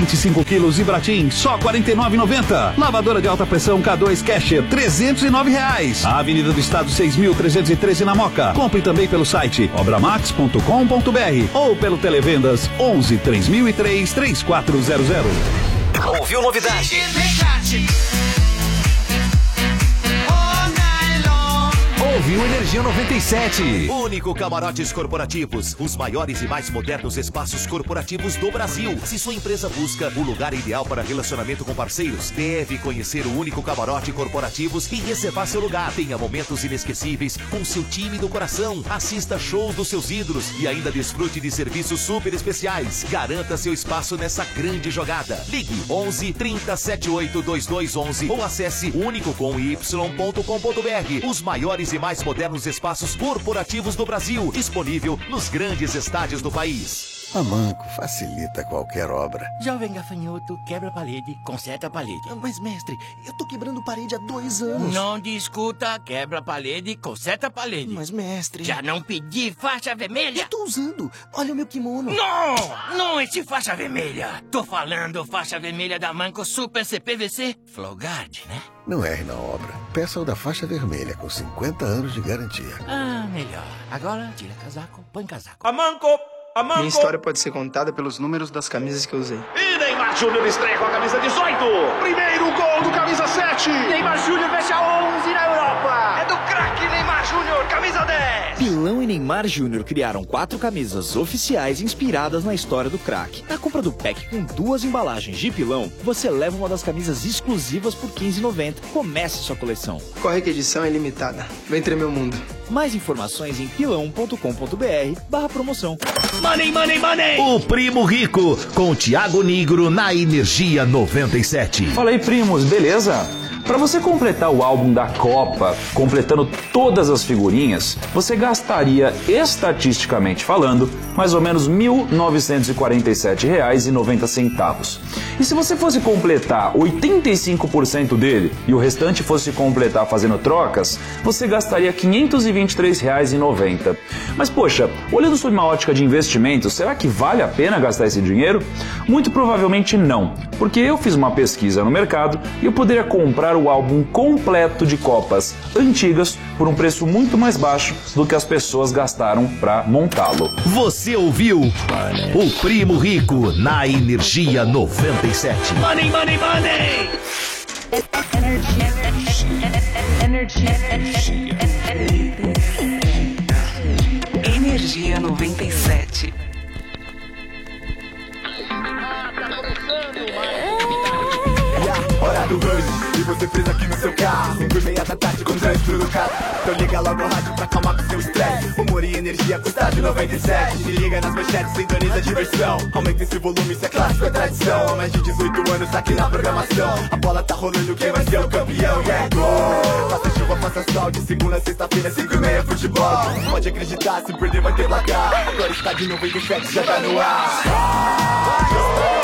25 quilos e Bratim, só 49,90. Lavadora de alta pressão K2 Casher, 309 reais. A Avenida do Estado 6.313 na Moca. Compre também pelo site obramax.com.br ou pelo Televendas 11 3003 3400. Ouviu novidade? Ouviu Energia 97. Único Camarotes Corporativos, os maiores e mais modernos espaços corporativos do Brasil. Se sua empresa busca o lugar ideal para relacionamento com parceiros, deve conhecer o Único Camarote Corporativos e reservar seu lugar. Tenha momentos inesquecíveis com seu time do coração. Assista shows dos seus ídolos e ainda desfrute de serviços super especiais. Garanta seu espaço nessa grande jogada. Ligue 11 30 78 2211 ou acesse unicocomy.com.br. Os maiores e mais modernos espaços corporativos do Brasil, disponível nos grandes estádios do país. A Manco facilita qualquer obra. Jovem gafanhoto, quebra a parede, conserta a parede. Mas, mestre, eu tô quebrando parede há dois anos. Não discuta, quebra a parede, conserta a parede. Mas, mestre... Já não pedi faixa vermelha? Eu tô usando. Olha o meu kimono. Não! Não esse faixa vermelha. Tô falando faixa vermelha da Manco Super CPVC Flowguard, né? Não erre na obra. Peça o da faixa vermelha, com 50 anos de garantia. Ah, melhor. Agora, tira casaco, põe casaco. A Manco! Minha história pode ser contada pelos números das camisas que eu usei. E Neymar Júnior estreia com a camisa 18. Primeiro gol do camisa 7. Neymar Júnior fecha 11 na Europa. É do craque Neymar Júnior, camisa 10. Pilão e Neymar Júnior criaram quatro camisas oficiais inspiradas na história do craque. Na compra do pack com duas embalagens de pilão, você leva uma das camisas exclusivas por R$ 15,90. Comece sua coleção. Corre que a edição é limitada. Vem tremer o mundo. Mais informações em pilão.com.br barra promoção. Money, money, money! O Primo Rico, com Tiago Negro na Energia 97. Fala aí, primos, beleza? Para você completar o álbum da Copa, completando todas as figurinhas, você gastaria, estatisticamente falando, mais ou menos R$ 1.947,90. E se você fosse completar 85% dele e o restante fosse completar fazendo trocas, você gastaria R$ 523,90. Mas poxa, olhando sob uma ótica de investimento, será que vale a pena gastar esse dinheiro? Muito provavelmente não, porque eu fiz uma pesquisa no mercado e eu poderia comprar o álbum completo de copas antigas por um preço muito mais baixo do que as pessoas gastaram para montá-lo. Você ouviu o Primo Rico na Energia 97. Money, money, money! Energia 97. Hora do rush, e você fez aqui no seu carro. Cinco e meia da tarde com trânsito no carro. Então liga logo o rádio pra acalmar com seu estresse. Humor e energia com estádio 97 Se liga nas manchetes, sintoniza a diversão. Aumenta esse volume, isso é clássico, é tradição. Há mais de 18 anos aqui na programação. A bola tá rolando, quem vai ser o campeão? E é gol! Faça chuva, faça sol, de segunda a sexta-feira, cinco e meia futebol. Pode acreditar, se perder vai ter placar. Agora estádio 97 já tá no ar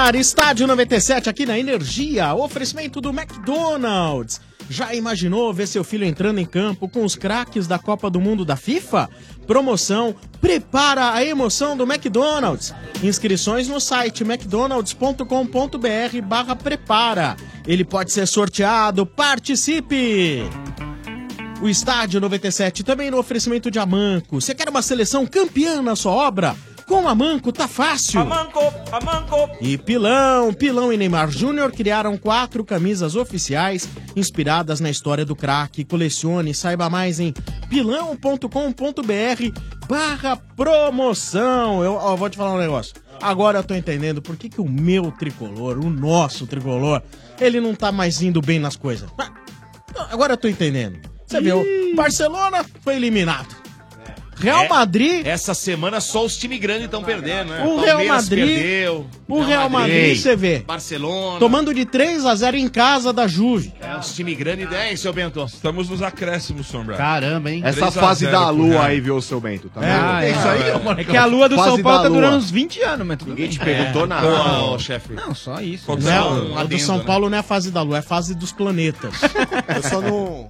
ar, Estádio 97 aqui na Energia, oferecimento do McDonald's. Já imaginou ver seu filho entrando em campo com os craques da Copa do Mundo da FIFA? Promoção Prepara a emoção do McDonald's. Inscrições no site mcdonalds.com.br barra prepara. Ele pode ser sorteado, participe! O Estádio 97 também no oferecimento de Amanco. Você quer uma seleção campeã na sua obra? Com a Manco tá fácil. Amanco, Amanco. E Pilão, Pilão e Neymar Júnior criaram quatro camisas oficiais inspiradas na história do craque. Colecione, saiba mais em pilão.com.br barra promoção. Eu ó, vou te falar um negócio. Agora eu tô entendendo por que, que o meu tricolor, o nosso tricolor, ele não tá mais indo bem nas coisas. Agora eu tô entendendo. Você viu, Barcelona foi eliminado. Real É, Madrid. Essa semana só os times grandes estão perdendo, né? O Real Palmeiras Madrid. perdeu. O Real Madrid, você vê. Barcelona. Tomando de 3 a 0 em casa da Juve. É, os times grandes, né, seu Bento? Estamos nos acréscimos, Sombra. Caramba, hein? Essa fase da lua aí, viu, seu Bento? Tá É, é isso aí, ó, É que a lua do São Paulo tá durando uns 20 anos, mas tudo Ninguém bem. te perguntou É. nada. Não, chefe. Não, só isso. Não, é, o do São Paulo não é a fase da lua, é a fase dos planetas. Eu só não.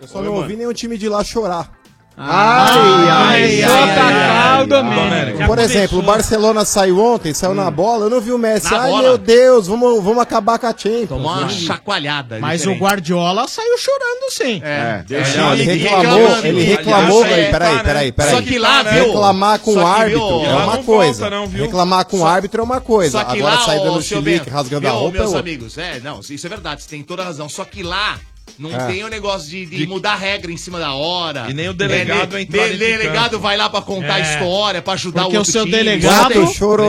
Eu só não ouvi nenhum time de lá chorar. Ai, ai, ai, atacar ai, o Domênico. Por exemplo, o Barcelona saiu ontem, saiu na bola, eu não vi o Messi. Na Ai, bola. meu Deus, vamos, vamos acabar com a Champions. Tomou uma chacoalhada. Mas o diferente. Guardiola saiu chorando sim. É, deixa não, ele reclamou, ele Aliás, reclamou, é, peraí, peraí, tá, peraí, né? peraí. Só que lá, viu? Reclamar com Só o árbitro viu, é uma não coisa. volta, não, viu? Reclamar com o Só- árbitro é uma coisa. Só que Agora lá, sair dando chilique, rasgando a roupa é meus amigos, é, não, isso é verdade, você tem toda a razão. Só que lá não É. tem o negócio de, de mudar regra em cima da hora. E nem o delegado é, entrar O de delegado campo. vai lá pra contar a É. história, pra ajudar Porque o o outro seu time. delegado tem.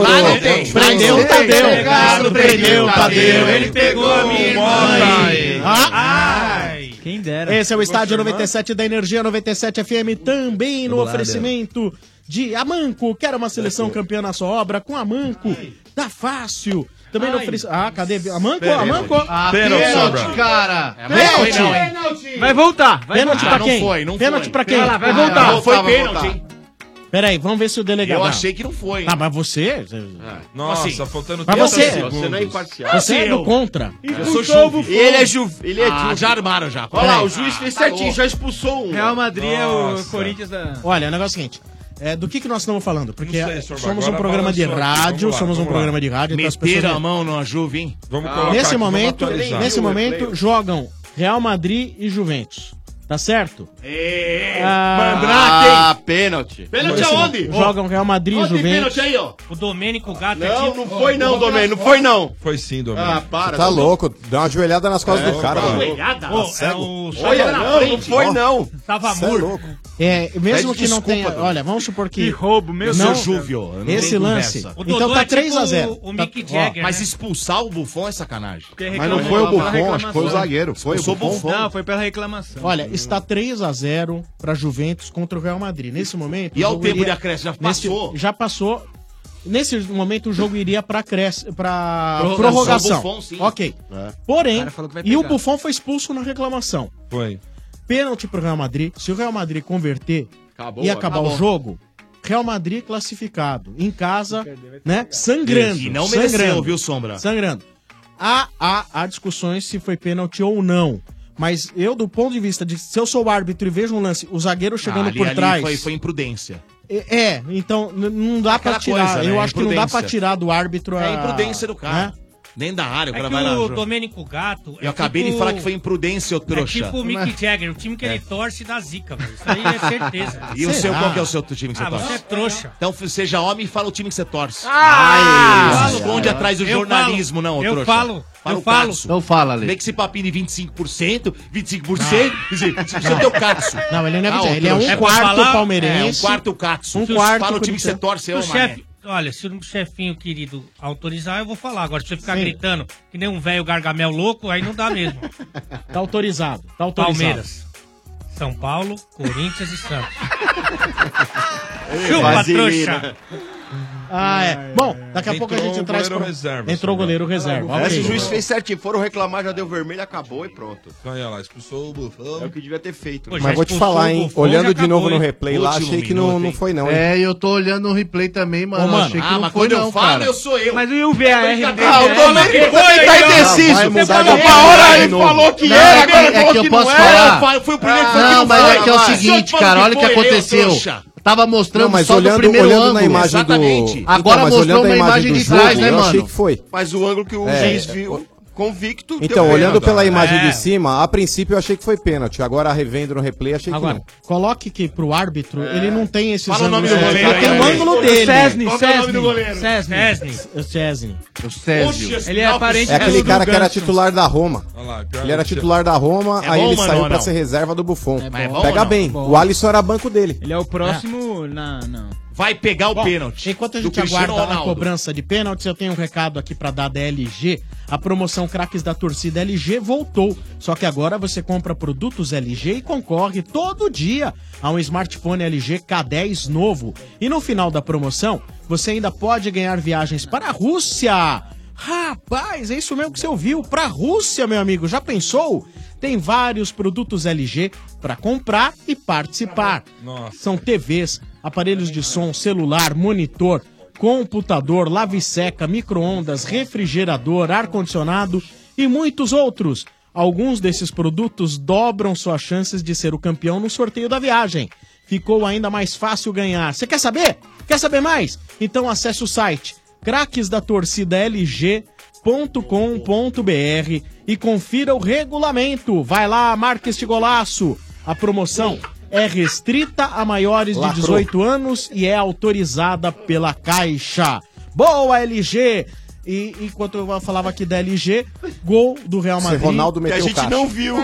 Lá não tem. prendeu o. Tadeu. Delegado Prendeu o Tadeu. Ele pegou a minha Ai. Ah, Quem dera. Esse é o Estádio 97 da Energia 97 FM, também no oferecimento de Amanco. Quer uma seleção campeã na sua obra? Com Amanco, tá fácil. Também no oferecimento. Ah, cadê? Amanco, Pênalti. Amanco. Ah, pênalti, pênalti, cara. É, pênalti. Não, hein? Vai voltar. Vai Pênalti voltar. pra quem? Não foi, não Pênalti foi. pra quem? Vai lá, vai voltar. Não foi pênalti, hein? Peraí, vamos ver se o delegado. Eu Não. achei que não foi. hein? Tá, mas você. Nossa, Assim, faltando Mas 30 você- segundos. você não é imparcial. Você é do contra. Eu sou Juve. E ele é Juve. Ele é Ah, Juve. já armaram já. Olha lá, o juiz fez certinho, já expulsou um. Real Madrid é o Nossa. Corinthians da. Olha, o negócio é o seguinte. É, do que, que nós estamos falando? Porque sei, Sorba, somos um programa de aqui, rádio, lá, somos um lá. programa de rádio. então as Meteram pessoas- a mão na Juve, hein? Vamos Ah, colocar Nesse aqui, momento, nesse momento jogam Real Madrid e Juventus. Tá certo? Ah, pênalti. Pênalti Nesse aonde? Jogam Real Madrid Onde Juventus. pênalti aí, ó? O Domênico Gato Não, não foi não, Domênico, não foi não. Foi sim, Domênico. Ah, para. Tá louco, dá uma joelhada nas costas do cara, mano. Ô, é cego? o Olha, não, não foi não. Tava Cê é morto. louco. É, mesmo Pede que não tenha. Olha, vamos supor que. Que roubo, meu não, Júvio. não Esse lance. conversa. O Então Dodô tá é tipo 3 a 0 o Tá- Mick ó, Jagger. Mas né? expulsar o Buffon é sacanagem. Mas não foi o Buffon, acho que foi o zagueiro. Foi o o. Buffon. Não, foi pela reclamação. Olha, está 3 a 0 para Juventus contra o Real Madrid. Nesse momento. E ao tempo iria- de acréscimo, já nesse- passou? já passou. Nesse momento o jogo iria para para Prorrogação, prorrogação. Buffon, sim. ok. É. Porém, O e o. Buffon foi expulso na reclamação. Foi. Pênalti pro Real Madrid. Se o Real Madrid converter Acabou, e acabar acabou. o jogo, Real Madrid classificado. Em casa, né? Sangrando. E não mereceu, sangrando, viu, Sombra? Sangrando. Há, há, há discussões se foi pênalti ou não. Mas eu, do ponto de vista de se eu sou o árbitro e vejo um lance, o zagueiro chegando Ah, ali- por ali trás. Foi, foi imprudência. É, é, então n- não dá pra Aquela tirar. coisa, né? Eu acho que não dá Imprudência. pra tirar do árbitro a. É a imprudência do cara. né? Dentro da área, o É cara que vai lá. o Domênico Gato. Eu acabei de falar que foi imprudência, ô É trouxa. tipo o Mick Jagger, o time que ele torce dá zica, velho. Isso aí é certeza. E o seu, Será? qual que é o seu time que você Ah, torce? você é trouxa. Então seja homem e fala o time que você torce. Ah! não se esconde atrás do jornalismo, falo, não, ô eu trouxa. falo, Fala eu o falo. Katsu. Então fala, Vem Ale. que esse papinho de 25%, 25%, 25% é o Katsu. Não, ele não é Ah, 25, ô, ele é um trouxa. É quarto falar- É, um palmeirense. quarto Katsu. Um quarto Fala o time que você torce, ô, o chefe, olha, se o chefinho querido autorizar, eu vou falar. Agora, se você ficar Sim. gritando que nem um velho gargamel louco, aí não dá mesmo. Tá autorizado. Tá autorizado. Palmeiras, São Paulo, Corinthians e Santos. Chupa, trouxa. Ah, é. Bom, daqui a Entrou pouco a gente o traz. goleiro reserva, Entrou o goleiro reserva. Essa ok. o juiz fez certinho. Foram reclamar, já deu vermelho, acabou e pronto. Então, olha lá, expulsou o Buffon. É o que devia ter feito. Né? Mas vou te falar, hein? Buffon, Olhando de novo no replay lá, achei que não, não foi, não. hein? É, e eu tô olhando no replay também, mano. Ô, mano, achei que Ah, não mas foi, quando não, eu falo, cara. eu sou eu. Mas e o VAR? Brincadeira. Ah, o Domênico também tá indeciso. uma hora ele falou que era, é agora é falou que posso não era. Fui o primeiro que falou Não, mas foi, é que é o seguinte, cara, olha o que foi, eu, aconteceu. Tava mostrando Não, mas só do olhando, primeiro olhando ângulo. na imagem Exatamente. do. Agora Então, mostrou uma imagem do de jogo, trás, né, eu achei mano? que foi. Mas o ângulo que o É, juiz viu, convicto... Então, deu olhando pela imagem É. de cima, a princípio eu achei que foi pênalti. Agora, revendo no replay, achei que Agora, não. coloque que pro árbitro, ele não tem esses Fala o nome ângulos. do Ele goleiro tem aí, o aí. ângulo dele. Cesny, Qual que é o nome do Cesny. goleiro? Cesny. O. O Ele é não, parente É aquele cara que era titular da Roma. Ele era que titular da Roma, É aí ele saiu pra ser reserva do Buffon. É Pega bem. O Alisson era banco dele. Ele é o próximo na... Não. Vai pegar o Bom, pênalti. Enquanto a gente aguarda a Ronaldo. cobrança de pênaltis, eu tenho um recado aqui pra dar da LG. A promoção Craques da Torcida LG voltou, só que agora você compra produtos LG e concorre todo dia a um smartphone LG K10 novo. E no final da promoção, você ainda pode ganhar viagens para a Rússia. Rapaz, é isso mesmo que você ouviu. Pra Rússia, meu amigo, já pensou? Tem vários produtos LG para comprar e participar. Nossa. São TVs, aparelhos de som, celular, monitor, computador, lave-seca, micro-ondas, refrigerador, ar-condicionado e muitos outros. Alguns desses produtos dobram suas chances de ser o campeão no sorteio da viagem. Ficou ainda mais fácil ganhar. Você quer saber? Quer saber mais? Então acesse o site craquesdatorcidaLG.com.br e confira o regulamento. Vai lá, marca este golaço. A promoção é restrita a maiores de Lacrou. 18 anos e é autorizada pela Caixa. Boa, LG! E enquanto eu falava aqui da LG, gol do Real Madrid. Ronaldo meteu Que a gente caixa. não viu.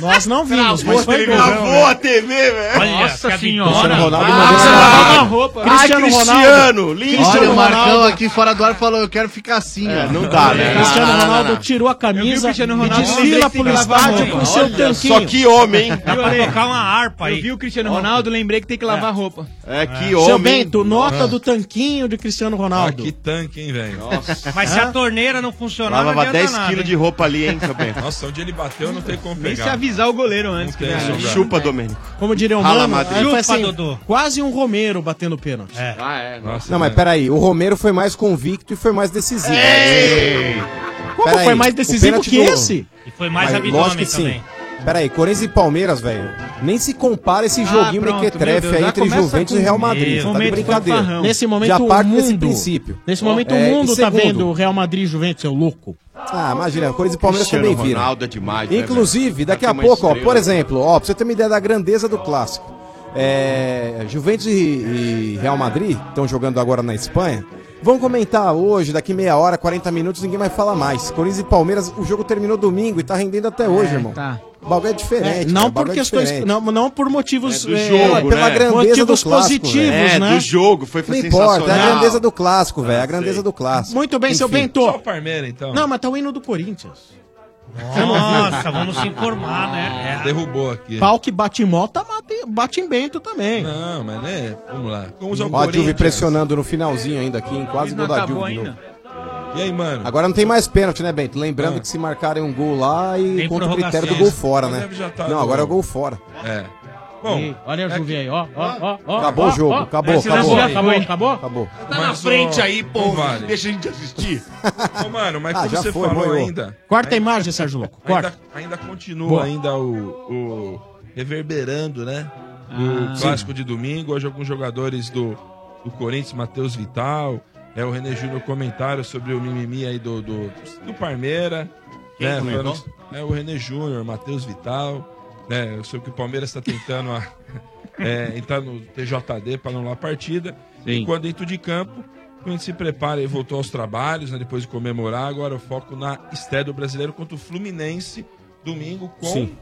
Nós não vimos, mas foi gol. Travou a TV, velho. Nossa senhora. Cristiano Ronaldo Ah, mandou você essa- lavava a roupa. Cristiano Ai, Ronaldo. Cristiano, lindo. Olha, Cristiano o Marcão Ronaldo. aqui fora do ar falou, eu quero ficar assim, É, não dá, né? Cristiano Não, não, não, Ronaldo não. tirou a Eu vi camisa o Cristiano e Ronaldo, desfila lavar estádio com seu tanquinho. Só que homem, hein? Viu, colocar uma harpa aí. Eu vi o Cristiano Ronaldo, lembrei que tem que lavar roupa. É, que Seu homem. Bento, nota do tanquinho de Cristiano Ah, Ronaldo. que tanque, hein, velho? Mas se a torneira não funcionar, não Lavava adianta 10 nada, quilos hein? de roupa ali, hein, Bento? Nossa, onde ele bateu não tem como Nem se pegar. avisar o goleiro antes. Não que tem, vem. Sobrado. Chupa, Domênico. Como diria o Rala Mano, Madrid. aí foi Chupa, assim, Dodô. quase um Romero batendo pênalti. É. Ah, é. Nossa, Não, mas velho. peraí, o Romero foi mais convicto e foi mais decisivo. Como Peraí, foi mais decisivo que do- esse? E foi mais Mas abdômen que também. sim. Peraí, Corinthians e Palmeiras, velho. Nem se compara esse joguinho pronto, mequetrefe Deus, aí entre Juventus e Real Madrid. Tá de brincadeira. fanfarrão. Nesse momento Já o parte mundo, desse princípio. Nesse momento É, o e mundo tá vendo o Real Madrid e Juventus, seu louco. Ah, imagina, Corinthians e Palmeiras Cristiano também viram. É demais, né, Inclusive, velho? daqui Tá a uma pouco, ó, estrela. por exemplo, ó, pra você ter uma ideia da grandeza do clássico. É, Juventus e, e Real Madrid estão jogando agora na Espanha. Vão comentar hoje, daqui meia hora, 40 minutos, ninguém vai falar mais. Corinthians e Palmeiras, o jogo terminou domingo e tá rendendo até hoje, irmão. tá. O bagulho é diferente. não cara, por bagulho é questões, diferente. não, não por motivos É do é, jogo, pela né? grandeza motivos do clássico, positivos, É, né? do jogo, foi Não importa, é a grandeza do clássico, velho. É a Ah, grandeza sei. do clássico. Muito bem, seu Enfim. Bento. Só o Parmeira, então. Não, mas tá o hino do Corinthians. Nossa, vamos se informar, né? É. Derrubou aqui. Pau que bate em mota, bate, bate em Bento também. Não, mas né? Vamos lá. Vamos ao Ó, a pressionando no finalzinho ainda aqui, em quase gol da acabou E aí, mano? Agora não tem mais pênalti, né, Bento? Lembrando Ah. que se marcarem um gol lá e Tem contra o critério do gol fora, né? tá Não, agora é o gol fora. É. Bom, Ih, olha a é Juve aí, ó, ó, ó, ó. Acabou ó, o jogo, ó. acabou, acabou. Acabou, acabou? Acabou. Tá na frente ó, aí, pô. vale. Deixa a gente assistir. Ô, mano, mas Ah, como já você foi, falou ainda... Corta a imagem, Sérgio Louco. Corta. Ainda, ainda continua Boa. ainda o, o reverberando, né? Do Ah. clássico de domingo. Hoje alguns jogadores do, do Corinthians, Matheus Vital, é, o René Júnior comentário sobre o mimimi aí do, do, do Parmeira. Quem né, falando- é o René Júnior, Matheus Vital. Né, eu sei que o Palmeiras está tentando a- é, entrar no TJD para anular a partida. E quando dentro de campo, a gente se prepara e voltou aos trabalhos, né, depois de comemorar. Agora o foco na estreia do brasileiro contra o Fluminense, domingo, com Sim.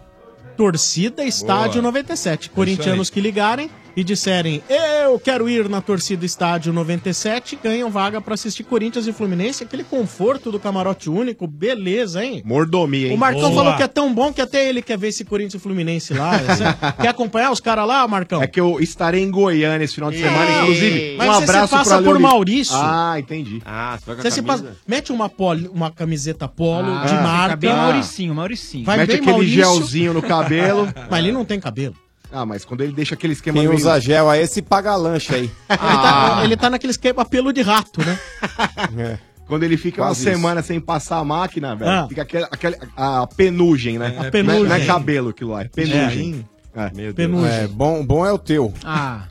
Torcida Estádio Boa. 97. Corintianos aí. que ligarem e disserem eu quero ir na torcida Estádio 97, ganham vaga pra assistir Corinthians e Fluminense. Aquele conforto do camarote único, beleza, hein? Mordomia, hein? O Marcão Boa. falou que é tão bom que até ele quer ver esse Corinthians e Fluminense lá. Quer acompanhar os caras lá, Marcão? É que eu estarei em Goiânia esse final de semana, inclusive. Mas um você se abraço passa pra por Maurício. Ah, entendi. Ah, você vai com a Você se passa- mete uma, polo, uma camiseta polo Ah, de fica marca. bem Mauricinho, Mauricinho. Vai Mete bem aquele Maurício. gelzinho no cabelo. Mas ele não tem cabelo. Ah, mas quando ele deixa aquele esquema Quem meio- usa gel aí, esse paga lanche aí. Ele, tá, ele tá naquele esquema pelo de rato, né? É. Quando ele fica Quase uma isso. semana sem passar a máquina, velho, Ah. fica aquele, aquele- a penugem, né? É, A penugem. Não é cabelo aquilo lá, é penugem. É. Meu Deus. Penugem. É, bom, bom é o teu. Ah,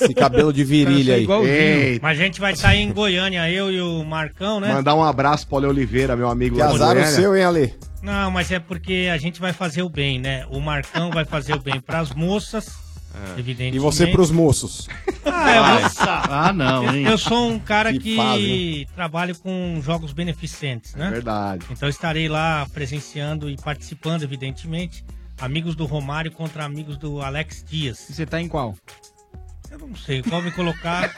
Esse cabelo de virilha aí. igualzinho. Ei, Mas a gente vai estar em Goiânia, eu e o Marcão, né? mandar um abraço pro Ale Oliveira, meu amigo Que azar o seu, hein, Ale? Não, mas é porque a gente vai fazer o bem, né? O Marcão vai fazer o bem pras moças, evidentemente. E você pros moços. Ah, eu, Ah, não, hein? eu sou um cara Que que, fase, trabalho com jogos beneficentes, né? Verdade. Então estarei lá presenciando e participando, evidentemente. Amigos do Romário contra amigos do Alex Dias. E você tá em qual? Eu não sei qual me colocar.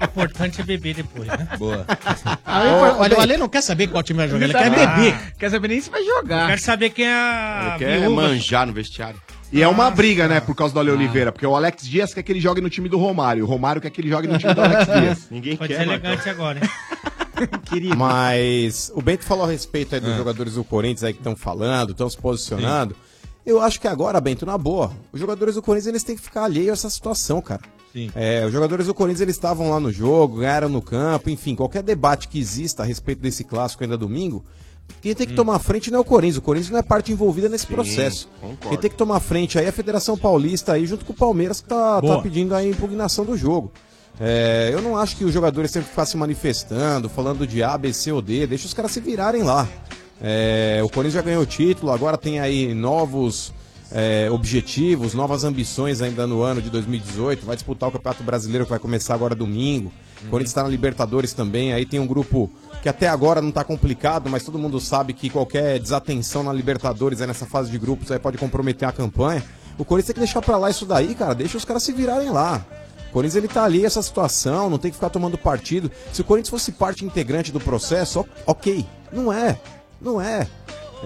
O importante é beber depois, né? Boa. Ah, olha, o Ale não quer saber qual time vai jogar, ele quer beber. Quer saber nem se vai jogar. Quero saber quem é a Ele quer viúva. manjar no vestiário. E é uma briga, né, por causa do Ale Oliveira, porque o Alex Dias quer que ele jogue no time do Romário, o Romário quer que ele jogue no time do Alex Dias. Ninguém Pode quer, ser Marcão. elegante agora, hein? Mas o Bento falou a respeito aí dos jogadores do Corinthians aí que estão falando, estão se posicionando. Eu acho que agora, Bento, na boa, os jogadores do Corinthians eles têm que ficar alheios a essa situação, cara. Sim. É, os jogadores do Corinthians eles estavam lá no jogo, ganharam no campo, enfim, qualquer debate que exista a respeito desse clássico ainda domingo, quem tem que tomar frente não é o Corinthians, o Corinthians não é parte envolvida nesse Sim, processo. concordo. Quem tem que tomar frente aí é a Federação Paulista aí, junto com o Palmeiras, que tá, tá pedindo a impugnação do jogo. É, eu não acho que os jogadores sempre ficar se manifestando, falando de A, B, C ou D, deixa os caras se virarem lá. É, o Corinthians já ganhou o título, agora tem aí novos é, objetivos, novas ambições ainda no ano de 2018. Vai disputar o Campeonato Brasileiro que vai começar agora domingo. O Corinthians está na Libertadores também. Aí tem um grupo que até agora não está complicado, mas todo mundo sabe que qualquer desatenção na Libertadores aí nessa fase de grupos aí pode comprometer a campanha. O Corinthians tem que deixar pra lá isso daí, cara. Deixa os caras se virarem lá. O Corinthians ele tá ali essa situação, não tem que ficar tomando partido. Se o Corinthians fosse parte integrante do processo, ok. Não é. Não é.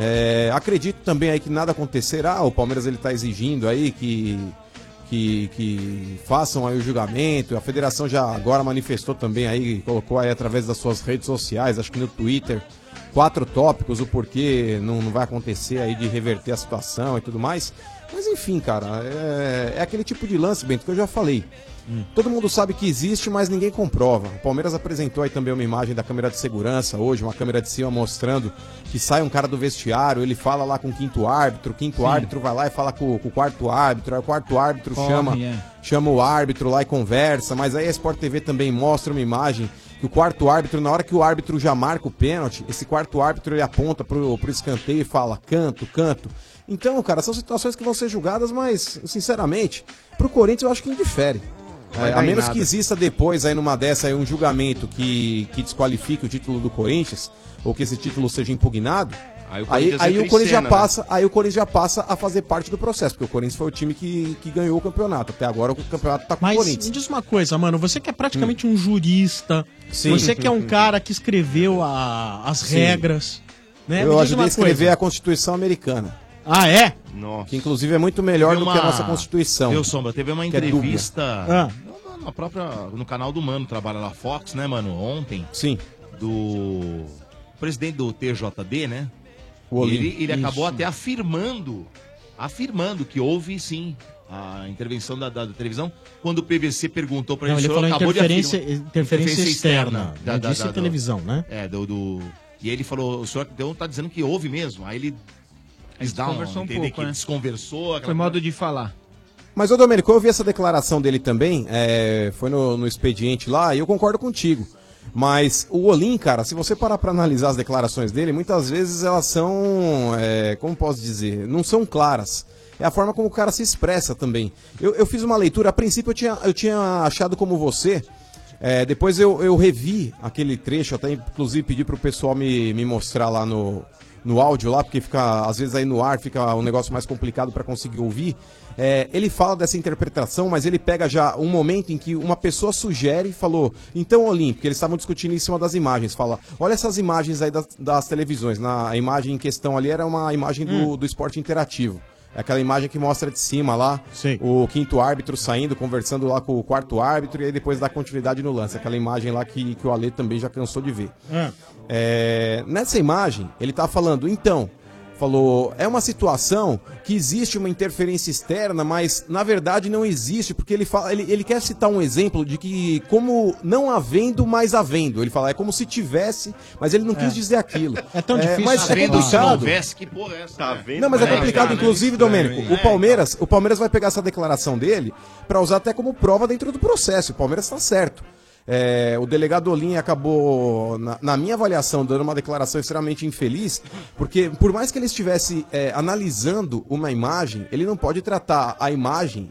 É, acredito também aí que nada acontecerá. O Palmeiras ele tá exigindo aí que, que, que façam aí o julgamento. A federação já agora manifestou também aí, colocou aí através das suas redes sociais, acho que no Twitter, quatro tópicos, o porquê não, não vai acontecer aí de reverter a situação e tudo mais. Mas enfim, cara, é, é aquele tipo de lance, Bento, que eu já falei. Todo mundo sabe que existe, mas ninguém comprova. O Palmeiras apresentou aí também uma imagem da câmera de segurança hoje, uma câmera de cima mostrando que sai um cara do vestiário, ele fala lá com o quinto árbitro, o quinto Sim. árbitro vai lá e fala com, com o quarto árbitro, aí o quarto árbitro Corre, chama, é. chama o árbitro lá e conversa, mas aí a Sport TV também mostra uma imagem que o quarto árbitro, na hora que o árbitro já marca o pênalti, esse quarto árbitro ele aponta pro, pro escanteio e fala canto, canto. Então, cara, são situações que vão ser julgadas, mas, sinceramente, pro Corinthians eu acho que indifere. É, a menos nada. que exista depois aí numa dessa aí um julgamento que, que desqualifique o título do Corinthians, ou que esse título seja impugnado, Aí o aí, Corinthians aí entra o Corinthians já né? passa, aí o Corinthians já passa a fazer parte do processo, porque o Corinthians foi o time que, que ganhou o campeonato. Até agora o campeonato tá com o Mas Corinthians. me diz uma coisa, mano. Você que é praticamente um jurista, Sim. você que é um cara que escreveu a- as Sim. regras, né? Eu ajudei a escrever coisa. a Constituição Americana. Ah, é? Que inclusive é muito melhor Teve do que a nossa Constituição. Viu, Sombra? Teve uma é entrevista Ah. na- própria, no canal do Mano, trabalha lá, Fox, né, mano? Ontem. Sim. Do presidente do TJD, né? Ele ele acabou até afirmando, afirmando que houve sim a intervenção da, da- da televisão. Quando o PVC perguntou pra Não, ele, ele falou acabou de interferência, afirmar- interferência externa. Não disse do- televisão, né? É, do, do- E ele falou, o senhor então tá dizendo que houve mesmo. Aí ele. Quis dar desconversou um pouco, que né? Desconversou. aquela Foi modo de falar. Mas, ô Domênico, eu ouvi essa declaração dele também, é, foi no, no expediente lá, e eu concordo contigo. Mas o Olim, cara, se você parar pra analisar as declarações dele, muitas vezes elas são, é, como posso dizer, não são claras. É a forma como o cara se expressa também. Eu, eu fiz uma leitura, a princípio eu tinha, eu tinha achado como você, é, depois eu, eu revi aquele trecho, até inclusive pedi pro pessoal me, me mostrar lá no, no áudio lá, porque fica, às vezes aí no ar fica um negócio mais complicado para conseguir ouvir. É, ele fala dessa interpretação, mas ele pega já um momento em que uma pessoa sugere e falou, então porque eles estavam discutindo em cima das imagens, fala, olha essas imagens aí das, das televisões, na a imagem em questão ali era uma imagem do, do esporte interativo. É aquela imagem que mostra de cima lá o quinto árbitro saindo, conversando lá com o quarto árbitro e aí depois dá continuidade no lance. Aquela imagem lá que, que o Ale também já cansou de ver. É, nessa imagem, ele tá falando, então, falou, é uma situação que existe uma interferência externa, mas na verdade não existe, porque ele fala, ele, ele quer citar um exemplo de que como não havendo, mas havendo. Ele fala, é como se tivesse, mas ele não quis dizer aquilo. É tão difícil. Mas Tá é vendo? Se não complicado. houvesse, que porra é essa? Tá vendo? Não, mas é complicado, inclusive, Domênico. O Palmeiras, o Palmeiras vai pegar essa declaração dele pra usar até como prova dentro do processo. O Palmeiras tá certo. É, o delegado Olim acabou, na, na minha avaliação, dando uma declaração extremamente infeliz, porque por mais que ele estivesse é, analisando uma imagem, ele não pode tratar a imagem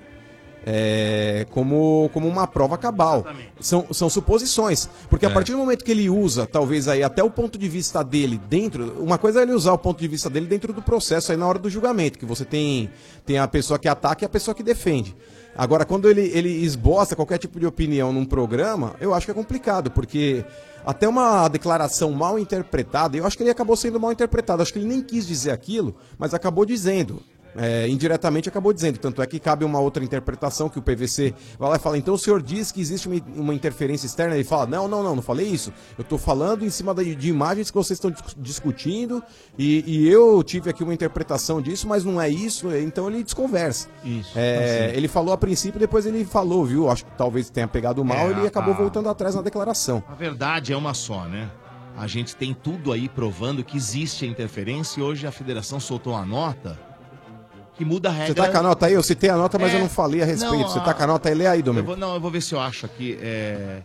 é, como, como uma prova cabal. São, são suposições. Porque a É. partir do momento que ele usa, talvez aí até o ponto de vista dele dentro. Uma coisa é ele usar o ponto de vista dele dentro do processo aí na hora do julgamento, que você tem, tem a pessoa que ataca e a pessoa que defende. Agora, quando ele, ele esboça qualquer tipo de opinião num programa, eu acho que é complicado, porque até uma declaração mal interpretada, eu acho que ele acabou sendo mal interpretado. Acho que ele nem quis dizer aquilo, mas acabou dizendo. É, indiretamente acabou dizendo. Tanto é que cabe uma outra interpretação que o PVC vai lá e fala: então o senhor diz que existe uma, uma interferência externa? Ele fala: não, não, não, não falei isso. Eu estou falando em cima da- de imagens que vocês estão dis- discutindo e, e eu tive aqui uma interpretação disso, mas não é isso. Então ele desconversa. Isso. É, Assim. ele falou a princípio, depois ele falou, viu? Acho que talvez tenha pegado mal, É, ele acabou a- voltando atrás na declaração. A verdade é uma só, né? A gente tem tudo aí provando que existe a interferência e hoje a federação soltou uma nota que muda a regra. Você tá com a nota aí? Eu citei a nota, mas É, eu não falei a respeito. não, Você tá com a nota aí? Lê aí, Eu Domênico. vou, não, eu vou ver se eu acho aqui. é,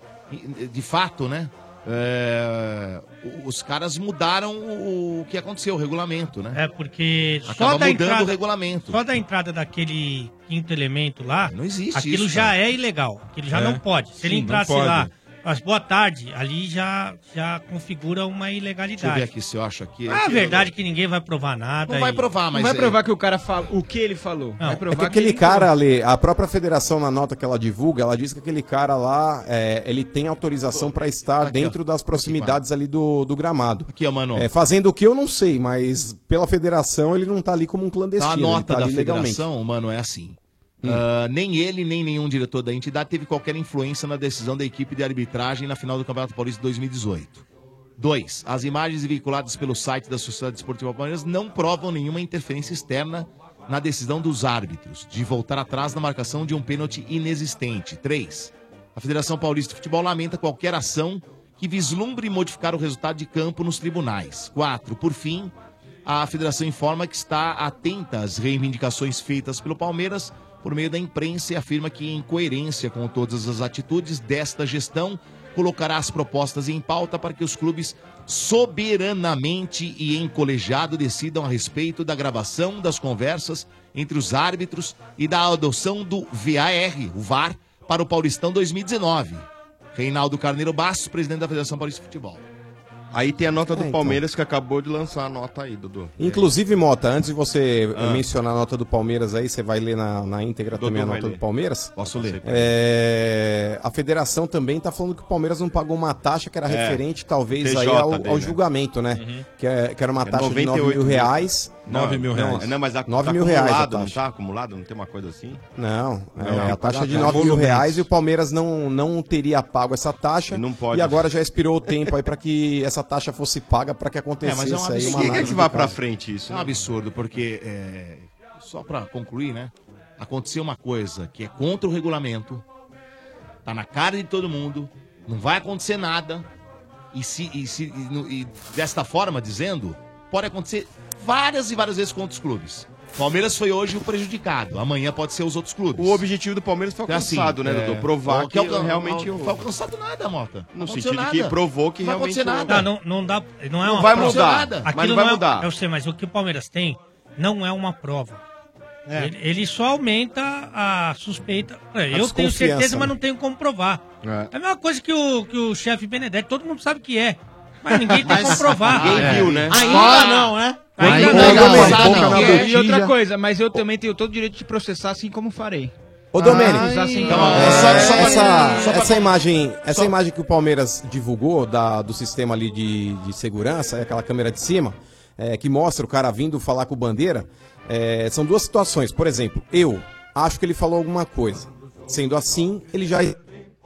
de fato, né? é, os caras mudaram o, que aconteceu, o regulamento, né? É, porque só da mudando entrada, o regulamento. Só da entrada daquele quinto elemento lá, Não existe aquilo isso, já cara. é ilegal. Aquilo já É. não pode. Se ele Sim, não entrasse lá, mas boa tarde, ali já, já configura uma Deixa eu ver ilegalidade. aqui se eu acho aqui. Ah, a verdade é que ninguém vai provar nada. Não vai e- provar, mas Não vai é- provar que o cara fala o que ele falou. Vai É provar que aquele ele- cara ali, a própria federação na nota que ela divulga, ela diz que aquele cara lá, é, ele tem autorização para estar dentro das proximidades ali do, do gramado. Aqui, ó, mano. É, fazendo o que eu não sei, mas pela federação ele não tá ali como um clandestino. Tá, a ele nota tá da ali legalmente. federação, mano, é assim. Hum. Ah, nem ele, nem nenhum diretor da entidade teve qualquer influência na decisão da equipe de arbitragem na final do Campeonato Paulista de 2018. Dois, as imagens veiculadas pelo site da Sociedade Esportiva Palmeiras não provam nenhuma interferência externa na decisão dos árbitros de voltar atrás na marcação de um pênalti inexistente. Três, a Federação Paulista de Futebol lamenta qualquer ação que vislumbre modificar o resultado de campo nos tribunais. Quatro, por fim, a federação informa que está atenta às reivindicações feitas pelo Palmeiras por meio da imprensa e afirma que, em coerência com todas as atitudes desta gestão, colocará as propostas em pauta para que os clubes soberanamente e em colegiado decidam a respeito da gravação das conversas entre os árbitros e da adoção do VAR, o VAR, para o Paulistão 2019. Reinaldo Carneiro Bastos, presidente da Federação Paulista de Futebol. Aí tem a nota do É, então. Palmeiras que acabou de lançar a nota aí, Dudu. Inclusive, Mota, antes de você Ah. mencionar a nota do Palmeiras aí, você vai ler na, na íntegra Dudu também a nota ler. do Palmeiras? Posso ler. É, a federação também está falando que o Palmeiras não pagou uma taxa que era É. referente, talvez, TJ aí ao, ao né? julgamento, né? Uhum. Que, é- que era uma É taxa de 9 98 mil mil. reais. Não, mas a, 9 tá mil reais a acumulado, não taxa. tá acumulado? Não tem uma coisa assim? Não, é, Não, a taxa de pagar 9 mil reais e o Palmeiras não, não teria pago essa taxa. não pode. E agora já expirou o tempo aí para que essa taxa fosse paga para que É, acontecesse mas é um aí absurdo. uma é análise que do vai pra caso. frente isso, É um né? absurdo, porque, é, só pra concluir, né? Aconteceu uma coisa que é contra o regulamento, tá na cara de todo mundo, não vai acontecer nada, e, se, e, se, e, e desta forma, dizendo, pode acontecer várias e várias vezes contra os clubes. Palmeiras foi hoje o prejudicado, amanhã pode ser os outros clubes. O objetivo do Palmeiras foi Então, assim, alcançado, né, é, Dudu? Provar que, alcan- realmente... Não foi alcançado nada, Mota. No Não aconteceu sentido que nada. provou que Não vai realmente... acontecer nada. Não, não, dá. Não é Não uma vai prova. mudar, mas Aquilo não vai é- mudar. Eu sei, mas o que o Palmeiras tem não é uma prova. É. Ele, ele só aumenta a suspeita. É, eu tenho certeza, né? mas não tenho como provar. É. É a mesma coisa que o, que o chefe Benedetti, todo mundo sabe que é. Mas ninguém tem como provar. Ninguém É. viu, né? Ainda não, é? Ainda não. não. Não. é. E outra coisa, mas eu também tenho todo o direito de processar assim como farei. Ô, Domênico, essa, só pra- essa imagem, essa só- imagem que o Palmeiras divulgou da, do sistema ali de, de segurança, é aquela câmera de cima, é, que mostra o cara vindo falar com o Bandeira, é, são duas situações. Por exemplo, eu acho que ele falou alguma coisa. Sendo assim, ele já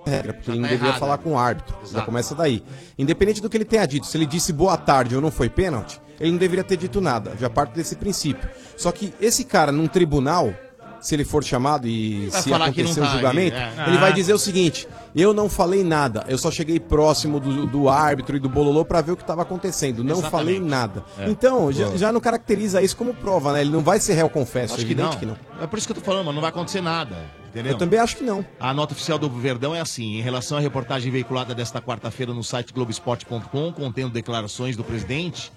regra, porque ele não tá deveria falar com o árbitro. Já começa daí. Independente do que ele tenha dito, se ele disse boa tarde ou não foi pênalti, ele não deveria ter dito nada. Já parto desse princípio. Só que esse cara num tribunal, se ele for chamado e se que acontecer o tá, julgamento, é. ele vai Ah. dizer o seguinte: eu não falei nada, eu só cheguei próximo do, do árbitro e do bololô pra ver o que estava acontecendo. Não Exatamente. falei nada. É. Então, já, já não caracteriza isso como prova, né? Ele não vai ser réu confesso, Acho que evidente não. que não. É por isso que eu tô falando, mas não vai acontecer nada. Entendeu? Eu também acho que não. A nota oficial do Verdão é assim: em relação à reportagem veiculada desta quarta-feira no site Globoesporte.com, contendo declarações do presidente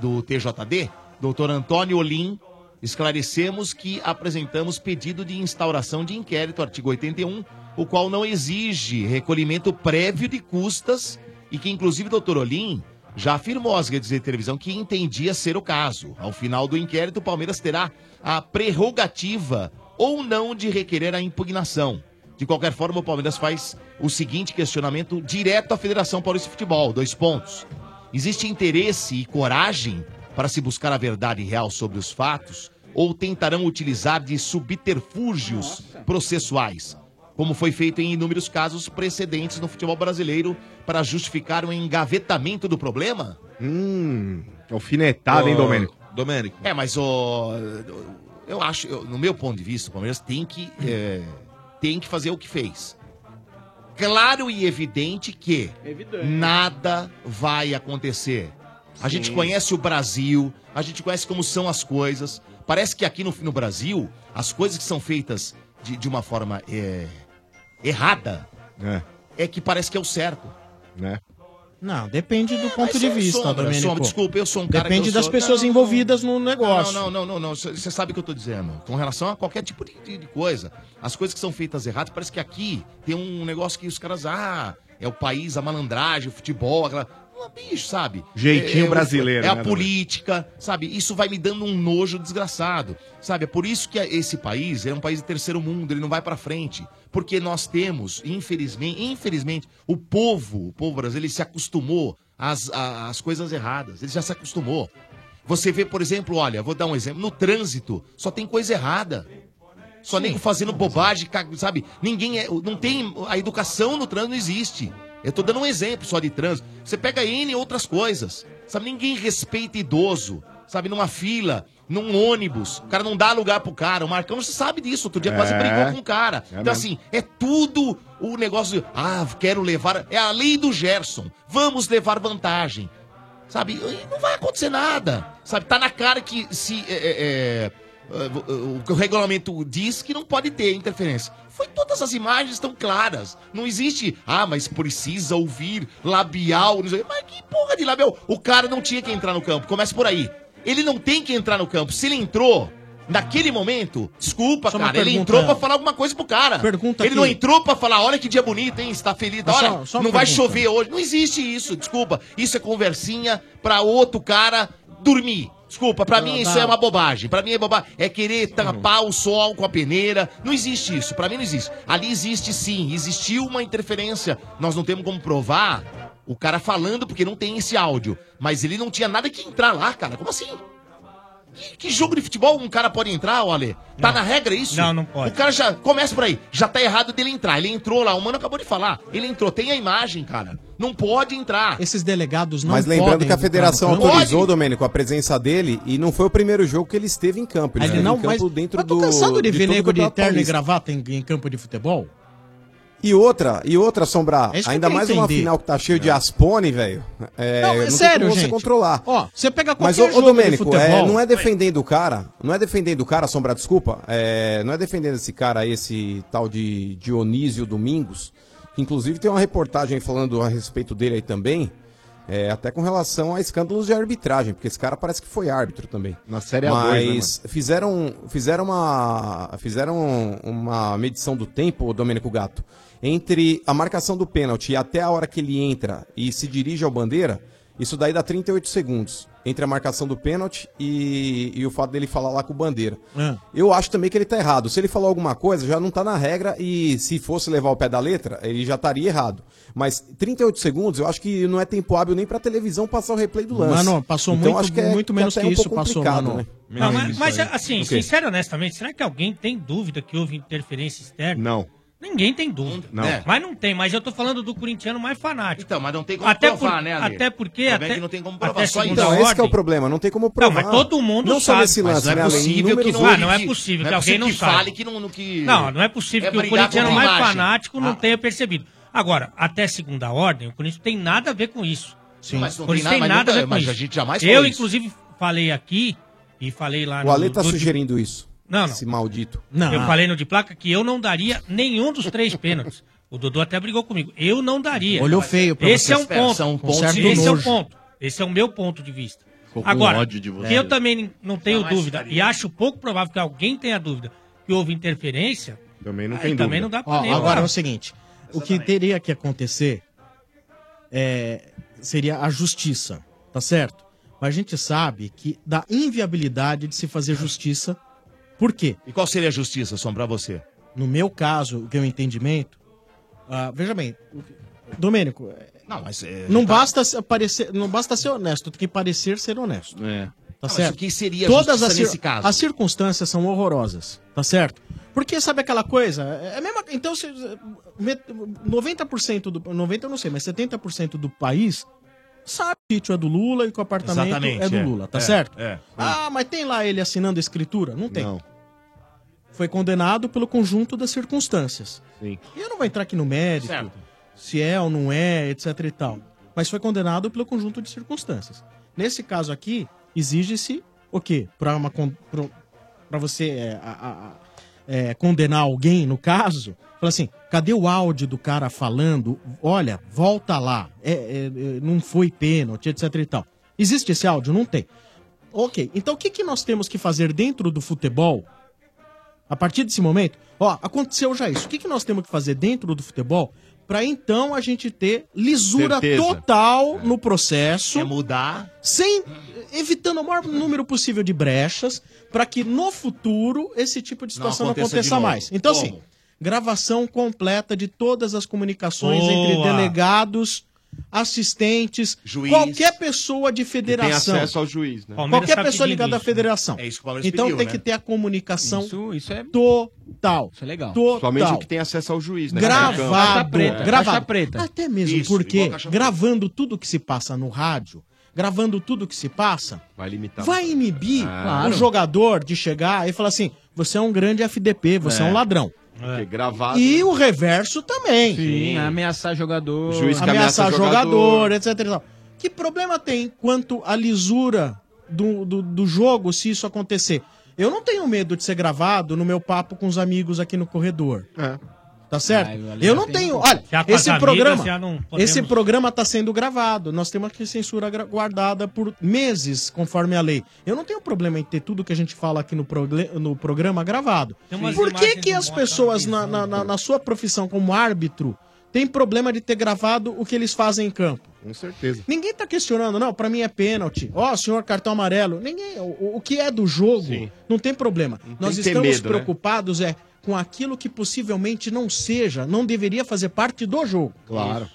do TJD, doutor Antônio Olim, esclarecemos que apresentamos pedido de instauração de inquérito, artigo 81, o qual não exige recolhimento prévio de custas e que, inclusive, doutor Olim já afirmou às redes de televisão que entendia ser o caso. Ao final do inquérito, o Palmeiras terá a prerrogativa ou não de requerer a impugnação. De qualquer forma, o Palmeiras faz o seguinte questionamento direto à Federação Paulista de Futebol. Dois pontos. Existe interesse e coragem para se buscar a verdade real sobre os fatos ou tentarão utilizar de subterfúgios processuais, como foi feito em inúmeros casos precedentes no futebol brasileiro para justificar o engavetamento do problema? Hum, alfinetada, hein, Domênico? Domênico. É, mas o. Eu acho, eu- no meu ponto de vista, o Palmeiras tem que, é, tem que fazer o que fez. Claro e evidente que nada vai acontecer. A gente conhece o Brasil, a gente conhece como são as coisas. Parece que aqui no, no Brasil, as coisas que são feitas de, de uma forma é, errada é. que parece que é o certo. Né? Não, depende do ponto mas de é vista, sombra, Domênico. sombra, desculpa, eu sou um cara que Depende das sou- pessoas Não, envolvidas no negócio. Não, não, não, não, Você sabe o que eu tô dizendo. Com relação a qualquer tipo de, de- de coisa. As coisas que são feitas erradas, parece que aqui tem um negócio que os caras, ah, é o país, a malandragem, o futebol, aquela. Bicho, sabe? Jeitinho É- é brasileiro, É a né, política, sabe? Isso vai me dando um nojo desgraçado. Sabe? É por isso que esse país é um país de terceiro mundo, ele não vai pra frente. Porque nós temos, infelizmente, infelizmente, o povo, o povo brasileiro, ele se acostumou às, às coisas erradas. Ele já se acostumou. Você vê, por exemplo, olha, vou dar um exemplo. No trânsito, só tem coisa errada. Só nego fazendo bobagem, sabe? Ninguém é. Não tem. A educação no trânsito não existe. Eu tô dando um exemplo só de trânsito. Você pega N outras coisas. Sabe? Ninguém respeita idoso. Sabe? Numa fila, num ônibus. O cara não dá lugar pro cara. O Marcão, você sabe disso. Outro dia quase É. brigou com o cara. É então, mesmo. assim, é tudo o negócio. de, Ah, quero levar. É a lei do Gerson. Vamos levar vantagem. Sabe? E não vai acontecer nada. Sabe? Tá na cara que se. é, é, é, é, o que o regulamento diz que não pode ter interferência. Foi todas as imagens estão claras. Não existe. Ah, mas precisa ouvir labial. Não sei. Mas que porra de labial? O cara não tinha que entrar no campo. Começa por aí. Ele não tem que entrar no campo. Se ele entrou. Naquele momento, desculpa, Só cara, ele entrou pra falar alguma coisa pro cara. Pergunta ele aqui. não entrou pra falar, olha que dia bonito, hein? Está feliz. Mas Olha, só- só não vai pergunta. chover hoje. Não existe isso, desculpa. Isso é conversinha pra outro cara dormir. Desculpa, pra Não, mim isso é uma bobagem. Pra mim é bobagem. É querer tampar o sol com a peneira. Não existe isso. Pra mim não existe. Ali existe sim. Existiu uma interferência. Nós não temos como provar o cara falando porque não tem esse áudio. Mas ele não tinha nada que entrar lá, cara. Como assim? Que, que jogo de futebol um cara pode entrar, olha? Tá na regra isso? Não, não pode. O cara já. Começa por aí. Já tá errado dele entrar. Ele entrou lá. O mano acabou de falar. Ele entrou. Tem a imagem, cara. Não pode entrar. Esses delegados não Mas lembrando podem que a federação autorizou, Domênico, a presença dele e não foi o primeiro jogo que ele esteve em campo. Ele Ele esteve não, em mas, campo dentro mas tô do. cansado de, ver nego de terno e gravata em, em campo de futebol. E outra, e outra, Sombra, É ainda mais uma entender. final que tá cheio de Aspone, velho. É, Não, é tem sério, você gente. controlar. Ó, você pega Mas, qualquer ô, ô jogo de Domênico, é, futebol- não é defendendo o cara, não é defendendo o cara, Sombra, desculpa, é, não é defendendo esse cara aí, esse tal de Dionísio Domingos, inclusive tem uma reportagem falando a respeito dele aí também, é, até com relação a escândalos de arbitragem, porque esse cara parece que foi árbitro também. Na Série A2, Mas né, fizeram, fizeram uma fizeram uma medição do tempo, Domênico Gato, entre a marcação do pênalti e até a hora que ele entra e se dirige ao bandeira, isso daí dá 38 segundos entre a marcação do pênalti e, e o fato dele falar lá com o bandeira. Ah. Eu acho também que ele tá errado. Se ele falou alguma coisa, já não tá na regra e se fosse levar o pé da letra, ele já estaria errado. Mas 38 segundos, eu acho que não é tempo hábil nem pra televisão passar o replay do lance. Mano, passou Então, muito- acho que é, muito menos que um isso passou, mano. né? Não, mas, mas, assim, O quê? sincero e honestamente, será que alguém tem dúvida que houve interferência externa? Não. Ninguém tem dúvida. Não. É. Mas não tem, mas eu tô falando do corintiano mais fanático. Então, mas não tem como até provar, por, né, Ale? Até porque... O é Até, que não tem como até provar, só segunda Então, esse que é o ordem- problema, não tem como Não, provar. mas todo mundo não só sabe. nesse Mas lance, não é né, Ale? possível Inúmeros que não-. Ah, não é possível não que é alguém não saiba. que não, no que... Não, não é possível É que o corintiano mais imagem. fanático não Ah. tenha percebido. Agora, até segunda ordem, o Corinthians tem nada a ver com isso. Sim. Mas não O tem tem nada- nada a ver com mas isso. a gente jamais Eu, inclusive, falei aqui e falei lá O Ale tá do- sugerindo isso. Não, não. Esse maldito. Eu falei no de placa que eu não daria nenhum dos três pênaltis. O Dudu até brigou comigo. Eu não daria. Olhou feio pra Esse você. é um ponto. São pontos Esse de é o nojo. ponto. Esse é o meu ponto de vista. Ficou Agora, ódio de você. que eu também não tenho Jamais dúvida e acho pouco provável que alguém tenha dúvida que houve interferência. Também não tem também dúvida. não dá pra Ó, agora é o seguinte: o que teria que acontecer é, seria a justiça, tá certo? Mas a gente sabe que da inviabilidade de se fazer justiça Por quê? E qual seria a justiça, Som, pra você? No meu caso, o que o entendimento. ah, veja bem, o- Domênico, Não, mas é, não tá- basta se- parecer, não basta ser honesto, tem que parecer ser honesto. É. Tá mas certo? o que seria a Todas justiça as, cir- nesse caso? as circunstâncias são horrorosas, tá certo? Porque sabe aquela coisa? É a mesma, então se, met- 90% do 90 eu não sei, mas 70% do país sabe que o sítio é do Lula e que o apartamento Exatamente, é do é. Lula, tá É, certo? é. Ah, mas tem lá ele assinando a escritura? Não tem. Não. Foi condenado pelo conjunto das circunstâncias. Sim. E eu não vou entrar aqui no mérito, Certo. se é ou não é, etc e tal. Mas foi condenado pelo conjunto de circunstâncias. Nesse caso aqui, exige-se o quê? Para você é, a- a- a- é, condenar alguém, no caso, fala assim, cadê o áudio do cara falando? Olha, volta lá, é, é, é, não foi pênalti, etc e tal. Existe esse áudio? Não tem. Ok, então o que, que nós temos que fazer dentro do futebol a partir desse momento, ó, aconteceu já isso. O que, que nós temos que fazer dentro do futebol para então a gente ter lisura Certeza. total no processo? É mudar. Sem evitando o maior número possível de brechas para que no futuro esse tipo de situação não aconteça aconteça, de novo. mais. Então Como? assim, gravação completa de todas as comunicações Boa. entre delegados, assistentes, Juiz. qualquer pessoa de Que tem federação. acesso ao juiz, né? Palmeiras Qualquer pessoa ligada à federação. É isso que o Palmeiras então pediu, tem né? que ter a comunicação Isso, isso é total. Isso é legal. Total. Somente o que tem acesso ao juiz, né? Gravado. Caixa preta, gravado. caixa preta. Até mesmo Isso, porque gravando tudo que se passa no rádio, gravando tudo que se passa, Vai limitar. vai inibir Ah. o jogador de chegar e falar assim: você é um grande FDP, você é, É. um ladrão. Porque gravado. E o reverso também. Sim, ameaçar jogador. O juiz que Ameaçar ameaça jogador, jogador. etc. e tal. Que problema tem quanto à lisura do, do, do jogo se isso acontecer? Eu não tenho medo de ser gravado no meu papo com os amigos aqui no corredor. É. Tá certo? Ali eu não tem- tenho. Olha, esse amigas, programa. não podemos- Esse programa tá sendo gravado. Nós temos aqui censura guardada por meses, conforme a lei. Eu não tenho problema em ter tudo que a gente fala aqui no, progle- no programa gravado. Tem Por que, que as pessoas, a na, na, na- na sua profissão como árbitro, têm problema de ter gravado o que eles fazem em campo? Com certeza. Ninguém tá questionando, não, pra mim é pênalti. Ó, senhor, cartão amarelo. Ninguém. O, o que é do jogo, Sim. não tem problema. Nós que ter estamos medo, né? preocupados é com aquilo que possivelmente não seja, não deveria fazer parte do jogo. Claro.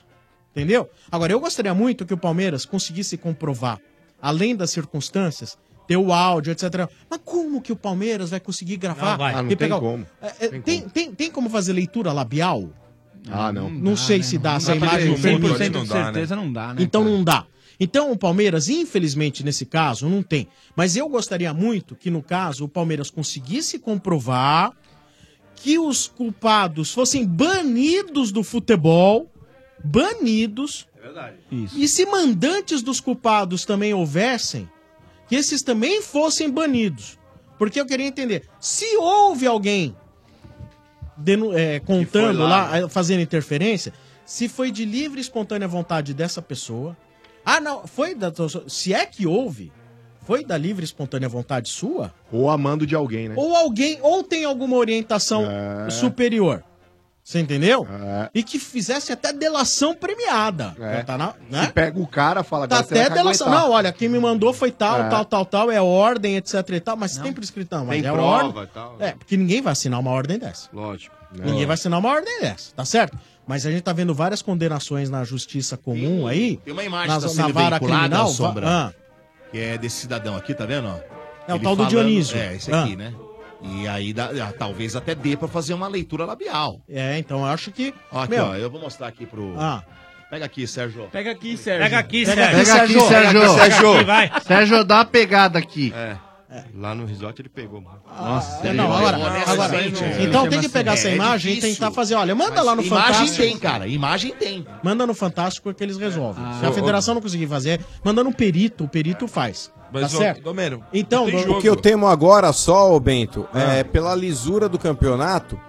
Entendeu? Agora, eu gostaria muito que o Palmeiras conseguisse comprovar, além das circunstâncias, ter o áudio, etc. Mas como que o Palmeiras vai conseguir gravar? Não vai. Ah, não e tem pegar o- como. É, é, tem, tem, tem como fazer leitura labial? Ah, não. Não sei se dá, se a imagem ter permite. 100% Não de dá, né? certeza não dá, né? Então cara? não dá. Então o Palmeiras, infelizmente, nesse caso, não tem. Mas eu gostaria muito que, no caso, o Palmeiras conseguisse comprovar que os culpados fossem banidos do futebol, banidos. É verdade. E se mandantes dos culpados também houvessem, que esses também fossem banidos. Porque eu queria entender, se houve alguém denu- é, contando lá, lá, eh, fazendo interferência, se foi de livre e espontânea vontade dessa pessoa. Ah, não, foi da. Se é que houve, foi da livre e espontânea vontade sua? Ou amando de alguém, né? Ou alguém, ou tem alguma orientação É. superior. Você entendeu? É. E que fizesse até delação premiada. É. Tá na, né? Se pega o cara, fala Tá agora você vai até delação. caguetar. Não, olha, quem me mandou foi tal, É. tal, tal, tal, é ordem, etc e tal, mas sempre escrito, não, mas Tem é prova ordem. e tal. É, porque ninguém vai assinar uma ordem dessa. Lógico. né? Ninguém vai assinar uma ordem dessa, tá certo? Mas a gente tá vendo várias condenações na justiça comum aí. Tem uma imagem na, que tá na sendo veiculada, criminal. Sombra, va- ah, que é desse cidadão aqui, tá vendo? ó? É o Ele tal do falando- Dionísio. É, esse aqui, Ah. né? E aí dá- ah, talvez até dê pra fazer uma leitura labial. é, então eu acho que. Ó, aqui, meu, ó, eu vou mostrar aqui pro... ah, Pega aqui, Sérgio. Pega aqui, Sérgio. Pega aqui, Pega Sérgio. aqui, Pega aqui, Sérgio. Sérgio. Sérgio, dá uma pegada aqui. É. Lá no resort ele pegou, mano. Nossa, é, não, ele- agora, agora é. então tem que pegar É, essa é imagem e tentar fazer. Olha, manda lá no imagem Fantástico. tem, cara. Imagem tem. Manda no Fantástico que eles resolvem. Ah. Se a federação não conseguir fazer, manda no perito, o perito faz. Mas, tá certo? Domênio, Então. O que eu temo agora só, ô Bento, é pela lisura do campeonato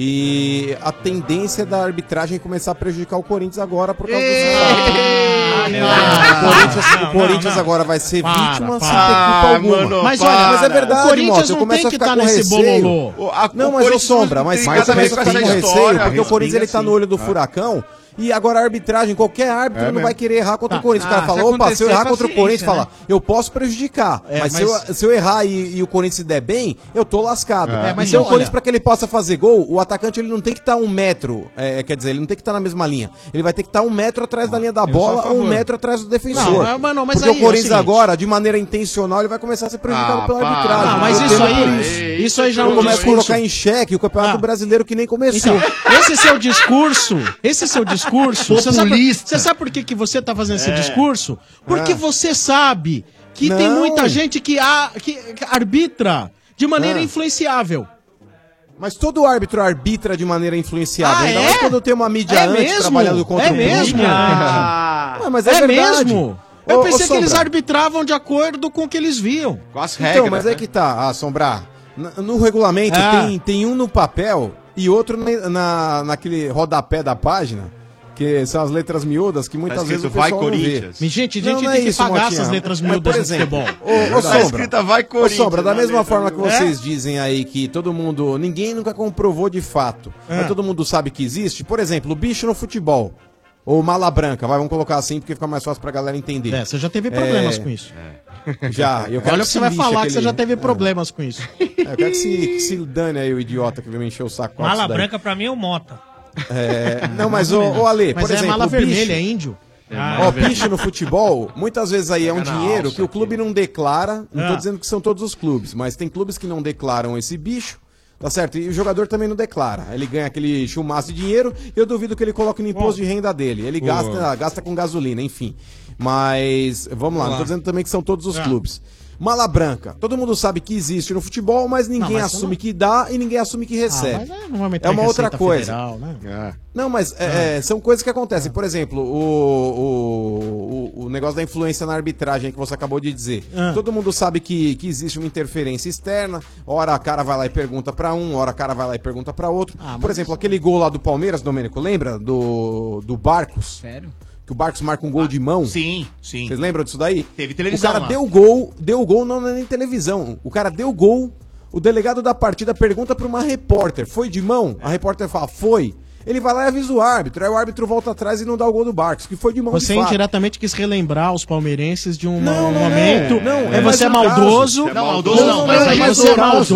e a tendência da arbitragem começar a prejudicar o Corinthians agora por causa Ah, do não. o Corinthians, Não, o Corinthians não. agora vai ser Para, vítima sem para. ter culpa alguma. mano, Mas para. olha, Mas é verdade, o Corinthians Mota, eu não começo tem a que ficar estar com nesse receio. bololô. O- a- Não, o mas Corinthians Sombra, mas tem mas também eu com receio, porque o Corinthians ele tá no olho do furacão E agora a arbitragem, qualquer árbitro É não mesmo. vai querer errar contra Tá. o Corinthians. O cara Ah, fala, se opa, se eu errar contra o Corinthians, né? fala, eu posso prejudicar. É, mas, mas- Se, eu, se eu errar e, e o Corinthians se der bem, eu tô lascado. É, mas então o Corinthians, pra que ele possa fazer gol, o atacante ele não tem que estar um metro, é, quer dizer, ele não tem que estar na mesma linha. Ele vai ter que estar um metro atrás da linha da bola ou um metro atrás do defensor. Não, mas- não, mas Porque aí é o Corinthians seguinte- agora, de maneira intencional, ele vai começar a ser prejudicado Ah, pela para. arbitragem. Ah, mas isso aí- por isso aí já é um Ele começa a colocar em xeque o Campeonato Brasileiro que nem começou. Então, esse seu discurso, esse seu discurso, você sabe, você sabe por que, que você tá fazendo esse É. discurso? Porque Ah. você sabe que tem Não. muita gente que, a, que arbitra de maneira Ah. influenciável. Mas todo árbitro arbitra de maneira influenciável. Ah, ainda é? mais quando tem uma mídia É antes mesmo? trabalhando contra É o mesmo? Ah, mas é, É mesmo? Eu Ô, pensei ô, que eles arbitravam de acordo com o que eles viam. Com as Então, mas aí que tá, ah, Sombrar. N- No regulamento Ah. tem, tem um no papel e outro na, na- naquele rodapé da página, que são as letras miúdas que muitas Tá vezes o "Vai, não vê. Corinthians". Gente, gente, Não, não é tem que isso, pagar Motinha. essas letras Mas, miúdas por no exemplo, futebol. Ô, É ô, Tá escrita, "Vai, Ô, Corinthians", Sombra, da mesma letra forma que miúda. vocês dizem aí que todo mundo, ninguém nunca comprovou de fato, É. mas todo mundo sabe que existe. Por exemplo, o bicho no futebol. Ou mala branca, vai, vamos colocar assim porque fica mais fácil pra galera entender. É, você já teve problemas É, com isso. Já, eu quero Olha o que que se você vai falar, que aquele- você já teve É. problemas com isso. É, eu quero que se, que se dane aí o idiota que veio me encher o saco. com Mala branca pra mim é o Mota. É, não, mas o, o Ale, Mas por é exemplo, mala o bicho- vermelha, é índio. Ah, Ó, é bicho no futebol, muitas vezes aí é um dinheiro que o clube não declara. Não tô Ah. dizendo que são todos os clubes, mas tem clubes que não declaram esse bicho. Tá certo? E o jogador também não declara. Ele ganha aquele chumaço de dinheiro e eu duvido que ele coloque no imposto de renda dele. Ele gasta, gasta com gasolina, enfim. Mas, vamos lá, Vamos não tô dizendo também que são todos os Ah. clubes. Mala branca. Todo mundo sabe que existe no futebol, mas ninguém Não, mas assume não- que dá e ninguém assume que recebe. Ah, mas é, é uma outra coisa. Federal, né? Não, mas é, é, são coisas que acontecem. Por exemplo, o, o, o negócio da influência na arbitragem que você acabou de dizer. Ah. Todo mundo sabe que, que existe uma interferência externa. Hora a cara vai lá e pergunta pra um, hora a cara vai lá e pergunta pra outro. Ah, Por exemplo, aquele gol lá do Palmeiras, Domênico, lembra? Do, do Barcos? Sério? Que o Barcos marca um gol de mão. Sim, sim. Vocês lembram disso daí? Teve televisão O cara lá. deu gol, deu gol, não é nem televisão. O cara deu gol, o delegado da partida pergunta pra uma repórter: foi de mão? A repórter fala: foi. Ele vai lá e avisa o árbitro. Aí o árbitro volta atrás e não dá o gol do Barcos, que foi de mão Você de indiretamente quis relembrar os palmeirenses de um, Não, não, momento. não, não, é é você é maldoso. Não, maldoso não, mas aí você é é maldoso.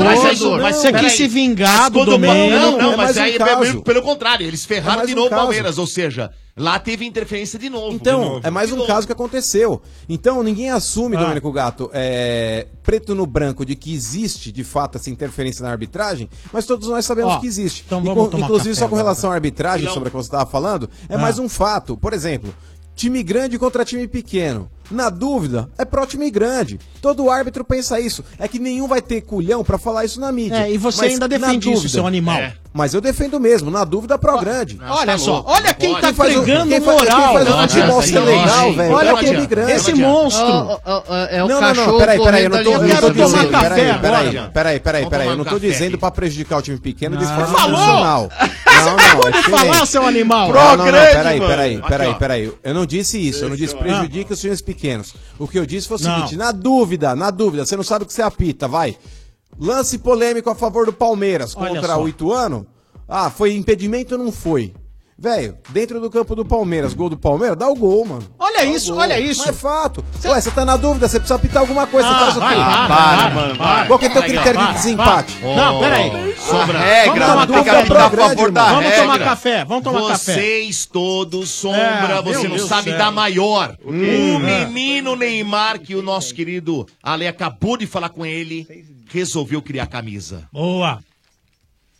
Mas você quis se vingar do Todo mundo- domínio. Não, não, É mas aí é pelo- contrário, eles É ferraram de novo o. Palmeiras, ou seja, lá teve interferência de novo. Então, é mais um caso que aconteceu. Então, ninguém assume, Ah. Domênico Gato, é, preto no branco, de que existe, de fato, essa interferência na arbitragem, mas todos nós sabemos Ó, que existe. então vamos com- tomar inclusive, café só com agora. relação à arbitragem, sobre a que você estava falando, é Ah. mais um fato. Por exemplo, time grande contra time pequeno. Na dúvida, é pro time grande. Todo árbitro pensa isso. É que nenhum vai ter culhão pra falar isso na mídia. É, e você Mas, ainda defende isso, seu animal. É. Mas eu defendo mesmo. Na dúvida, pro grande. Olha só, olha quem tá Quem faz o- entregando quem faz- moral. Quem faz o futebol ser legal, velho. Olha é grande. esse monstro. É o não, não, cachorro não, peraí, peraí, eu não tô, eu não dizendo, peraí, peraí, peraí, peraí, eu não um tô dizendo pra prejudicar o time pequeno de forma profissional. Não, não, Pode é falar, seu animal. Não, não, não, peraí, peraí, peraí, peraí. Eu não disse isso, eu não disse prejudique os times pequenos. O que eu disse foi o Não. seguinte, na dúvida, na dúvida, você não sabe o que você apita, vai. Lance polêmico a favor do Palmeiras Olha contra só. o Ituano. Ah, foi impedimento ou não foi? Velho, dentro do campo do Palmeiras, gol do Palmeiras, dá o gol, mano. Olha Dá o isso, gol. olha isso. Mas é fato. Ué, você tá na dúvida, você precisa apitar alguma coisa, Ah, você faz o quê? vai, vai, para, vai, mano, vai. Qual que é teu Vai, critério de desempate? vai. Não, peraí. Sobra. Vamos tomar tem que café, apitar a favor da Vamos regra. tomar café, vamos tomar café. Vocês todos, Sombra, É, você meu não sabe céu. da maior. O quê? O menino Neymar, que o nosso querido Ale acabou de falar com ele, resolveu criar camisa. Boa.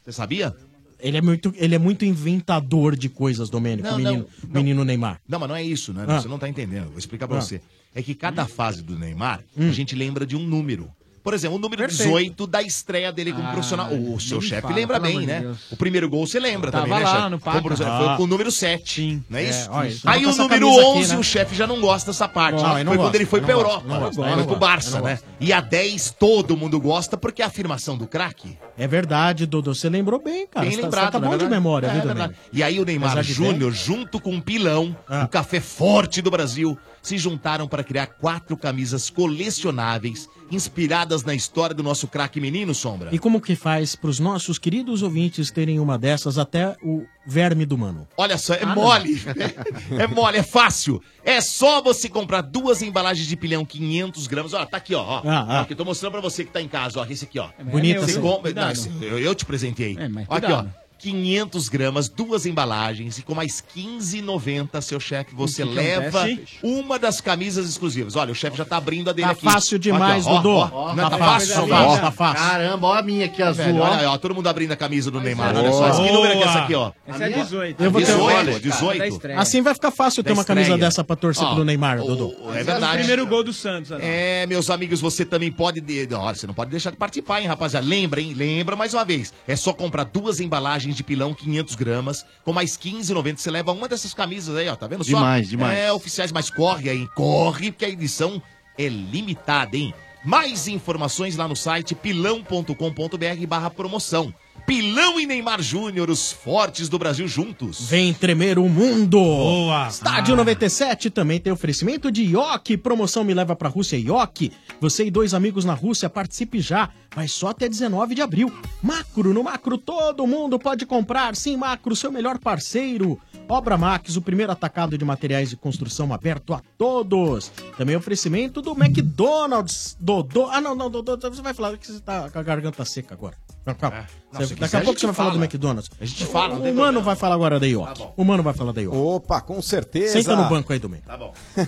Você sabia? Ele é muito, ele é muito inventador de coisas, Domênico, Não, o menino, não, não. menino Neymar. Não, mas não é isso, né? Ah. Você não tá entendendo. Vou explicar pra Ah. você. É que cada fase do Neymar, Hum. a gente lembra de um número. Por exemplo, o número Perfeito. 18 da estreia dele como Ah, profissional. O seu chefe fala, lembra bem, né? Deus. O primeiro gol você lembra Tava também, né, lá chefe? no Como Ah. Foi com o número 7, não é É, isso? olha, isso. Aí Tá o essa número camisa 11, aqui, né? o chefe já não gosta dessa parte. Não, foi quando gosto, ele foi pra gosto, Europa. não gosto, Foi eu não pro Barça, né? E a 10 todo mundo gosta porque é a afirmação do craque. É verdade, Dodô. Você lembrou bem, cara. Bem tá- lembrado, tá não é bom de memória, É, viu, é verdade. E aí o Neymar Júnior, junto com o Pilão, Ah. o café forte do Brasil, se juntaram para criar quatro camisas colecionáveis inspiradas na história do nosso craque menino, Sombra? E como que faz pros nossos queridos ouvintes terem uma dessas até o verme do mano? Olha só, é Ah, mole. é mole, é fácil. É só você comprar duas embalagens de pilhão 500 gramas. Olha, tá aqui, ó. ó. Ah, ah. Aqui, tô mostrando pra você que tá em casa, ó. Esse aqui, ó. Bonita Você essa. compra- Cuidado. Não, esse- eu, eu te presentei. mas Ó, aqui, ó. 500 gramas, duas embalagens e com mais 15,90, seu chefe, você que leva acontece? uma das camisas exclusivas. Olha, o chefe já tá abrindo a dele Tá aqui. fácil demais, Aqui, ó, Dodô. ó, ó. Não, Tá tá fácil, fácil, tá ó. fácil, tá fácil. Caramba, ó a minha aqui azul, Velho, ó. olha ó, todo mundo abrindo a camisa do Neymar. Olha só, esse que número é esse aqui, ó? Essa é 18. Eu vou ter 18, 18. Assim vai ficar fácil ter Da uma camisa dessa pra torcer pro Neymar, Dodô. É verdade. O primeiro gol do Santos. É, meus amigos, você também pode. de- Olha, você não pode deixar de participar, hein, rapaziada? Lembra, hein? Lembra mais uma vez. É só comprar duas embalagens de pilão 500 gramas, com mais 15,90. Você leva uma dessas camisas aí, ó. Tá vendo só? Demais, demais. É, oficiais, mas corre aí, corre, porque a edição é limitada, hein? Mais informações lá no site pilão.com.br barra promoção. Pilão e Neymar Júnior, os fortes do Brasil juntos. Vem tremer o mundo! Boa! Estádio 97 também tem oferecimento de Ioki. Promoção Me Leva pra Rússia Ioki. Você e dois amigos na Rússia, participe já. Mas só até 19 de abril. Macro, no Macro todo mundo pode comprar. Sim, Macro, seu melhor parceiro. Obra Max, o primeiro atacado de materiais de construção aberto a todos. Também oferecimento do McDonald's. Dodô. Ah, não, não, Dodô, você vai falar que você tá com a garganta seca agora. Não, calma. É. Não, se daqui quiser, a a pouco gente você vai falar do fala. McDonald's. A gente fala, não O Mano problema. vai falar agora da Ioki. Tá bom. o Mano vai falar da Ioki. Opa, com certeza. Senta no banco aí do meio. Tá bom.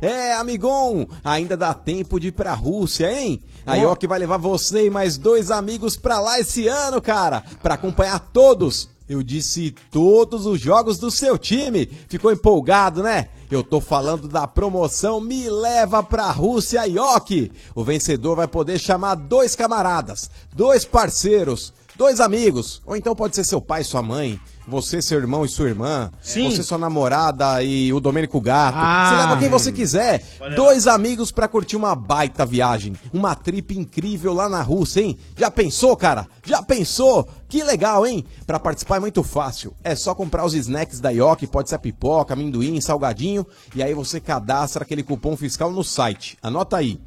É, amigão, ainda dá tempo de ir pra Rússia, hein? A Ó. Ioki vai levar você e mais dois amigos pra lá esse ano, cara, pra acompanhar todos. Eu disse todos os jogos do seu time. Ficou empolgado, né? Eu tô falando da promoção Me Leva pra Rússia Ioki. O vencedor vai poder chamar dois camaradas, dois parceiros, dois amigos, ou então pode ser seu pai e sua mãe, você, seu irmão e sua irmã, Sim. você, sua namorada e o Domênico Gato. Ah. Você leva quem você quiser. Dois amigos pra curtir uma baita viagem. Uma trip incrível lá na Rússia, hein? Já pensou, cara? Já pensou? Que legal, hein? Pra participar é muito fácil. É só comprar os snacks da Yoki, pode ser pipoca, amendoim, salgadinho, e aí você cadastra aquele cupom fiscal no site. Anota aí.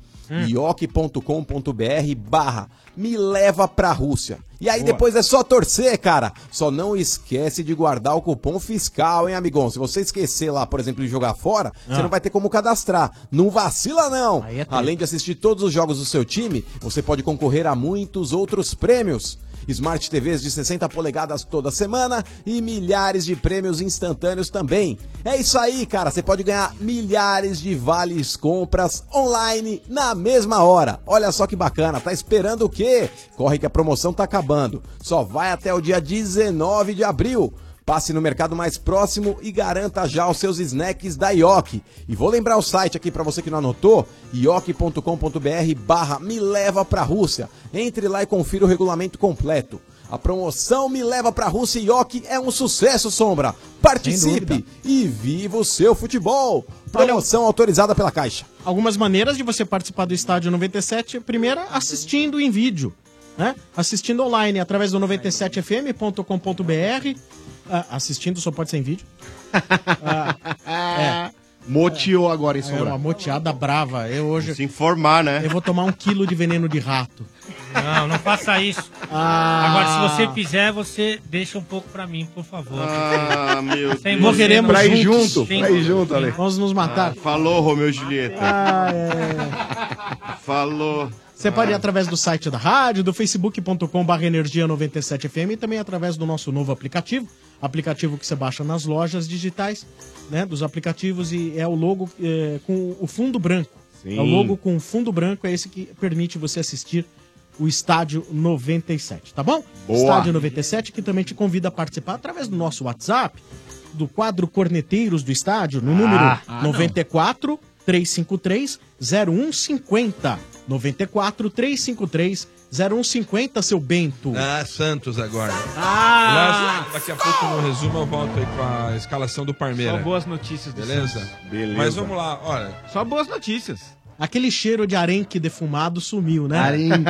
ioki.com.br barra me leva pra Rússia. E aí Boa. depois é só torcer, cara. Só não esquece de guardar o cupom fiscal, hein, amigão? Se você esquecer lá, por exemplo, de jogar fora, você Ah. não vai ter como cadastrar. Não vacila, não. É. Além de assistir todos os jogos do seu time, você pode concorrer a muitos outros prêmios. Smart TVs de 60 polegadas toda semana e milhares de prêmios instantâneos também. É isso aí, cara. Você pode ganhar milhares de vales compras online na mesma hora. Olha só que bacana. Tá esperando o quê? Corre que a promoção tá acabando. Só vai até o dia 19 de abril. Passe no mercado mais próximo e garanta já os seus snacks da Ioki. E vou lembrar o site aqui para você que não anotou, ioki.com.br barra me leva pra Rússia. Entre lá e confira o regulamento completo. A promoção Me Leva pra Rússia Ioki é um sucesso, Sombra. Participe e viva o seu futebol. Promoção autorizada pela Caixa. Algumas maneiras de você participar do Estádio 97. Primeira, assistindo em vídeo. Né? Assistindo online através do 97fm.com.br. Ah, assistindo só pode ser em vídeo. Ah, é. Moteou agora em É Sombra. uma moteada brava. Eu hoje. Se informar, né? Eu vou tomar um quilo de veneno de rato. Não, não faça isso. Ah. Agora, se você fizer, você deixa um pouco pra mim, por favor. Ah, meu Sem Deus. Morreremos Pra ir juntos. junto, Sim. pra ir junto, Ale. Vamos nos matar. Falou, Romeu e Julieta. Ah, é. Falou. Você pode ir através do site da rádio, do facebook.com.br energia 97fm e também através do nosso novo aplicativo. Aplicativo que você baixa nas lojas digitais, né? Dos aplicativos e é o logo é, com o fundo branco. Sim. É o logo com fundo branco, é esse que permite você assistir o Estádio 97, tá bom? Boa. Estádio 97 que também te convida a participar através do nosso WhatsApp, do quadro Corneteiros do Estádio, no número Ah, ah, não. 94 353 0150. 94 353 0150, seu Bento. Ah, Santos agora. Ah! Daqui a pouco no resumo eu volto aí com a escalação do Parmeira. Só boas notícias do Beleza? Santos. Beleza. Mas vamos lá, olha. Só boas notícias. Aquele cheiro de arenque defumado sumiu, né? Arenque.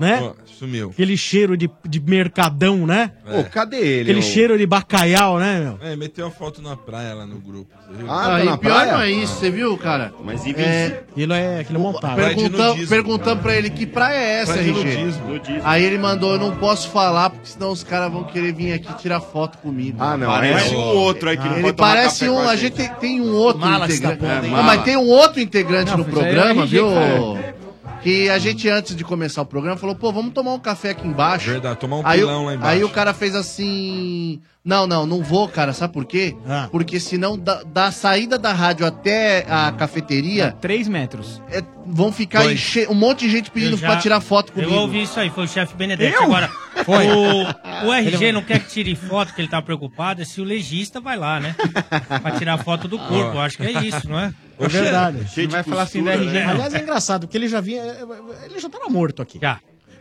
né? Pô, sumiu. Aquele cheiro de, de mercadão, né? Pô, cadê ele? Aquele ô? cheiro de bacalhau, né, meu? É, meteu a foto na praia lá no grupo. Ah, Ah, tá e na pior praia? não é isso, você viu, cara? Mas É, Aquilo é aquilo é montado. Perguntamos perguntamos pra ele que praia é essa, Praia RG. nudismo. Aí ele mandou, eu não posso falar, porque senão os caras vão querer vir aqui tirar foto comigo. Ah, não, Parece é- um outro aí que não Ele parece café um. com A gente tem, tem um outro Mala tá integrante. hein? Não, mas tem um outro integrante Não, no é programa, RG, viu? cara. Que a gente, antes de começar o programa, falou, pô, vamos tomar um café aqui embaixo. Verdade, tomar um aí, o- pilão lá embaixo. Aí o cara fez assim. Não, não, não vou, cara. Sabe por quê? Ah. Porque senão da, da saída da rádio até a cafeteria. 3 metros. é, vão ficar enche- um monte de gente pedindo já- pra tirar foto comigo. Eu ouvi isso aí, foi o chefe Benedetti. Eu? Agora, Foi. O, o RG não quer que tire foto, que ele tá preocupado, é se o legista vai lá, né? Pra tirar foto do corpo. Eu acho que é isso, não é? É verdade. Cheio de vai falar assim RG, né? não. Aliás, é engraçado, porque ele já vinha. Ele já tava morto aqui. Já.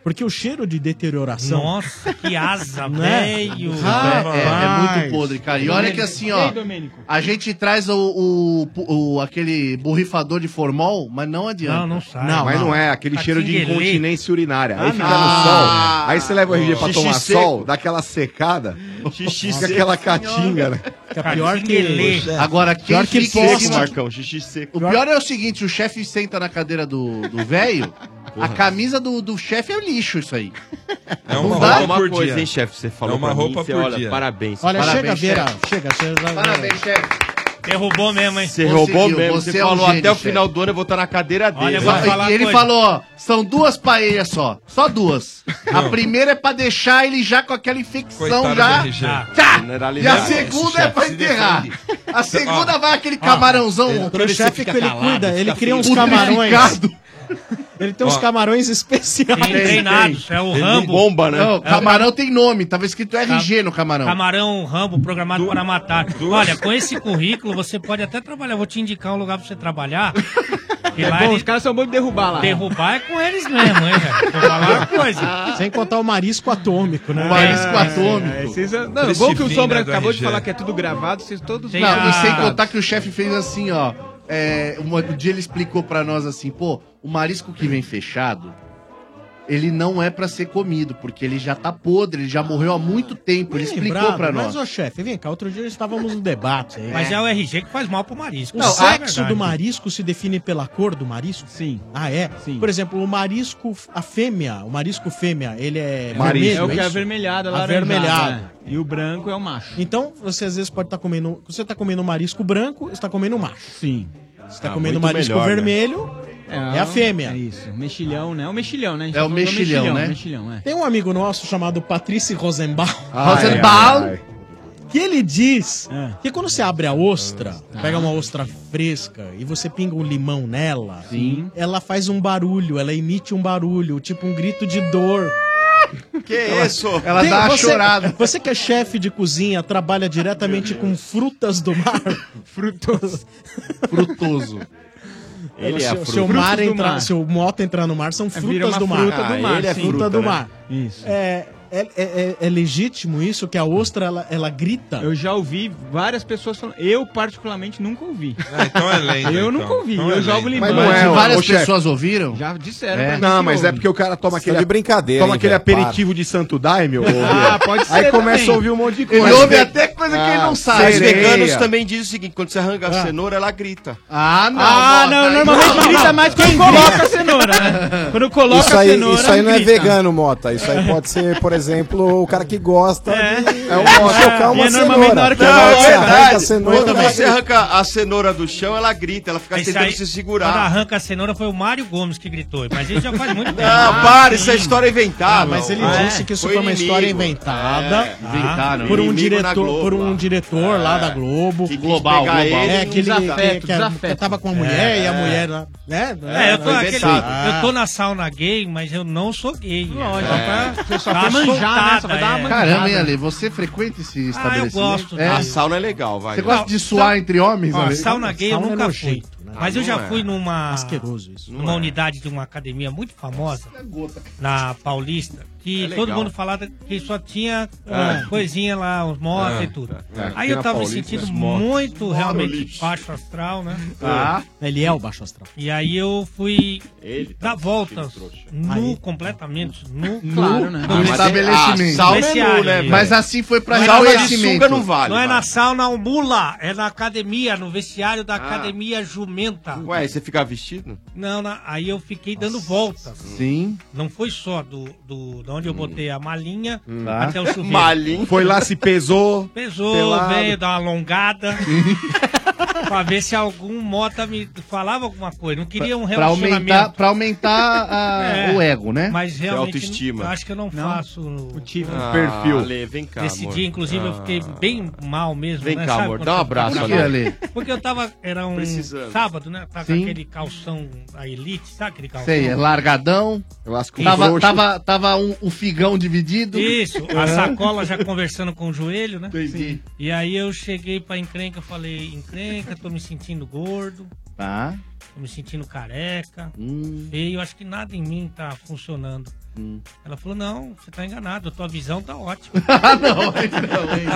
Porque o cheiro de deterioração. Nossa, que asa, Né? velho. Ah, É, é muito podre, cara. E olha que assim, ó. A gente traz o, o- o- aquele borrifador de formol, mas não adianta. Não, não sai. Não, Mas não é, aquele cheiro de incontinência urinária. Aí Ah, fica no sol. Aí você leva o RG pra Xixi tomar seco. sol, dá aquela secada, Xixi fica seco. aquela catinga, né? Fica pior Catinguelê. que. Agora, quem Pior que cima- Marcão, xixi seco. O pior é o seguinte, o chefe senta na cadeira do velho, a camisa do, do chefe é lixo isso aí. É Não uma dá roupa uma por coisa, dia. hein, chefe? Você falou É uma pra mim, roupa você, por olha, dia. Parabéns. Olha, Parabéns, chega, Vera. Chega, chega. Parabéns, chefe. Derrubou mesmo, hein? Você roubou mesmo. você Você, é um falou gênio, até o chefe. final do ano eu vou estar na cadeira dele. Olha, eu vou Vai. falar E ele coisa. falou, ó, são duas paelhas só. Só duas. A primeira é pra deixar ele já com aquela infecção Coitado já. Tá! E a segunda é pra enterrar. A segunda vai aquele camarãozão. O chefe que ele cuida, ele cria uns camarões. Ele tem uns Ó. camarões especiais. Tem treinados, é o Ele Rambo. bomba, né? Não, camarão tem nome, tava escrito RG no camarão. Camarão Rambo programado para matar. Olha, com esse currículo você pode até trabalhar. Vou te indicar um lugar pra você trabalhar. Que lá Bom, eles os caras são bons de derrubar lá. derrubar é com eles mesmo, hein, velho? Vou falar uma coisa. Sem contar o marisco atômico, né? O marisco É, atômico. É, vocês, não, bom que o Sombra né, acabou de falar que é tudo gravado, vocês todos... Não, a- e sem contar que o chefe fez assim, ó. É, um, um dia ele explicou pra nós assim, pô, o marisco que vem fechado, ele não é pra ser comido, porque ele já tá podre, ele já morreu há muito tempo. Ele explicou lembrado, pra Mas, nós. ô chefe, vem cá, outro dia estávamos no debate aí. Mas é o RG que faz mal pro marisco. O Não, é sexo verdade. do marisco se define pela cor do marisco? Sim. Ah, é? Sim. Por exemplo, o marisco, a fêmea, o marisco fêmea, ele é É vermelho, o que é avermelhado, laranjado. Avermelhado. né? E o branco é o macho. Então, você às vezes pode estar comendo. Você está comendo marisco branco, você está comendo macho. Sim. Você está Ah, comendo marisco melhor, né? É, a fêmea. É isso. Mexilhão, né? O mexilhão, né? Gente É o tá do mexilhão, né? Mexilhão, é. Tem um amigo nosso chamado Patrício Rosenbaum. Rosenbaum. Que ele diz É. que quando você abre a ostra, pega uma ostra fresca e você pinga um limão nela, Sim. ela faz um barulho, ela emite um barulho, tipo um grito de dor. Que isso? Ela Tem- dá uma você, chorada. Você que é chefe de cozinha, trabalha diretamente com frutas do mar. Frutoso. Frutoso. Ele se, é a se fruta. o mar entrar, mar. se o moto entrar no mar, são Vira frutas do mar. fruta do Ah, mar, ele é sim. fruta fruta, do né? mar. Isso. É, é, é- é- é legítimo isso que a ostra ela, ela grita? Eu já ouvi várias pessoas falando. Eu, particularmente, nunca ouvi. Ah, então é lenda. Eu então. nunca ouvi. Então eu é jogo limão. Mas não é, várias chefe. pessoas ouviram? Já disseram. É. Não, mas é ouve. porque o cara toma aquele, de brincadeira, toma hein, aquele velho, para. aperitivo de santo daime, Ah, pode Aí ser começa também. a ouvir um monte de Ele coisa. ouve até coisa que ele não sabe. Os Sereia. veganos também dizem o seguinte: quando você arranca a cenoura, ela grita. Ah, não. Ah, não, aí. normalmente grita mais quando coloca a cenoura, né? Quando coloca Isso a aí, cenoura. isso aí não é grita. vegano, Mota. Isso aí pode ser, por exemplo, o cara que gosta É. de É um chocar uma E é normalmente na hora que cenoura. Não, ela é Você arranca a cenoura, Quando você arranca a cenoura do chão, ela grita, ela fica tentando aí, se Quando segurar. arranca a cenoura foi o Mário Gomes que gritou. Mas isso já faz muito tempo. Não, para, isso é história Ah, inventada. mas ele É. disse que isso Foi uma história inventada É, inventaram. por um diretor, Globo, por um lá. diretor lá da Globo. Que Global, global. ele, É, que ele desafeto, que, desafeto. que tava com a mulher e a mulher lá, né? É, eu tô, aquele- inventado. eu tô na sauna gay, mas eu não sou gay. Lógico, É. você só uma manjar, né? Só vai dar uma é. manjada. Caramba, hein, Ale? Você frequenta esse Ah, eu estabelecimento? gosto. É. A sauna é legal, vai. Você gosta de suar entre homens, Ale? sauna gay eu é nunca fui. Né? Mas eu já fui numa. Asqueroso isso. Numa unidade de uma academia muito famosa, na Paulista, que É todo mundo falava que só tinha É. ah, coisinha lá, os motos É, e tudo. é. Aí Tem eu tava me sentindo muito realmente lixo. baixo astral, né? Ah. Ele é o baixo astral. E aí eu fui tá dar voltas nu, Aí. completamente nu. Claro, né? No No estabelecimento. Ah, Sauna é né. Mas assim foi pra Não é reconhecimento. na- Não é na sauna mula, é na academia, no vestiário da academia jumenta. Ué, você fica vestido? Não, não, aí eu fiquei dando voltas. Sim. Não foi só do, do, de onde eu botei a malinha Tá. até o chuveiro. Malinha. Foi lá, se pesou. Pesou, pelado. veio dar uma alongada. pra ver se algum mota me falava alguma coisa. Não queria um Pra relacionamento. aumentar, pra aumentar a- É. o ego, né? Mas realmente, autoestima. eu acho que eu não, faço o tipo. Ah, perfil. Ale, vem cá, Nesse amor. dia, inclusive, eu Ah. fiquei bem mal mesmo. Vem né? cá, Sabe amor, dá um abraço, Por Ale. Porque eu tava, era um Precisando. sábado, né? Tava Sim. com aquele calção, a Elite, sabe aquele calção? Sei, é largadão. Lasco Tava, frouxo. tava, tava um, um figão dividido. Isso, a sacola já conversando com o joelho, né? Entendi. E aí eu cheguei pra encrenca, falei, encrenca, tô me sentindo gordo, Tá. tô me sentindo careca, Hum. feio, acho que nada em mim tá funcionando. Ela falou, não, você tá enganado, a tua visão tá ótima. Ah, não, aí não, hein?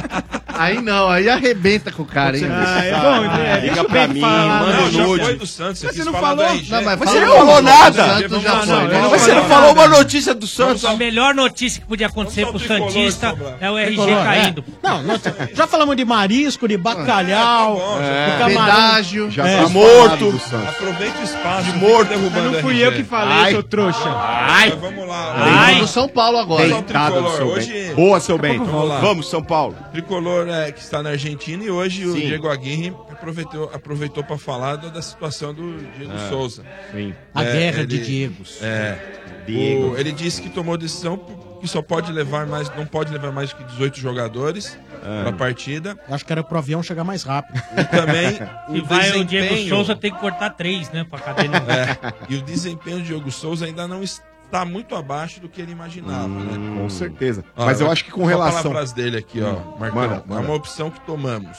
Aí não, aí arrebenta com o cara, hein? Ah, é bom, né? Liga Deixa o pra mim, falar, manda né? nude. foi do Santos, você Mas quis você não falou? Não, mas você não falou nada. Santos já foi. não, você não falou nada. uma notícia do Santos? A melhor notícia que podia acontecer pro Santista é o RG Tricolor, caindo. é. Não, já falamos de marisco, de bacalhau, É. de camarão. Pedágio. Já É. tá morto. do Santos. Aproveita o espaço. De não morto. Não fui eu que falei, Ai. seu trouxa. Mas vamos lá. Ai. do São Paulo agora. Deitado do seu Hoje, Bento. Boa, seu Bento. Vamos. Vamos, São Paulo. Tricolor é, que está na Argentina e hoje o Sim. Diego Aguirre aproveitou, aproveitou para falar da, da situação do Diego Souza. Sim. A É, guerra ele- de Diegos. É. Diego. O- ele disse que tomou decisão que só pode levar mais, não pode levar mais do que 18 jogadores para a partida. Acho que era pro avião chegar mais rápido. E também o E vai o Diego desempenho- Souza tem que cortar três, né? Pra caber no... É, e o desempenho do Diogo Souza ainda não está muito abaixo do que ele imaginava, né? Com certeza. Ó, Mas eu acho que com vou falar relação. frase dele aqui, ó, Hum, Marcão. manda, É manda. uma opção que tomamos.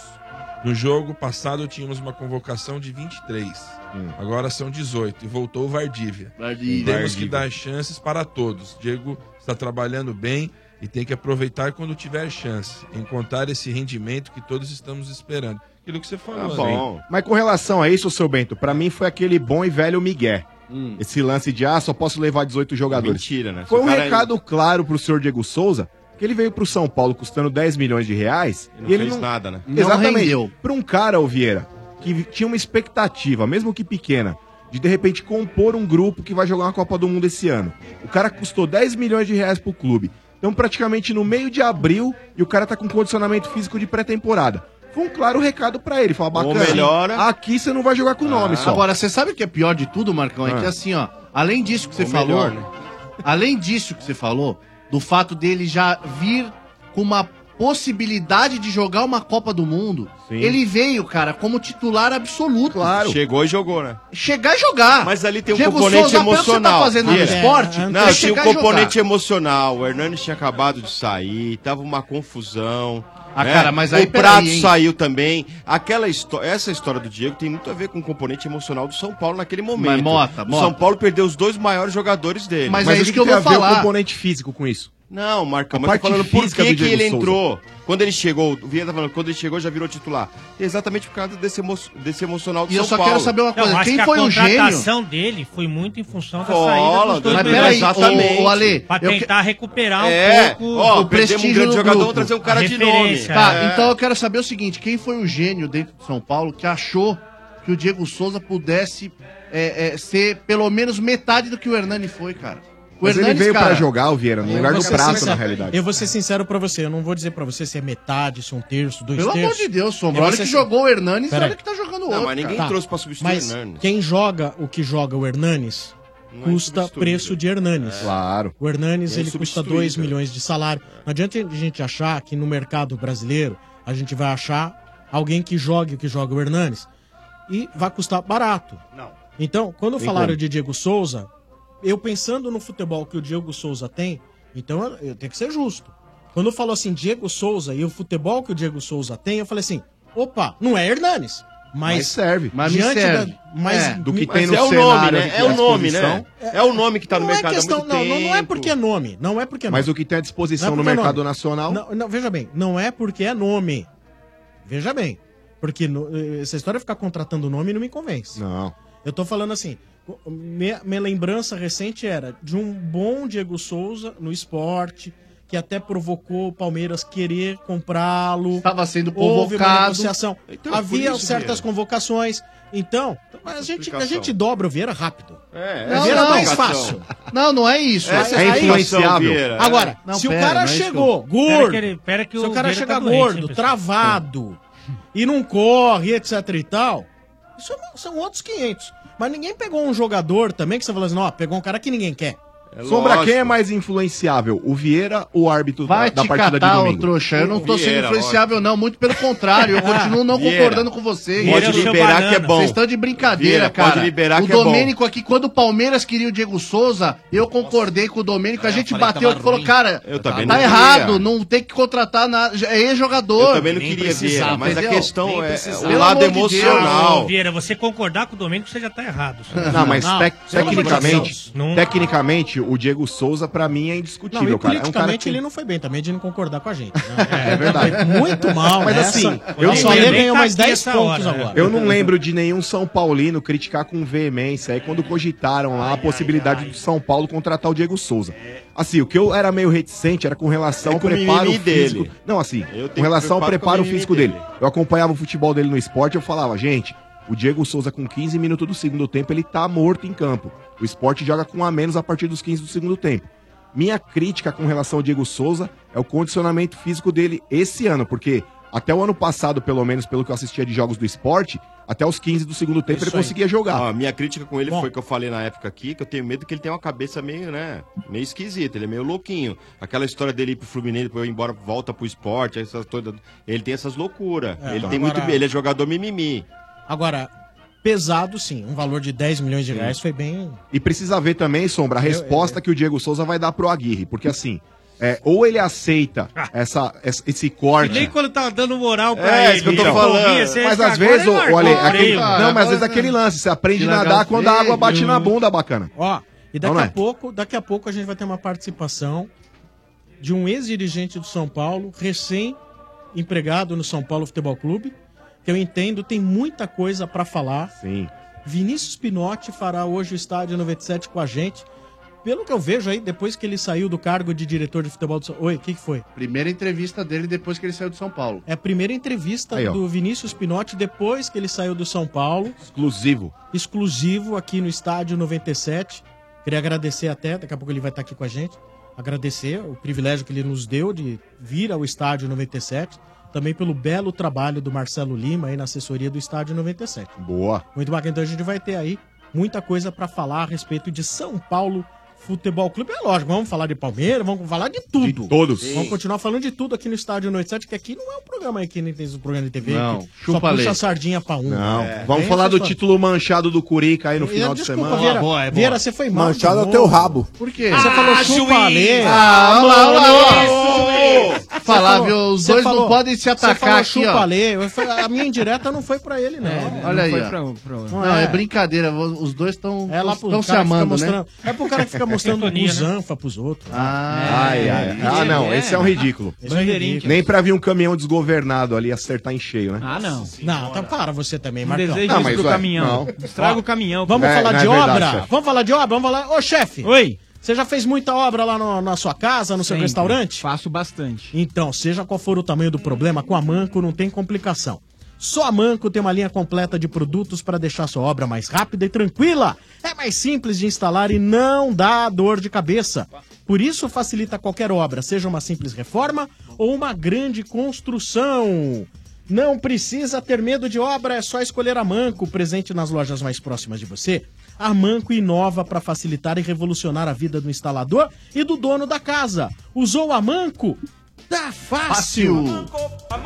No jogo passado tínhamos uma convocação de 23. Hum. Agora são 18 e voltou o Vardívia. Vardívia. Temos que Vardívia. dar chances para todos. Diego está trabalhando bem e tem que aproveitar quando tiver chance. Encontrar esse rendimento que todos estamos esperando. Aquilo que você falou, Tá né? bom. Mas com relação a isso, seu Bento, pra mim foi aquele bom e velho Miguel. Hum. Esse lance de, ah, só posso levar 18 jogadores. Mentira, né? Foi um o cara- recado claro pro senhor Diego Souza, que ele veio pro São Paulo custando 10 milhões de reais. Ele não e ele fez não... nada, né? Não Exatamente. rendeu. Pra um cara, ô Vieira, que tinha uma expectativa, mesmo que pequena, de de repente compor um grupo que vai jogar uma Copa do Mundo esse ano. O cara custou 10 milhões de reais pro clube. Então, praticamente no meio de abril, e o cara tá com condicionamento físico de pré-temporada. Foi um claro recado pra ele. Fala, Ou bacana. melhora. Aqui você não vai jogar com o nome só. Agora, você sabe o que é pior de tudo, Marcão? É Ah. que assim, ó, além disso que você Ou falou, melhor, né? além disso que você falou, do fato dele já vir com uma possibilidade de jogar uma Copa do Mundo, Sim. ele veio, cara, como titular absoluto. Claro. Chegou e jogou, né? Chegar e jogar. Mas ali tem um Diego componente Souza, que emocional. Você tá fazendo no Vieira. esporte, É, Não, tem tinha que um componente emocional. O Hernani tinha acabado de sair, tava uma confusão. Ah, né? cara, mas aí, o Prato hein? saiu também. Aquela histó- essa história do Diego tem muito a ver com o componente emocional do São Paulo naquele momento. Mas, Mota, o Mota. São Paulo perdeu os dois maiores jogadores dele. Mas Mas é o isso que, que eu tem vou a ver falar. o componente físico com isso? Não, Marcão, A mas parte falando por que, que ele Souza. entrou. Quando ele chegou, o Vieira tá falando, quando ele chegou já virou titular. Exatamente por causa desse, emo desse emocional do E eu São só Paulo. quero saber uma Não, coisa, acho quem que foi a o gênio? contratação dele foi muito em função da Cola, saída dos dois Mas peraí, exatamente. ô, ô, Ale, Pra eu que- tentar recuperar É, um pouco ó, o perdemos um prestígio grande do jogador, grupo. trazer um cara A de nome. Tá, É. então eu quero saber o seguinte: quem foi o gênio dentro de São Paulo que achou que o Diego Souza pudesse é, é, ser pelo menos metade do que o Hernani foi, cara? O Mas ele veio cara, pra jogar, o Vieira, no Eu lugar do prato, sincero- na realidade. Eu vou ser sincero pra você, eu não vou dizer pra você se é metade, se é um terço, dois Pelo amor terços. de Deus, Sombra. Olha que jogou o Hernanes e olha que tá jogando o Não, outro. mas ninguém cara. trouxe pra substituir Mas o Hernanes. quem joga o que joga o Hernanes Não é custa insubstituível. preço de Hernanes. Claro. O Hernanes É ele custa insubstituível. 2 milhões de salário. Não adianta a gente achar que no mercado brasileiro a gente vai achar alguém que jogue o que joga o Hernanes e vai custar barato. Não. Então, quando Tem falaram como. de Diego Souza, eu pensando no futebol que o Diego Souza tem, então eu, eu tenho que ser justo. Quando falou assim, Diego Souza e o futebol que o Diego Souza tem, eu falei assim: opa, não é Hernanes. Mas, Mas serve. Mas me diante serve. da- mas É, do que mas tem no é o nome, né? É o nome, né? disposição. É o nome que tá no não é mercado questão, há muito não, não, não é porque é nome, não é porque é nome. Mas o que tem à disposição Não é no é mercado nome. nacional. Não, não, veja bem, não é porque é nome. Veja bem. Porque no- eh, essa história de ficar contratando nome não me convence. Não. Eu tô falando assim. Minha, minha lembrança recente era de um bom Diego Souza no esporte, que até provocou o Palmeiras querer comprá-lo. Estava sendo Houve uma convocado. negociação. Então, por Havia isso, certas Vieira. convocações. Então, a gente, a gente dobra o Vieira rápido. É, o Vieira é mais fácil. Não, não é isso. Aí- é aí- influenciável. Vieira, é. Agora, Não, se pera, o cara não é que chegou eu- gordo, Pera que ele- pera que se o o cara Vieira chega tá doente, gordo, hein, pessoal? travado, e não corre, etc e tal, isso é- são outros 500. Mas ninguém pegou um jogador também que você falou assim, ó, pegou um cara que ninguém quer. Sombra, quem é mais influenciável? O Vieira ou o árbitro Vai da, da partida catar, de ô domingo? trouxa. Eu não tô sendo Vieira, influenciável, não. Muito pelo contrário. Eu continuo não Vieira. concordando com vocês. Pode é liberar banana. que é bom. Vocês estão de brincadeira, Vieira, cara. pode liberar o que é bom. Domênico aqui, quando o Palmeiras queria o Diego Souza, eu concordei com o Domênico. A gente falei que bateu e falou, ruim. cara, Eu também tá não errado. queria. Não tem que contratar nada. É ex-jogador. Eu também não Nem queria Vieira, mas a entendeu? questão Nem é- o lado emocional. Ô, Vieira, você concordar com o Domênico, você já tá errado. Não, mas tecnicamente, tecnicamente, o Diego Souza, pra mim, é Não, indiscutível, e cara. É um cara que... ele não foi bem também de não concordar com a gente. né? É verdade. Muito mal, Mas nessa. assim, eu não Ale lembro- ganhou mais tá aqui 10 essa pontos hora, agora. Eu não lembro de nenhum São Paulino criticar com veemência aí quando cogitaram lá a possibilidade do São Paulo contratar o Diego Souza. Assim, o que eu era meio reticente era com relação É ao preparo físico. dele. Não, assim, com relação ao preparo físico dele. dele. Eu acompanhava o futebol dele no esporte e eu falava, gente, o Diego Souza com 15 minutos do segundo tempo, ele tá morto em campo. O esporte joga com um a menos a partir dos 15 do segundo tempo. Minha crítica com relação ao Diego Souza é o condicionamento físico dele esse ano, porque até o ano passado, pelo menos pelo que eu assistia de jogos do esporte, até os 15 do segundo tempo ele conseguia jogar. A minha crítica com ele Bom. foi que eu falei na época aqui, que eu tenho medo que ele tenha uma cabeça meio, né, meio esquisita, ele é meio louquinho. Aquela história dele ir pro Fluminense, depois ir embora, volta pro esporte, essas todas, ele tem essas loucuras. É, ele tem agora- muito, ele é jogador mimimi. Agora, pesado sim, um valor de 10 milhões de reais foi bem... E precisa ver também, Sombra, a Eu- resposta que o Diego Souza vai dar pro Aguirre. Porque assim, é, ou ele aceita essa, essa- esse corte. Nem quando tava dando moral pra É, ele. isso que eu tô ele falando. corria, você Mas às vezes, largou o aquele, freio. não, mas às vezes aquele lance, você aprende a nadar quando a água bate na bunda, bacana. Ó, e daqui Não, a né? pouco, daqui a pouco a gente vai ter uma participação de um ex-dirigente do São Paulo, recém-empregado no São Paulo Futebol Clube, que eu entendo tem muita coisa pra falar. Sim. Vinícius Pinotti fará hoje o estádio 97 com a gente. Pelo que eu vejo aí, depois que ele saiu do cargo de diretor de futebol do São Oi, o que, que foi? Primeira entrevista dele depois que ele saiu de São Paulo. É a primeira entrevista Aí, ó. do Vinícius Pinotti depois que ele saiu do São Paulo. Exclusivo. Exclusivo aqui no Estádio 97. Queria agradecer até, daqui a pouco ele vai estar aqui com a gente. Agradecer o privilégio que ele nos deu de vir ao Estádio 97. Também pelo belo trabalho do Marcelo Lima aí na assessoria do Estádio 97. Boa. Muito bacana. Então a gente vai ter aí muita coisa para falar a respeito de São Paulo Futebol Clube. É lógico, vamos falar de Palmeiras, vamos falar de tudo. De todos. Vamos continuar falando de tudo aqui no Estádio 97, que aqui não é um programa aí que nem tem um programa de TV. Não, que chupa só puxa a sardinha pra um. Não, É. vamos falar do título manchado do Curica aí no Eu- final de desculpa, semana. Vieira, Boa, é boa. Vieira, você foi mal. Manchado de é o rabo. Por quê? Você falou chupa Ale. Ah, olha lá, olha lá. Falar, viu? Os você dois não falou- podem se você atacar falou aqui, chupa ó. Ale. Eu falei, A minha indireta não foi pra ele, não. Olha aí, foi ó. pra- Não, é brincadeira. Os dois estão É se amando, né? É pro cara que fica mostrando Sintonia, né? busanfa pros outros. Ah, Ai, ai. Ah, não, esse é um ridículo. Esse é um ridículo. Nem pra vir um caminhão desgovernado ali acertar em cheio, né? Ah, não. Não, tá para você também, Marcão. desejo Não, isso mas, pro ué, caminhão. não. Estraga o caminhão. Vamos É, falar é de verdade, obra? Vamos falar de obra? Vamos falar. Ô, chefe! Oi! Você já fez muita obra lá no- na sua casa, no seu Sempre. restaurante? Faço bastante. Então, seja qual for o tamanho do problema, com a Manco não tem complicação. Só a Manco tem uma linha completa de produtos para deixar sua obra mais rápida e tranquila. É mais simples de instalar e não dá dor de cabeça. Por isso, facilita qualquer obra, seja uma simples reforma ou uma grande construção. Não precisa ter medo de obra, é só escolher a Manco, presente nas lojas mais próximas de você. A Manco inova para facilitar e revolucionar a vida do instalador e do dono da casa. Usou a Manco? Tá fácil! A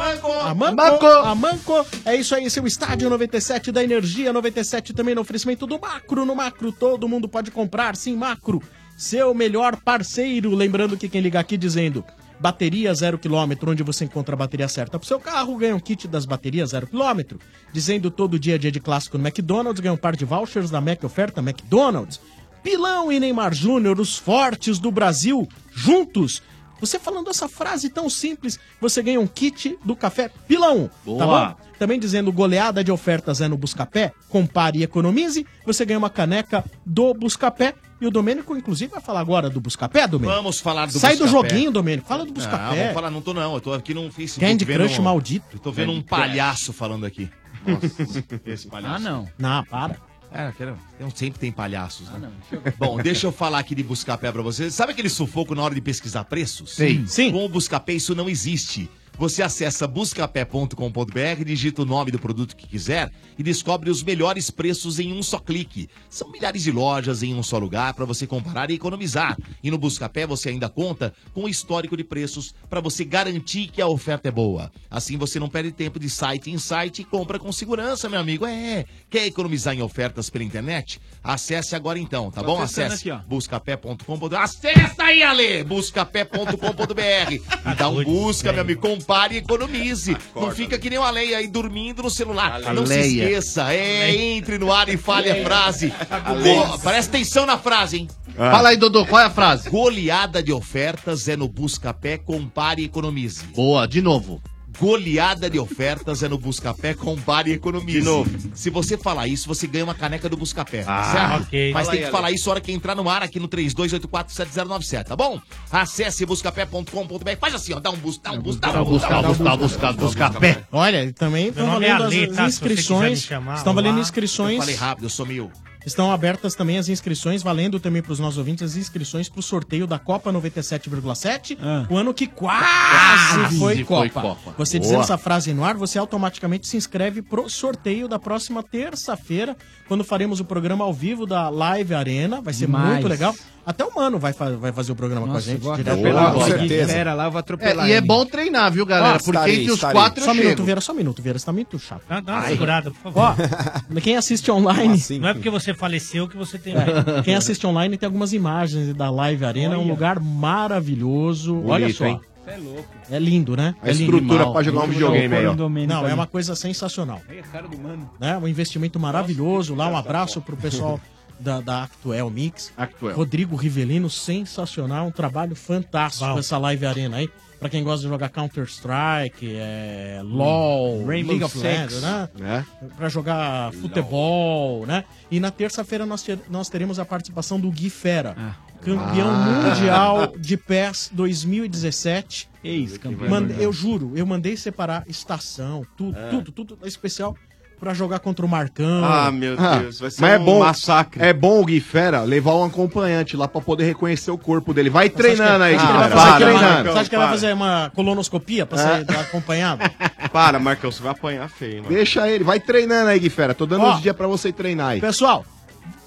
Manco, a Manco, é isso aí, seu estádio 97 da Energia 97 também no oferecimento do Macro. No Macro todo mundo pode comprar, sim, Macro, seu melhor parceiro. Lembrando que quem liga aqui dizendo Bateria zero quilômetro, onde você encontra a bateria certa para o seu carro, ganha um kit das baterias zero quilômetro. Dizendo todo dia dia de clássico no McDonald's, ganha um par de vouchers da Mac Oferta McDonald's. Pilão e Neymar Júnior, os fortes do Brasil, juntos. Você falando essa frase tão simples, você ganha um kit do café Pilão. Tá Boa. bom? Também dizendo goleada de ofertas é no Buscapé, compare e economize. Você ganha uma caneca do Buscapé. E o Domênico, inclusive, vai falar agora do Buscapé, Domênico. Vamos falar do Sai do Buscapé. joguinho, Domênico. Fala do Não, Buscapé. vamos falar, não tô não. Eu tô aqui no Facebook. Candy vendo Crush um- maldito. Eu tô vendo um Candy Crush. palhaço falando aqui. Nossa, esse palhaço. Ah, não. Não, para. É, quero... tem- sempre tem palhaços, né? Bom, deixa eu falar aqui de Buscapé pra vocês. Sabe aquele sufoco na hora de pesquisar preços? Sim. Sim. Com o Buscapé isso não existe. Você acessa buscapé.com.br, digita o nome do produto que quiser e descobre os melhores preços em um só clique. São milhares de lojas em um só lugar para você comparar e economizar. E no Buscapé você ainda conta com o histórico de preços para você garantir que a oferta é boa. Assim você não perde tempo de site em site e compra com segurança, meu amigo. É, quer economizar em ofertas pela internet? Acesse agora então, tá Tô bom? Acesse aqui, ó. buscapé.com.br. Acessa aí, Ale! Buscapé.com.br. E dá um busca, meu amigo. Compare e economize. Não fica que nem o Ale aí dormindo no celular. Não se Aleia. esqueça. É, entre no ar e fale a frase. Aleia. Go- Presta atenção na frase, hein? Fala aí, Dodô, qual é a frase? Goleada de ofertas é no Buscapé, compare e economize. Boa, de novo. Goleada de ofertas é no Buscapé, compare e economize. De novo. Se você falar isso, você ganha uma caneca do Buscapé. Ah, certo? ok. Mas Fala tem aí, que falar isso na hora que entrar no ar aqui no 32847097, tá bom? Acesse buscapé.com.br. Faz assim, ó. Dá um bus, dá um bus, dá um bus, dá um bus, dá um bus, dá um bus, Buscapé. Olha, e também estão nome é valendo Ale, as, tá? as Se você quiser me inscrições. chamar, estão valendo olá. inscrições. Eu falei rápido, eu sou mil. Estão abertas também as inscrições, valendo também para os nossos ouvintes as inscrições para o sorteio da Copa 97,7, o ano que quase Quase foi, foi Copa. Copa. Você Boa. dizendo essa frase no ar, você automaticamente se inscreve pro sorteio da próxima terça-feira, quando faremos o programa ao vivo da Live Arena. Vai ser Demais. muito legal. Até o Mano vai, fa- vai fazer o programa com a Nossa, gente. vou direto atropelar. Gui Fera lá, eu vou atropelar É, e é bom treinar, viu, galera? Ó, Porque estarei, entre os estarei. quatro Só eu um minuto, chego. Vieira, só um minuto, Vieira, você tá muito chato. Dá, dá uma Ai. segurada, por favor. Ó, quem assiste online. Não é porque você faleceu que você tem. É, Quem assiste online tem algumas imagens da Live Arena, é um lugar maravilhoso. Bonito, Olha só. hein? É louco. É lindo, né? A é estrutura Animal. pra jogar um videogame aí, ó. Não, é uma coisa sensacional. É cara do mano. Né? Um investimento maravilhoso lá. Um abraço pro pessoal da, da Actuel Mix. Actuel. Rodrigo Rivelino, sensacional. Um trabalho fantástico Uau. essa Live Arena aí. Pra quem gosta de jogar Counter-Strike, é, LOL, Rainbow League of Six. Legends, né? É. Pra jogar futebol, né? E na terça-feira nós, nós teremos a participação do Gui Fera, campeão Ah. mundial de PES 2017. Ex-campeão. Eu juro, eu mandei separar estação, tudo, É. tudo, tudo especial pra jogar contra o Marcão. Ah, meu Ah, Deus, vai ser mas é um bom, massacre. É bom o Gui Fera levar um acompanhante lá pra poder reconhecer o corpo dele. Vai treinando aí, Você Gui acha que ele Fera. vai fazer Vai uma- treinando. Você acha que ele vai para. fazer uma colonoscopia pra É. ser acompanhado? Para, Marcão, você vai apanhar feio, mano. Deixa ele, vai treinando aí, Gui Fera. Tô dando Ó. uns dias pra você treinar aí. Pessoal,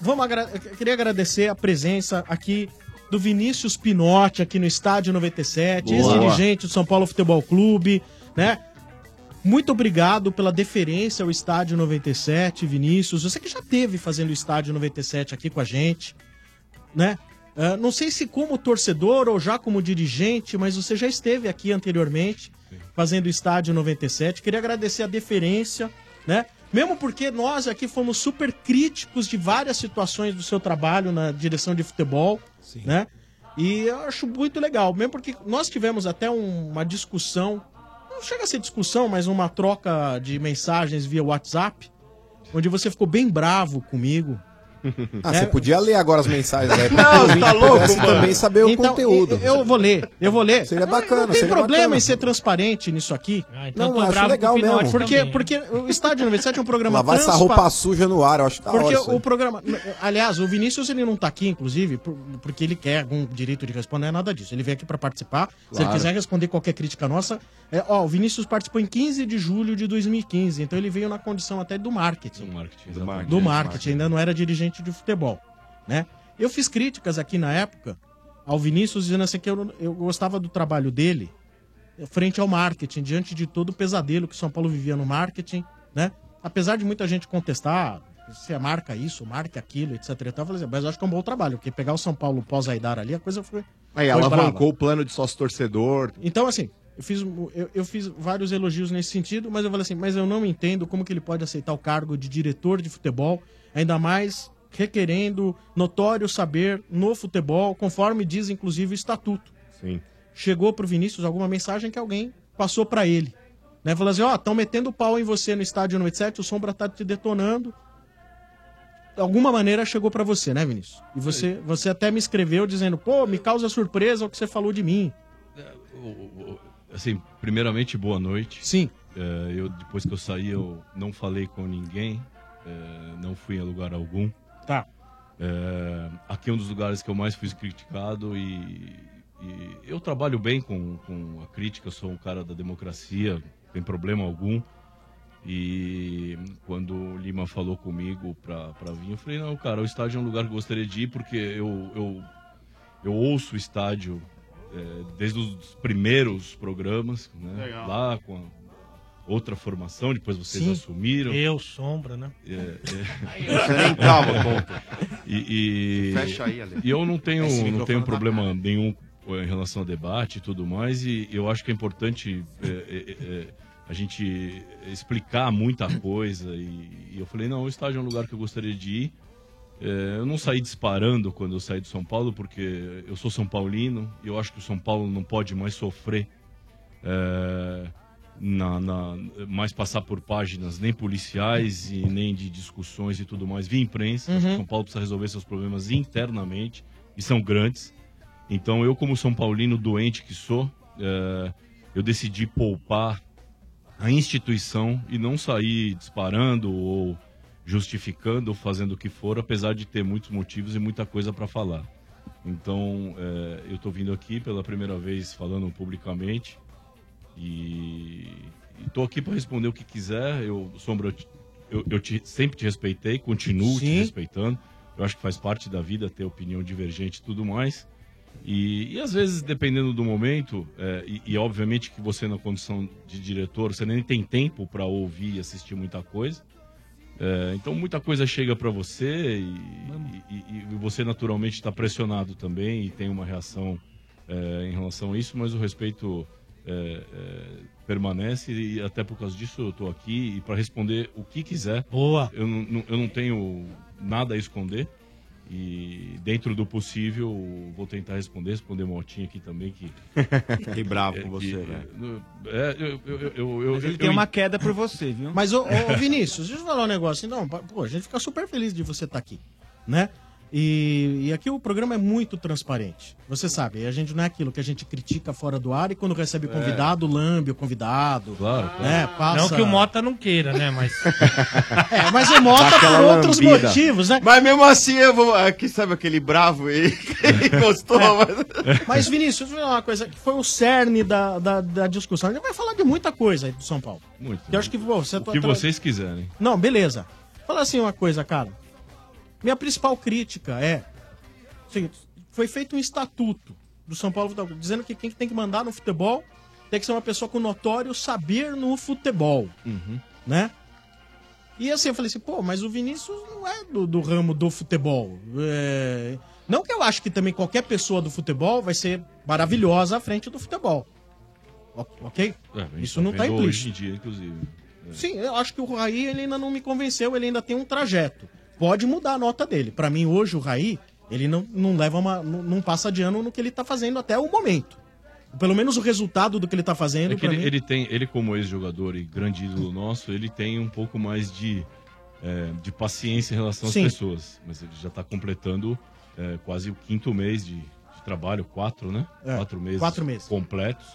vamos agra- eu queria agradecer a presença aqui do Vinícius Pinotti aqui no Estádio 97, Boa. ex-dirigente do São Paulo Futebol Clube, né? Muito obrigado pela deferência ao Estádio 97, Vinícius. Você que já teve fazendo o Estádio 97 aqui com a gente, né? Ah, não sei se como torcedor ou já como dirigente, mas você já esteve aqui anteriormente fazendo o Estádio 97. Queria agradecer a deferência, né? Mesmo porque nós aqui fomos super críticos de várias situações do seu trabalho na direção de futebol, né? E eu acho muito legal, mesmo porque nós tivemos até um- uma discussão, não chega a ser discussão, mas uma troca de mensagens via WhatsApp, onde você ficou bem bravo comigo. Ah, É. você podia ler agora as mensagens aí. Não, pra você tá louco, mano. também saber o Então, conteúdo. Eu, eu vou ler, eu vou ler. Seria bacana, Não tem problema bacana. em ser transparente nisso aqui. então Não, acho legal o mesmo. Porque, também. porque o Estádio 97 é um programa Lavar essa roupa suja no ar, eu acho Porque hora isso aí. o programa. Aliás, o Vinícius ele não tá aqui, inclusive, por- porque ele quer algum direito de responder, não é nada disso. Ele veio aqui pra participar. Se ele Claro. quiser responder qualquer crítica nossa. É, ó, o Vinícius participou em 15 de julho de 2015, então ele veio na condição até do marketing. Do marketing, Do exatamente. marketing, ainda não era dirigente de futebol. Né? Eu fiz críticas aqui na época ao Vinícius dizendo assim que eu, eu gostava do trabalho dele frente ao marketing, diante de todo o pesadelo que São Paulo vivia no marketing, né? Apesar de muita gente contestar se marca isso, marca aquilo, etc. e tal, eu falei assim, mas eu acho que é um bom trabalho, porque pegar o São Paulo pós-Aidar ali, a coisa foi, Aí Foi alavancou brava. o plano de sócio-torcedor. Então, assim, eu fiz, eu, eu fiz vários elogios nesse sentido, mas eu falei assim, mas eu não entendo como que ele pode aceitar o cargo de diretor de futebol, ainda mais requerendo notório saber no futebol, conforme diz inclusive o estatuto. Sim. Chegou pro Vinícius alguma mensagem que alguém passou pra ele. Né? Falou assim, ó, estão metendo pau em você no estádio 97, o Sombra tá te detonando. De alguma maneira chegou pra você, né, Vinícius? E você, você até me escreveu dizendo, pô, me causa surpresa o que você falou de mim. Assim, primeiramente, boa noite. Sim. É, eu, depois que eu saí, eu não falei com ninguém, é, não fui a lugar algum. Tá. É, aqui é um dos lugares que eu mais fui criticado e, e eu trabalho bem com, com a crítica, eu sou um cara da democracia, não tem problema algum. E quando o Lima falou comigo pra, pra vir, eu falei, não, cara, o estádio é um lugar que eu gostaria de ir porque eu, eu, eu ouço o estádio é, desde os primeiros programas, né? Lá com a outra formação, depois vocês Sim. assumiram. Eu, Sombra, né? É, é. Você nem tava, conta. E, e, Fecha aí, Ale. e eu não tenho, Esse não tenho tá problema nenhum em relação ao debate e tudo mais, e eu acho que é importante é, é, é, a gente explicar muita coisa. E, e eu falei, não, o estádio é um lugar que eu gostaria de ir. É, eu não saí disparando quando eu saí de São Paulo, porque eu sou São Paulino e eu acho que o São Paulo não pode mais sofrer, é, na, na- mais passar por páginas nem policiais e nem de discussões e tudo mais via imprensa. Uhum. São Paulo precisa resolver seus problemas internamente e são grandes. Então eu, como São Paulino doente que sou, é, eu decidi poupar a instituição e não sair disparando ou justificando ou fazendo o que for, apesar de ter muitos motivos e muita coisa para falar. Então, é, eu estou vindo aqui pela primeira vez falando publicamente e estou aqui para responder o que quiser. Eu, Sombra, eu te- eu, te- sempre te respeitei, continuo te Sim. respeitando. Eu acho que faz parte da vida ter opinião divergente e tudo mais. E, e às vezes, dependendo do momento, é, e, e obviamente que você na condição de diretor, você nem tem tempo para ouvir e assistir muita coisa. É, então muita coisa chega para você e- e você naturalmente está pressionado também e tem uma reação é, em relação a isso, mas o respeito é, é, permanece e até por causa disso eu estou aqui e para responder o que quiser. Boa. Eu não, eu não tenho nada a esconder e dentro do possível vou tentar responder, responder Motinha aqui também que Fiquei bravo é, com você, que- velho. É, eu, eu, eu, ele eu- tem eu- uma queda por você, viu? Mas, ô, ô, Vinícius, deixa eu falar um negócio. Não, pô, a gente fica super feliz de você estar aqui, né? E, e aqui o programa é muito transparente. Você sabe, a gente não é aquilo que a gente critica fora do ar e quando recebe convidado, lambe o convidado. Claro, Né? Passa... Não que o Mota não queira, né? Mas. É, mas o Mota por outros lambida. motivos, né? Mas mesmo assim, eu vou. Aqui, sabe aquele bravo aí que gostou, mas. Mas, Vinícius, deixa eu falar uma coisa que foi o cerne da, da, da discussão. A gente vai falar de muita coisa aí do São Paulo. Muito. Que eu acho que pô, você O tá- que vocês quiserem. Não, beleza. Fala assim uma coisa, cara. Minha principal crítica é. Seguinte, foi feito um estatuto do São Paulo Futebol dizendo que quem tem que mandar no futebol tem que ser uma pessoa com notório saber no futebol. Né? E assim, eu falei assim, pô, mas o Vinícius não é do, do ramo do futebol. É, Não que eu acho que também qualquer pessoa do futebol vai ser maravilhosa à frente do futebol. Ok? É, Isso não tá vendo implícito. Hoje em dia, inclusive. Sim, eu acho que o Raí ele ainda não me convenceu, ele ainda tem um trajeto. Pode mudar a nota dele. Pra mim, hoje, o Raí, ele não, não leva uma. Não, não passa de ano no que ele tá fazendo até o momento. Pelo menos o resultado do que ele tá fazendo, É que pra ele, mim. ele tem, ele como ex-jogador e grande ídolo nosso, ele tem um pouco mais de, é, de paciência em relação às Sim. pessoas. Mas ele já está completando é, quase o quinto mês de, de trabalho, quatro, né? É, quatro meses. quatro meses. completos.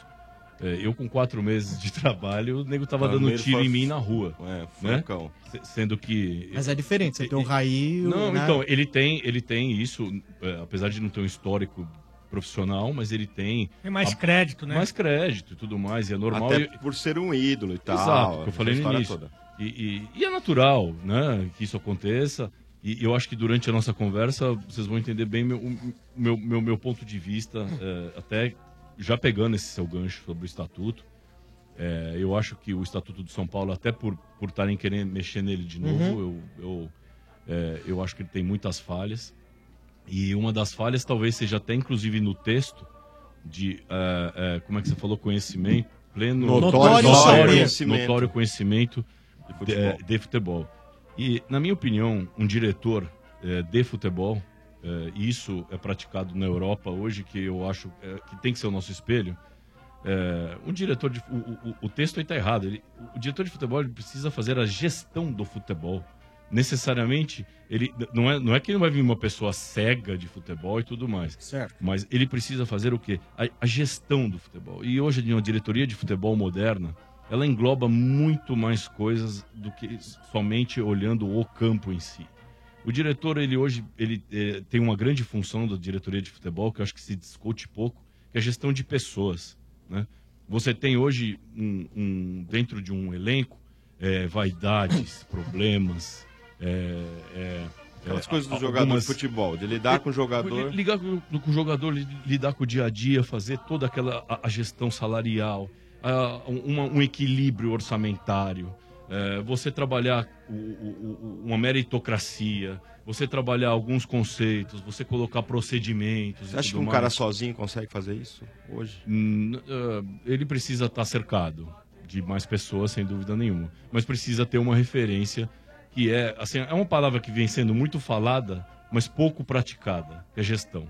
É, eu com quatro meses de trabalho, o nego tava dando tiro em mim na rua. É, né? furacão. Se- Sendo que Mas é diferente, você tem o Raí. não, né? então, ele tem, ele tem isso, é, apesar de não ter um histórico profissional, mas ele tem... Tem mais a- crédito, né? Mais crédito e tudo mais, e é normal. Até por ser um ídolo e tal. Exato, que eu falei no início. toda. E, e- e é natural, né, que isso aconteça. E eu acho que durante a nossa conversa vocês vão entender bem meu, o meu, meu, meu ponto de vista, é, até já pegando esse seu gancho sobre o estatuto. É, eu acho que o Estatuto do São Paulo, até por por estarem querendo mexer nele de novo, Uhum. eu, eu, é, eu acho que ele tem muitas falhas. E uma das falhas talvez seja até inclusive no texto de eh, eh, como é que você falou conhecimento pleno Notório saber. conhecimento. notório conhecimento de, eh, de futebol. E na minha opinião, um diretor de futebol eh, e isso é praticado na Europa hoje que eu acho eh, que tem que ser o nosso espelho. É, um diretor de. O, o- o texto aí está errado. Ele, o diretor de futebol ele precisa fazer a gestão do futebol. Necessariamente, ele não é, não é que não vai vir uma pessoa cega de futebol e tudo mais. Certo. Mas ele precisa fazer o quê? A, a gestão do futebol. E hoje, uma diretoria de futebol moderna, ela engloba muito mais coisas do que somente olhando o campo em si. O diretor, ele hoje ele, eh, tem uma grande função da diretoria de futebol, que eu acho que se discute pouco, que é a gestão de pessoas. Né? Você tem hoje, um, um- dentro de um elenco, eh, vaidades, problemas. eh, eh, Aquelas coisas do a- jogador algumas- de futebol, de lidar com o jogador. Li- Ligar com, com o jogador, li- lidar com o dia a dia, fazer toda aquela a, a gestão salarial, a- uma- um equilíbrio orçamentário, é, você trabalhar o- o- o- uma meritocracia, você trabalhar alguns conceitos, você colocar procedimentos. Você acha que um cara mais. sozinho consegue fazer isso hoje? Hum, ah, ele precisa estar cercado de mais pessoas, sem dúvida nenhuma. Mas precisa ter uma referência que é, assim, é uma palavra que vem sendo muito falada, mas pouco praticada, que é gestão.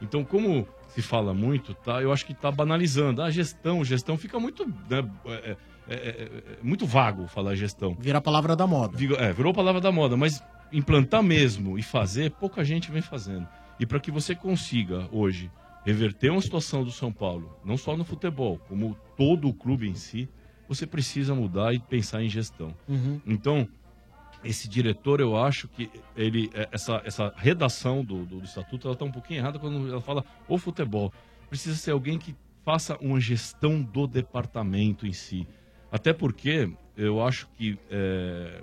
Então, como se fala muito, tá? Eu acho que está banalizando. A gestão, gestão fica muito, né, é, é, é, é muito vago falar gestão. Vira a palavra da moda. É, virou palavra da moda, mas implantar mesmo e fazer, pouca gente vem fazendo. E para que você consiga hoje reverter uma situação do São Paulo, não só no futebol, como todo o clube em si, você precisa mudar e pensar em gestão. Uhum. Então, esse diretor, eu acho que ele é, essa, essa redação do, do, do estatuto ela está um pouquinho errada quando ela fala o futebol. Precisa ser alguém que faça uma gestão do departamento em si. Até porque eu acho que é,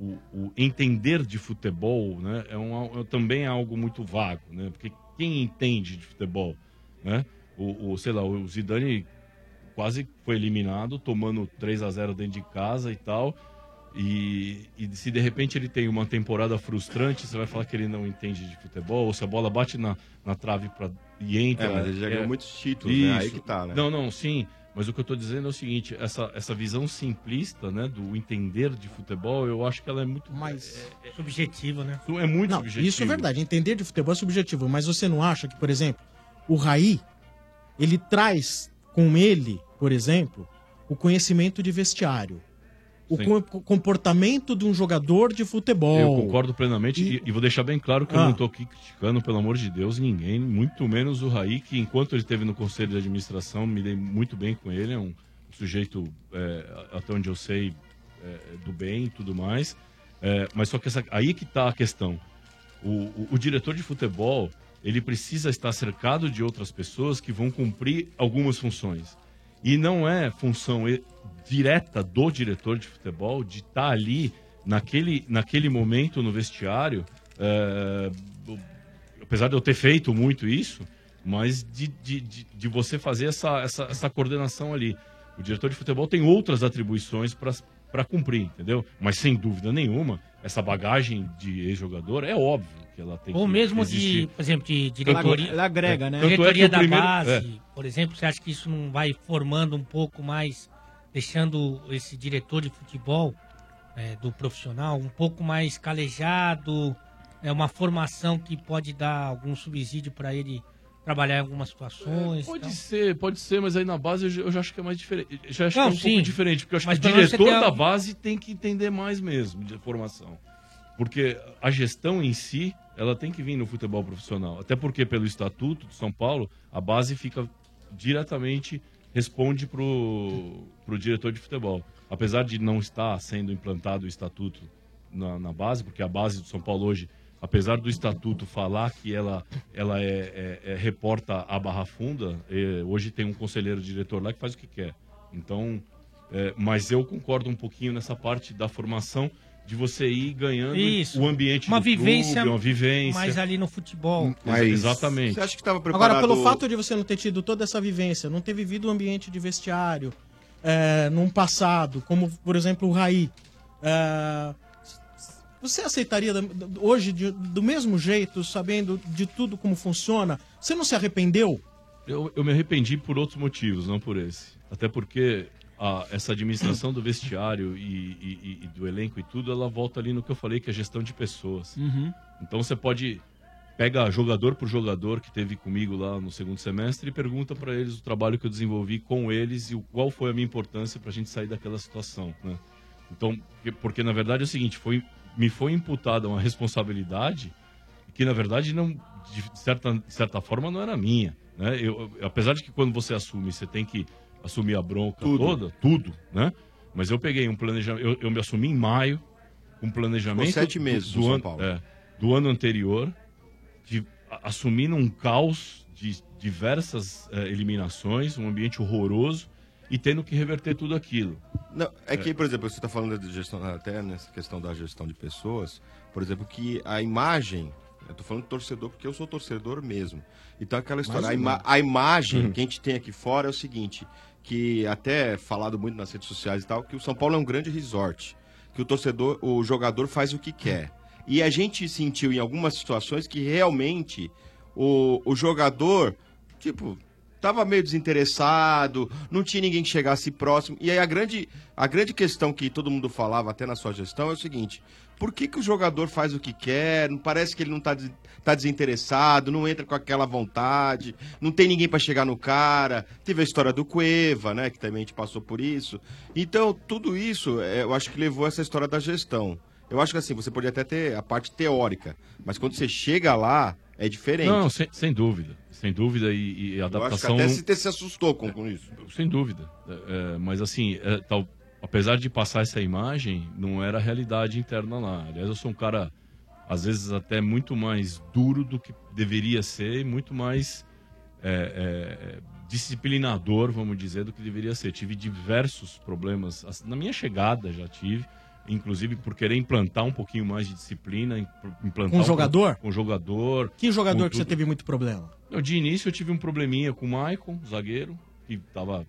o, o entender de futebol né, é, um, é também algo muito vago, né? Porque quem entende de futebol, né? O, o, sei lá, o Zidane quase foi eliminado, tomando 3 a 0 dentro de casa e tal. E, e se de repente ele tem uma temporada frustrante, você vai falar que ele não entende de futebol, ou se a bola bate na, na trave pra, e entra. É, mas ele já ganhou muitos títulos, né? Aí que tá, né? Não, não, sim. Mas o que eu tô dizendo é o seguinte, essa, essa visão simplista, né, do entender de futebol, eu acho que ela é muito mais subjetiva, né? É muito não, subjetivo. Isso é verdade. Entender de futebol é subjetivo. Mas você não acha que, por exemplo, o Raí, ele traz com ele, por exemplo, o conhecimento de vestiário. O Sim. co- comportamento de um jogador de futebol. Eu concordo plenamente e, e vou deixar bem claro que eu Ah. não estou aqui criticando, pelo amor de Deus, ninguém, muito menos o Raí, que enquanto ele esteve no conselho de administração, me dei muito bem com ele, é um sujeito, é, até onde eu sei, é, do bem e tudo mais. É, mas só que essa, aí que está a questão. O, o- o diretor de futebol, ele precisa estar cercado de outras pessoas que vão cumprir algumas funções. E não é função direta do diretor de futebol de estar ali naquele, naquele momento no vestiário. é, apesar de eu ter feito muito isso, mas de, de, de, de você fazer essa, essa, essa coordenação ali. O diretor de futebol tem outras atribuições para cumprir, entendeu? Mas sem dúvida nenhuma, essa bagagem de ex-jogador é óbvio que ela tem Ou que mesmo existir. de, por exemplo, de é- diretoria. Ela agrega, né? Tanto é Diretoria o da primeiro- base, é. por exemplo, você acha que isso não vai formando um pouco mais, deixando esse diretor de futebol é, do profissional um pouco mais calejado? É uma formação que pode dar algum subsídio para ele trabalhar em algumas situações? Pode tal? ser, pode ser, mas aí na base eu já, eu já acho que é mais diferente. Já acho Não, que é um sim. pouco diferente, porque eu acho Mas que o diretor tem da base tem que entender mais mesmo de formação. Porque a gestão em si, ela tem que vir no futebol profissional. Até porque, pelo estatuto de São Paulo, a base fica diretamente, responde pro, pro diretor de futebol. Apesar de não estar sendo implantado o estatuto na, na base, porque a base do São Paulo hoje, apesar do estatuto falar que ela, ela é, é- é- reporta a Barra Funda, é, hoje tem um conselheiro diretor lá que faz o que quer. Então, é, mas eu concordo um pouquinho nessa parte da formação de você ir ganhando Isso. o ambiente uma do vivência, clube, uma vivência. mais ali no futebol. Ex- Exatamente. Você acha que estava Agora, preparado... pelo fato de você não ter tido toda essa vivência, não ter vivido o ambiente de vestiário é, num passado, como por exemplo o Raí, é, Você aceitaria hoje de- do mesmo jeito, sabendo de tudo como funciona? Você não se arrependeu? Eu, eu me arrependi por outros motivos, não por esse. Até porque a- essa administração do vestiário e, e- e- do elenco e tudo, ela volta ali no que eu falei, que é gestão de pessoas. Uhum. Então você pode pega jogador por jogador que teve comigo lá no segundo semestre e pergunta para eles o trabalho que eu desenvolvi com eles e o, qual foi a minha importância para a gente sair daquela situação, né? Então, porque, porque, na verdade é o seguinte, foi me foi imputada uma responsabilidade que na verdade não de certa, de certa forma não era minha, né? Eu- apesar de que quando você assume, você tem que assumir a bronca Tudo. toda, tudo, né? Mas eu peguei um planejamento, eu, eu me assumi em maio, um planejamento Ficou sete meses do, São ano, Paulo. é, do ano anterior, de, a- assumindo um caos de diversas eh, eliminações, um ambiente horroroso e tendo que reverter tudo aquilo. Não, é que, por exemplo, você está falando de gestão, até nessa questão da gestão de pessoas, por exemplo, que a imagem, eu tô falando de torcedor porque eu sou torcedor mesmo. Então aquela história, a, ima- a imagem Uhum. que a gente tem aqui fora é o seguinte, que até é falado muito nas redes sociais e tal, que o São Paulo é um grande resort, que o torcedor, o jogador faz o que quer. E a gente sentiu em algumas situações que realmente o, o jogador, tipo, tava meio desinteressado, não tinha ninguém que chegasse próximo. E aí a grande, a grande questão que todo mundo falava até na sua gestão é o seguinte: por que, que o jogador faz o que quer? Não parece que ele não tá, des- tá desinteressado, não entra com aquela vontade, não tem ninguém para chegar no cara. Teve a história do Cueva, né? Que também a gente passou por isso. Então, tudo isso, é, eu acho que levou essa história da gestão. Eu acho que assim, você pode até ter a parte teórica, mas quando você chega lá, é diferente. Não, sem, sem dúvida. Sem dúvida e, e a Eu acho que adaptação. até se se assustou com, com isso. Sem dúvida. É, é, mas assim, é, tal- apesar de passar essa imagem, não era a realidade interna lá. Aliás, eu sou um cara, às vezes, até muito mais duro do que deveria ser e muito mais é, é, disciplinador, vamos dizer, do que deveria ser. Tive diversos problemas. Na minha chegada já tive. Inclusive por querer implantar um pouquinho mais de disciplina, im- implantar Com um- jogador? Com jogador. Que jogador que você tudo. teve muito problema? Eu, de início eu tive um probleminha com o Maicon, zagueiro, que estava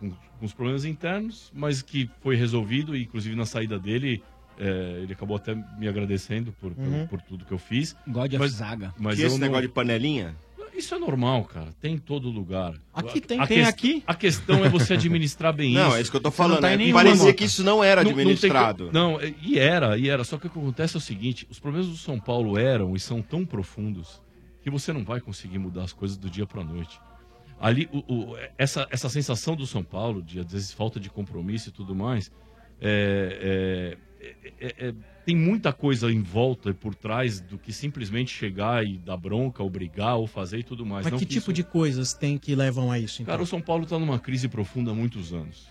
com, com os problemas internos, mas que foi resolvido, e inclusive na saída dele, é, ele acabou até me agradecendo por, por- Uhum. por, tudo que eu fiz. God of mas, Zaga. Mas eu esse não- negócio de panelinha? Isso é normal, cara. Tem em todo lugar. Aqui tem, A tem aqui. A questão é você administrar bem Não, isso. é isso que eu tô Você não falando, tá em é que nenhuma, parecia Mota. que isso não era tem co- administrado. Não, é- e era, e era. Só que o que acontece é o seguinte: os problemas do São Paulo eram e são tão profundos que você não vai conseguir mudar as coisas do dia pra noite. Ali, o- o- essa, essa sensação do São Paulo, de às vezes falta de compromisso e tudo mais, é- é- é- é- tem muita coisa em volta e por trás do que simplesmente chegar e dar bronca, ou brigar, ou fazer e tudo mais. Mas Não que que tipo de coisas tem que levam a isso, então? Cara, o São Paulo está numa crise profunda há muitos anos.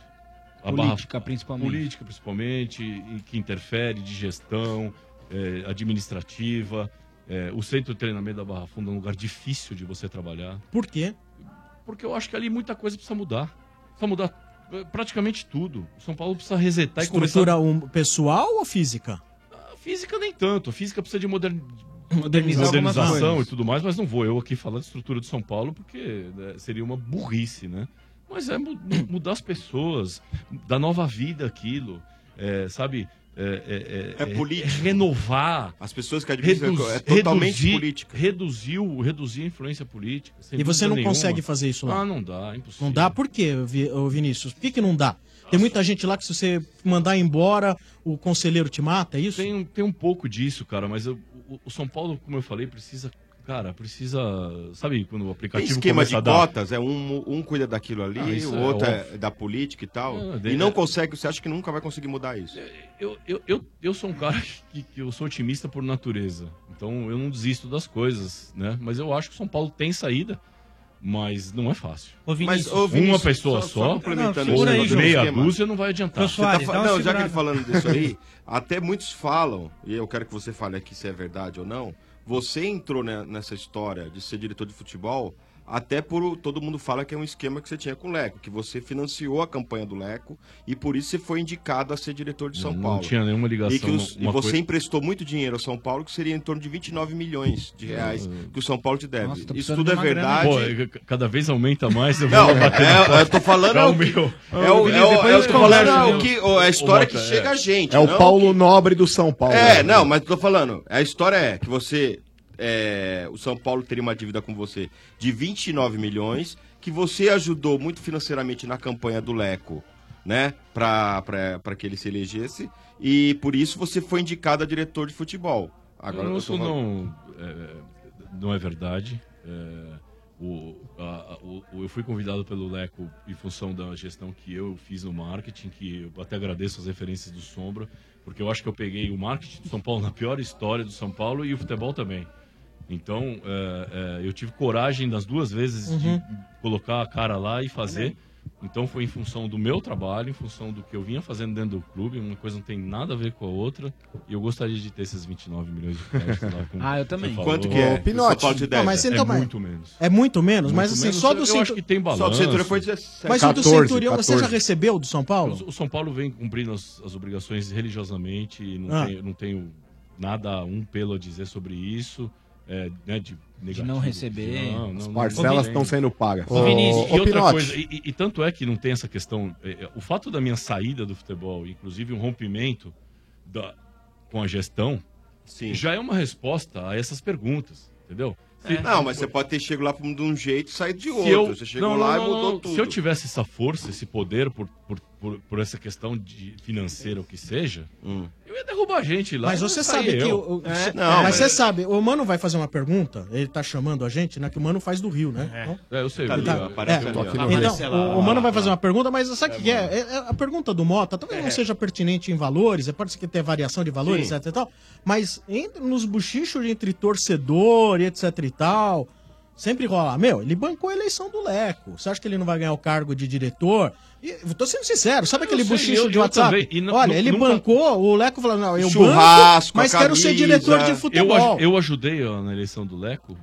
Política, principalmente. Política, principalmente, e que interfere de gestão, eh, administrativa. O centro de treinamento da Barra Funda é um lugar difícil de você trabalhar. Por quê? Porque eu acho que ali muita coisa precisa mudar. Precisa mudar eh, praticamente tudo. O São Paulo precisa resetar e Estrutura começar... um, pessoal ou física? A física nem tanto. A física precisa de modern... Modernizar modernização e tudo mais, mas não vou eu aqui falar de estrutura de São Paulo porque né, seria uma burrice, né? Mas é mu- mudar as pessoas, dar nova vida aquilo, é, sabe? É, É político. renovar. As pessoas que administram é totalmente política. Reduzir, o- reduzir a influência política. E você não nenhuma. consegue fazer isso lá? Ah, não dá, é impossível. Não dá? Por quê, Vinícius? Por que, que não dá? Tem muita gente lá que se você mandar embora, o conselheiro te mata, é isso? Tem, um- tem um pouco disso, cara, mas eu- o, o São Paulo, como eu falei, precisa. Cara, precisa. Sabe quando o Tem aplicativo esquema começa de a dar. cotas, é um, um cuida daquilo ali, Ah, o é outro é, óbvio. da política e tal. Ah, e de- não é- consegue, você acha que nunca vai conseguir mudar isso? Eu, eu, eu, eu sou um cara que, que eu sou otimista por natureza. Então eu não desisto das coisas, né? Mas eu acho que o São Paulo tem saída, mas não é fácil. Ô, Vinícius. Mas, ô, Vinícius, Uma pessoa só- só, só complementando negócio do meia esquema. dúzia não vai adiantar. Você tá fa- não, já que ele falando disso aí, até muitos falam, e eu quero que você fale aqui se é verdade ou não. Você entrou ne- nessa história de ser diretor de futebol Até por todo mundo fala que é um esquema que você tinha com o Leco, que você financiou a campanha do Leco e por isso você foi indicado a ser diretor de São Não- não Paulo. tinha nenhuma ligação, E, que os- e você coi- emprestou muito dinheiro ao São Paulo, que seria em torno de 29 milhões de reais que o São Paulo te deve. Nossa, isso tudo é verdade. Pô, é cada vez aumenta mais. Eu Não, vou bater é- eu tô falando É é o meu. é o- é o- é o falando, é o que- a história que chega a gente. É o não Paulo Nobre do São Paulo. É, não, mas tô falando. A história é que você. É, o São Paulo teria uma dívida com você de 29 milhões, que você ajudou muito financeiramente na campanha do Leco, né? Pra que ele se elegesse. E por isso você foi indicado a diretor de futebol. Agora eu isso tô não, é, não é verdade. É, o, a- o- eu fui convidado pelo Leco em função da gestão que eu fiz no marketing, que eu até agradeço as referências do Sombra, porque eu acho que eu peguei o marketing do São Paulo na pior história do São Paulo e o futebol também. Então, é, é, eu tive coragem das duas vezes Uhum. de colocar a cara lá e fazer. Então foi em função do meu trabalho, em função do que eu vinha fazendo dentro do clube, uma coisa não tem nada a ver com a outra, e eu gostaria de ter esses 29 milhões de créditos lá. como Ah, eu você também. falou. Quanto que é? O Pinote. Não, mas é então, mas- muito menos. É muito menos, mas Muito assim, menos. só do Eu Centur- acho que tem balanço. Só do Centurião foi 17. Mas o do 14, Centurião você 14. já recebeu do São Paulo? O São Paulo vem cumprindo as, as obrigações religiosamente, e não, Ah. tenho, não tenho nada, um pelo a dizer sobre isso. É, né, de, negativo, não receber. Não, não, As parcelas estão sendo pagas. Ô, Vinícius, Ô, e outra coisa, e, e- tanto é que não tem essa questão. é, é, o fato da minha saída do futebol, inclusive um rompimento da, com a gestão, já é uma resposta a essas perguntas, entendeu? Se- Não, mas você pode ter chegado lá de um jeito e saído de se outro. eu- Você chegou não, lá não, e mudou não, tudo. Se eu tivesse essa força, esse poder por, por, por, por essa questão de financeira, o que seja, eu ia derrubar a gente lá. Mas você sabe que o, o- É, não, mas você sabe, o Mano vai fazer uma pergunta, ele tá chamando a gente, né? Que o Mano faz do Rio, né? Então- É, eu sei. Tá eu ali, aparece é. ali. Então, lá. o, o Mano vai fazer uma pergunta, mas sabe o que é? É- é A pergunta do Mota talvez não seja pertinente em valores, é, pode ser que tenha variação de valores, Sim. etc e tal, mas entre, nos buchichos entre torcedor e etc e tal, sempre rola, meu, ele bancou a eleição do Leco, você acha que ele não vai ganhar o cargo de diretor? E, eu tô sendo sincero, sabe aquele buchicho eu- de eu WhatsApp? não- Olha, ele nunca- bancou, o Leco falou, não, eu Churrasco, banco, mas quero ser diretor de Eu, futebol. aj- eu ajudei ó, na eleição do Leco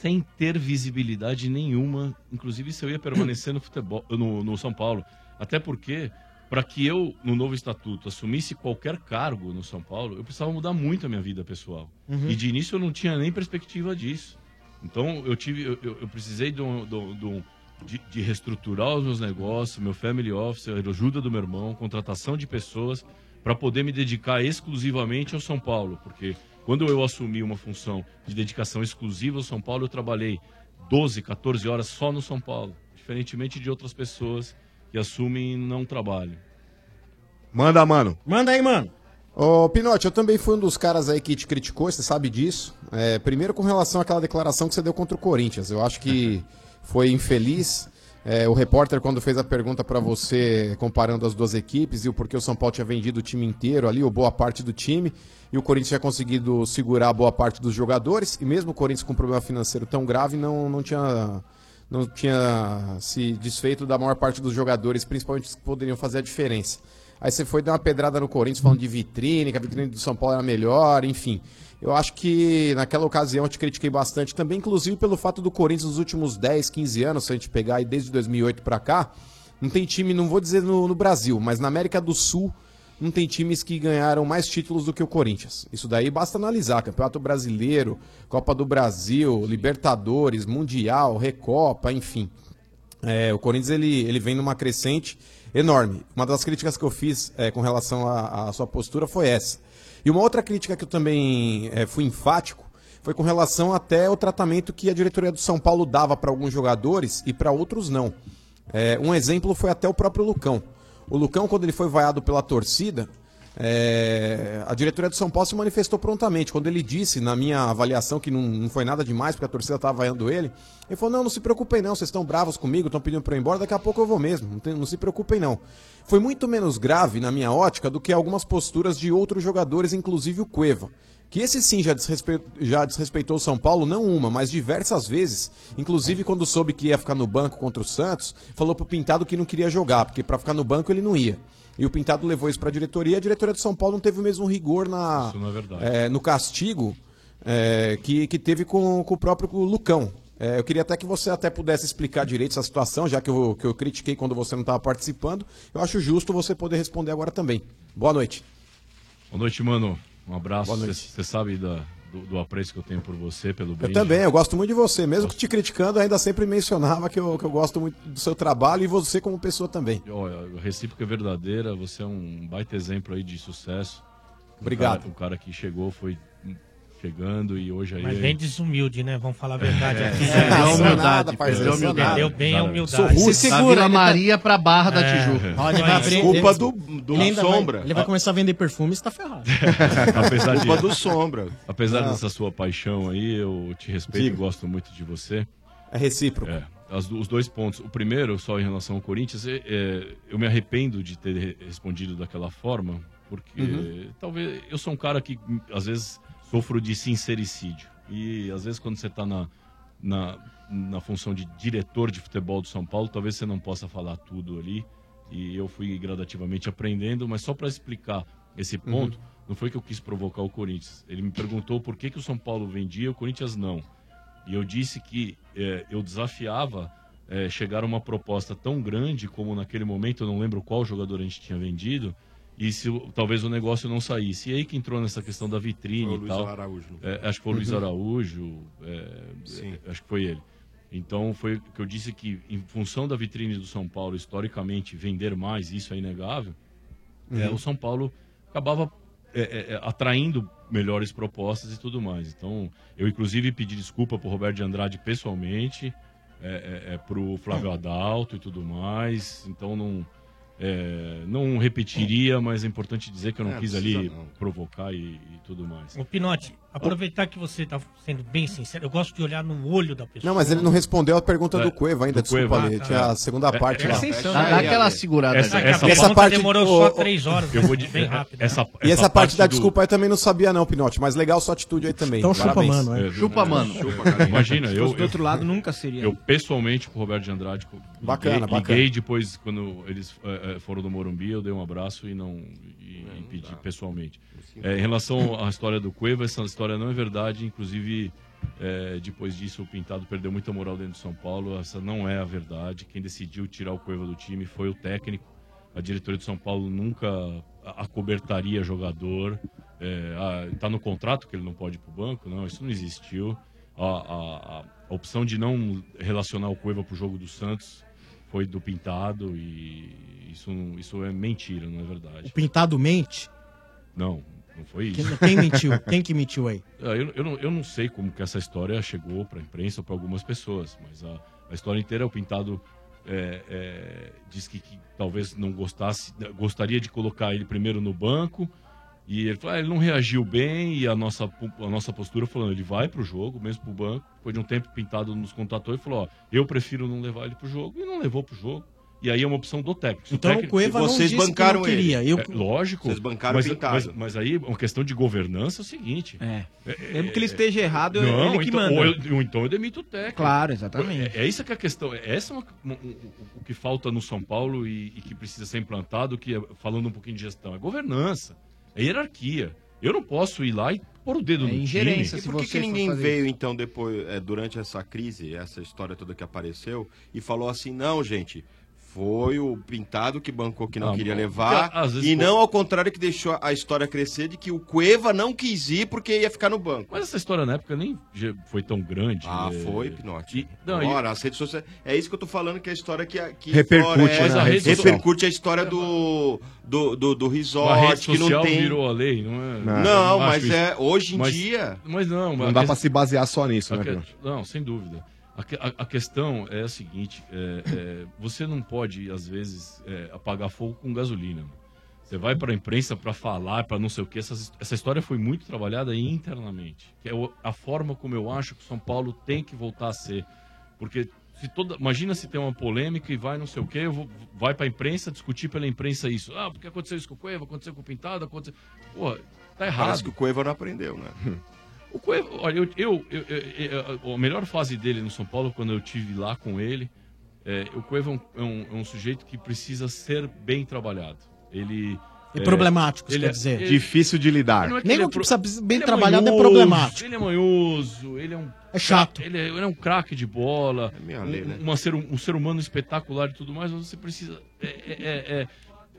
sem ter visibilidade nenhuma. Inclusive, se eu ia permanecer no futebol, no, no São Paulo. Até porque, para que eu, no novo estatuto, assumisse qualquer cargo no São Paulo, eu precisava mudar muito a minha vida pessoal. Uhum. E de início eu não tinha nem perspectiva disso. Então eu tive, eu, eu- precisei de, um- de um- de de- de reestruturar os meus negócios, meu family office, a ajuda do meu irmão, contratação de pessoas para poder me dedicar exclusivamente ao São Paulo, porque quando eu assumi uma função de dedicação exclusiva ao São Paulo, eu trabalhei 12, 14 horas só no São Paulo, diferentemente de outras pessoas que assumem e não trabalham. Manda, mano. Manda aí, mano. Ô, Pinote, eu também fui um dos caras aí que te criticou, você sabe disso. É, primeiro com relação àquela declaração que você deu contra o Corinthians. Eu acho que foi infeliz. É, o repórter, quando fez a pergunta pra você, comparando as duas equipes e o porquê o São Paulo tinha vendido o time inteiro ali, ou boa parte do time, e o Corinthians tinha conseguido segurar boa parte dos jogadores, e mesmo o Corinthians com um problema financeiro tão grave, não, não tinha não tinha se desfeito da maior parte dos jogadores, principalmente os que poderiam fazer a diferença. Aí você foi dar uma pedrada no Corinthians falando de vitrine, que a vitrine do São Paulo era melhor, enfim. Eu acho que naquela ocasião eu te critiquei bastante também, inclusive pelo fato do Corinthians nos últimos 10, 15 anos, se a gente pegar aí desde 2008 pra cá, não tem time, não vou dizer no, no Brasil, mas na América do Sul não tem times que ganharam mais títulos do que o Corinthians. Isso daí basta analisar. Campeonato Brasileiro, Copa do Brasil, Libertadores, Mundial, Recopa, enfim. É, o Corinthians ele, ele vem numa crescente enorme. Uma das críticas que eu fiz é, com relação à sua postura foi essa. E uma outra crítica que eu também é, fui enfático foi com relação até o tratamento que a diretoria do São Paulo dava para alguns jogadores e para outros não. É, um exemplo foi até o próprio Lucão. O Lucão, quando ele foi vaiado pela torcida, é, a diretoria do São Paulo se manifestou prontamente. Quando ele disse, na minha avaliação, que não, não foi nada demais, porque a torcida estava vaiando ele, ele falou: Não, não se preocupem não, vocês estão bravos comigo, estão pedindo para eu ir embora, daqui a pouco eu vou mesmo, não, tem- não se preocupem não. Foi muito menos grave, na minha ótica, do que algumas posturas de outros jogadores, inclusive o Cueva. Que esse sim já, desrespe- já desrespeitou o São Paulo, não uma, mas diversas vezes. Inclusive quando soube que ia ficar no banco contra o Santos, falou pro Pintado que não queria jogar, porque para ficar no banco ele não ia. E o Pintado levou isso pra diretoria, e a diretoria do São Paulo não teve o mesmo rigor na, é é, no castigo é, que, que teve com, com o próprio Lucão. É, eu queria até que você até pudesse explicar direito essa situação, já que eu, que eu critiquei quando você não estava participando. Eu acho justo você poder responder agora também. Boa noite. Boa noite, mano. Um abraço. Boa noite. Você sabe da- do, do apreço que eu tenho por você, pelo Eu bem. também, eu gosto muito de você. Mesmo que te criticando, eu ainda sempre mencionava que eu, que eu gosto muito do seu trabalho e você como pessoa também. Olha, a recíproca é verdadeira, você é um baita exemplo aí de sucesso. Um Obrigado. cara- Um cara, que chegou, foi chegando e hoje aí. Mas bem desumilde, né? Vamos falar a verdade É. aqui. É, né? é humildade, parceiro, Entendeu humildade. bem a humildade. Sou russo. Se Da Vila Maria pra Barra da É. Tijuca. Olha, ele vai abrir- Culpa ele- do, do ele ainda vai- Sombra. ele vai começar a vender perfume e está ferrado. apesar de, do Sombra. Apesar Não. dessa sua paixão aí, eu te respeito Diga. e gosto muito de você. É recíproco. É, as os dois pontos. O primeiro, só em relação ao Corinthians, é, é, eu me arrependo de ter re- respondido daquela forma, porque Uhum. talvez eu sou um cara que hum, às vezes sofro de sincericídio. E às vezes quando você está na, na, na função de diretor de futebol do São Paulo, talvez você não possa falar tudo ali. E eu fui gradativamente aprendendo, mas só para explicar esse ponto, não foi que eu quis provocar o Corinthians. Ele me perguntou por que, que o São Paulo vendia e o Corinthians não. E eu disse que eh, eu desafiava eh, chegar a uma proposta tão grande como naquele momento, eu não lembro qual jogador a gente tinha vendido, e se o- talvez o negócio não saísse. E aí que entrou nessa questão da vitrine Foi o e Luiz tal. Araújo? É, acho que foi o Luiz Uhum. Araújo, é, é, acho que foi ele. Então foi o que eu disse que, em função da vitrine do São Paulo, historicamente, vender mais, isso é inegável, é, Uhum. o São Paulo acabava é, é, é, atraindo melhores propostas e tudo mais. Então, eu inclusive pedi desculpa pro Roberto de Andrade pessoalmente, é, é, é, pro Flávio Adalto e tudo mais. Então não. É, não repetiria, mas é importante dizer que eu não É, quis ali não. provocar e, e tudo mais. Ô, Pinote, aproveitar que você tá sendo bem sincero, eu gosto de olhar no olho da pessoa. Não, mas ele não respondeu a pergunta É, do Cueva ainda, do desculpa Cueva. ali. Tá. Tinha a segunda É, parte é, lá. Dá, né, dá aquela segurada Essa- essa A essa pergunta parte- demorou ô, só três horas, Eu vou de, bem rápido. né? Essa, E essa, parte da do- desculpa eu também não sabia não, Pinote, mas legal sua atitude aí também. Então chupa Parabéns. mano, é. É, Chupa, do- mano. chupa, cara. Imagina, eu, do eu, outro lado, nunca seria. eu pessoalmente com o Roberto de Andrade Bacana, liguei, bacana. liguei depois quando eles eh, eh, foram do Morumbi, eu dei um abraço e não e, e pedi pessoalmente. Eh, em relação à história do Cueva, essa história não é verdade, inclusive eh, depois disso o Pintado perdeu muita moral dentro de São Paulo, essa não é a verdade. Quem decidiu tirar o Cueva do time foi o técnico. A diretoria de São Paulo nunca a- acobertaria jogador. Está no contrato que ele não pode ir para o banco? Não, isso não existiu. A, a- a- a opção de não relacionar o Cueva para o jogo do Santos foi do Pintado e isso, isso é mentira, não é verdade. O pintado mente. Não, não foi Quem, isso. quem mentiu? Quem que mentiu aí? Ah, Eu, eu, não, eu não sei como que essa história chegou para a imprensa ou para algumas pessoas, mas a, a história inteira o Pintado é, é, diz que, que talvez não gostasse, gostaria de colocar ele primeiro no banco e ele falou, ah, ele não reagiu bem e a nossa, a nossa postura falando, ele vai para o jogo, mesmo para o banco. Depois de um tempo o Pintado nos contatou e falou, ó, eu prefiro não levar ele para o jogo e não levou para o jogo. E aí é uma opção do técnico. Então o técnico- Cueva não vocês que bancaram não queria. Eu, é, lógico. Vocês bancaram mas, o Pintado. mas, mas aí, uma questão de governança é o seguinte. É. É, Mesmo que ele esteja errado, não, ele que então, manda. Ou, eu, ou então eu demito o técnico. Claro, exatamente. É, é isso que é a questão. Essa é uma- um- um- o que falta no São Paulo e, e que precisa ser implantado, que é, falando um pouquinho de gestão, é governança, é hierarquia. Eu não posso ir lá e pôr o dedo É no ingerência, time. E por que, que ninguém veio, então, depois, é, durante essa crise, essa história toda que apareceu, e falou assim, não, gente, foi o Pintado que bancou que não Ah, queria levar, vezes e pô- não ao contrário que deixou a história crescer de que o Cueva não quis ir porque ia ficar no banco. Mas essa história na época nem foi tão grande. Ah, é, foi, Pinote. e- não, e- as redes sociais. É isso que eu tô falando, que é a história que, que Repercute, floresce, né, a rede repercute a história do, do, do, do a rede resort, que não tem. virou a lei, não é? Não. Não, mas isso. é hoje em Mas- dia. Mas não, Não a dá pra se basear só nisso, né, Pinote? Não, sem dúvida. A, que- a- a questão é a seguinte: é, é, você não pode, às vezes, é, apagar fogo com gasolina. Você vai para a imprensa para falar, para não sei o quê. Essa, essa história foi muito trabalhada internamente. Que é a forma como eu acho que São Paulo tem que voltar a ser. Porque se toda, imagina se tem uma polêmica e vai não sei o quê, eu vou, vai para a imprensa discutir pela imprensa isso. Ah, porque aconteceu isso com o Cueva, aconteceu com o Pintado, aconteceu. Pô, tá errado. Parece que o Cueva não aprendeu, né? O Cueva, olha, eu, eu, eu- eu- a melhor fase dele no São Paulo, quando eu tive lá com ele, é, o Cueva é um, é um- é um sujeito que precisa ser bem trabalhado. Ele E é, problemático, você ele quer é- dizer. ele- Difícil de lidar. é Nem o é que pro- precisa bem ele é trabalhado é manhoso, problemático. Ele é manhoso, ele é um É chato. Ele é, ele é um craque de bola, meio um, né? uma ser, um ser humano espetacular e tudo mais, mas você precisa. é- é- é- é-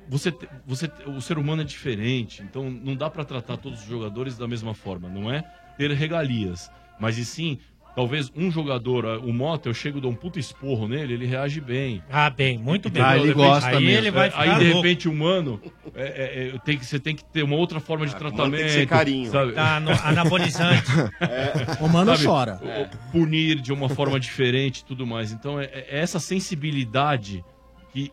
você, você, o ser humano é diferente, então não dá pra tratar todos os jogadores da mesma forma. Não é ter regalias, mas e sim. Talvez um jogador, o Mota, eu chego, dou um puta esporro nele, ele reage bem. Ah, bem, muito bem. Ah, ele gosta Aí mesmo. ele vai É, ficar Aí, de louco. repente, o mano, é, é, é, tem que, você tem que ter uma outra forma de Ah, tratamento. tem que ser carinho. Sabe? Tá no- anabolizante. O mano Sabe? chora. O- o- Punir de uma forma diferente e tudo mais. Então, é, é essa sensibilidade que.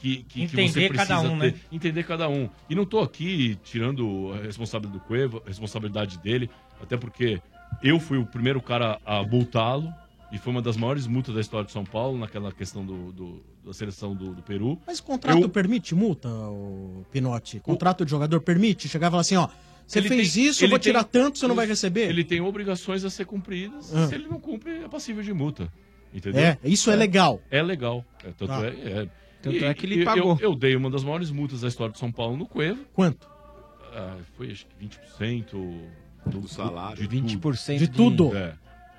Que, que, que Entender você precisa cada um, ter. né? Entender cada um. E não tô aqui tirando a responsabilidade do Cueva, a responsabilidade dele, até porque eu fui o primeiro cara a multá-lo, e foi uma das maiores multas da história de São Paulo, naquela questão do, do- da seleção do, do Peru. Mas o contrato Eu- permite multa, o Pinote? Contrato de jogador permite? Chegar e falar assim, ó, você Ele fez tem- isso, eu vou tirar tem- tanto, você não vai receber? Ele tem obrigações a ser cumpridas. Ah. Se ele não cumpre, é passível de multa. Entendeu? É, isso é legal. É legal. É, tanto Ah. é, é. Tanto E- é que ele e pagou. Eu, eu dei uma das maiores multas da história de São Paulo no Cueva. Quanto? Ah, foi acho que 20% do, salário. De 20% De tudo? É,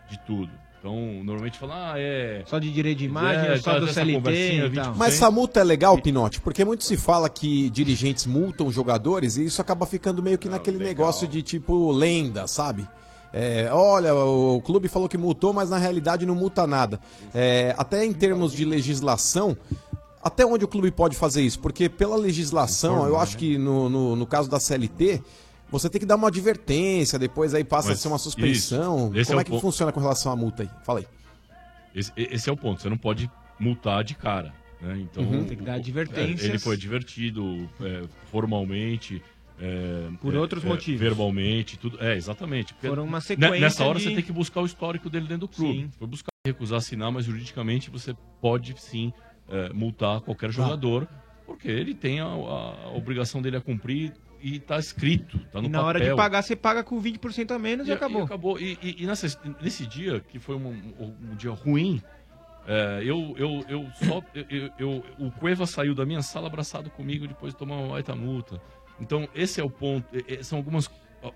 de tudo. Então, normalmente fala, ah, é. Só de direito de imagem, É, só tá, do CLT conversinha, e tal. 20%. Mas essa multa é legal, Pinote, porque muito se fala que dirigentes multam jogadores e isso acaba ficando meio que naquele negócio de tipo lenda, sabe? É, olha, o clube falou que multou, mas na realidade não multa nada. É, até em termos de legislação, até onde o clube pode fazer isso? Porque pela legislação, eu acho que no, no, no caso da CLT, você tem que dar uma advertência, depois aí passa Mas a ser uma suspensão. isso, esse Como é é, que ponto. funciona com relação à multa aí? Fala aí. Esse, esse é o ponto. Você não pode multar de cara. Né? Então, Uhum. Tem que dar advertências. é, ele foi advertido é, formalmente. é, Por é, outros é, motivos. Verbalmente, tudo. É, exatamente. Porque Foram uma ne- sequência Nessa hora de- você tem que buscar o histórico dele dentro do clube. Sim. Foi buscar recusar assinar, mas juridicamente você pode sim é, multar qualquer jogador, porque ele tem a, a- a obrigação dele a cumprir e tá escrito, tá no E na hora de papel. pagar, você paga com 20% a menos e, acabou. acabou. E, e- e nessa- nesse dia, que foi um, um- um dia ruim, é, eu, eu, eu só. Eu, eu- o Cueva saiu da minha sala abraçado comigo depois de tomar uma baita multa. Então, esse é o ponto. e- e são algumas,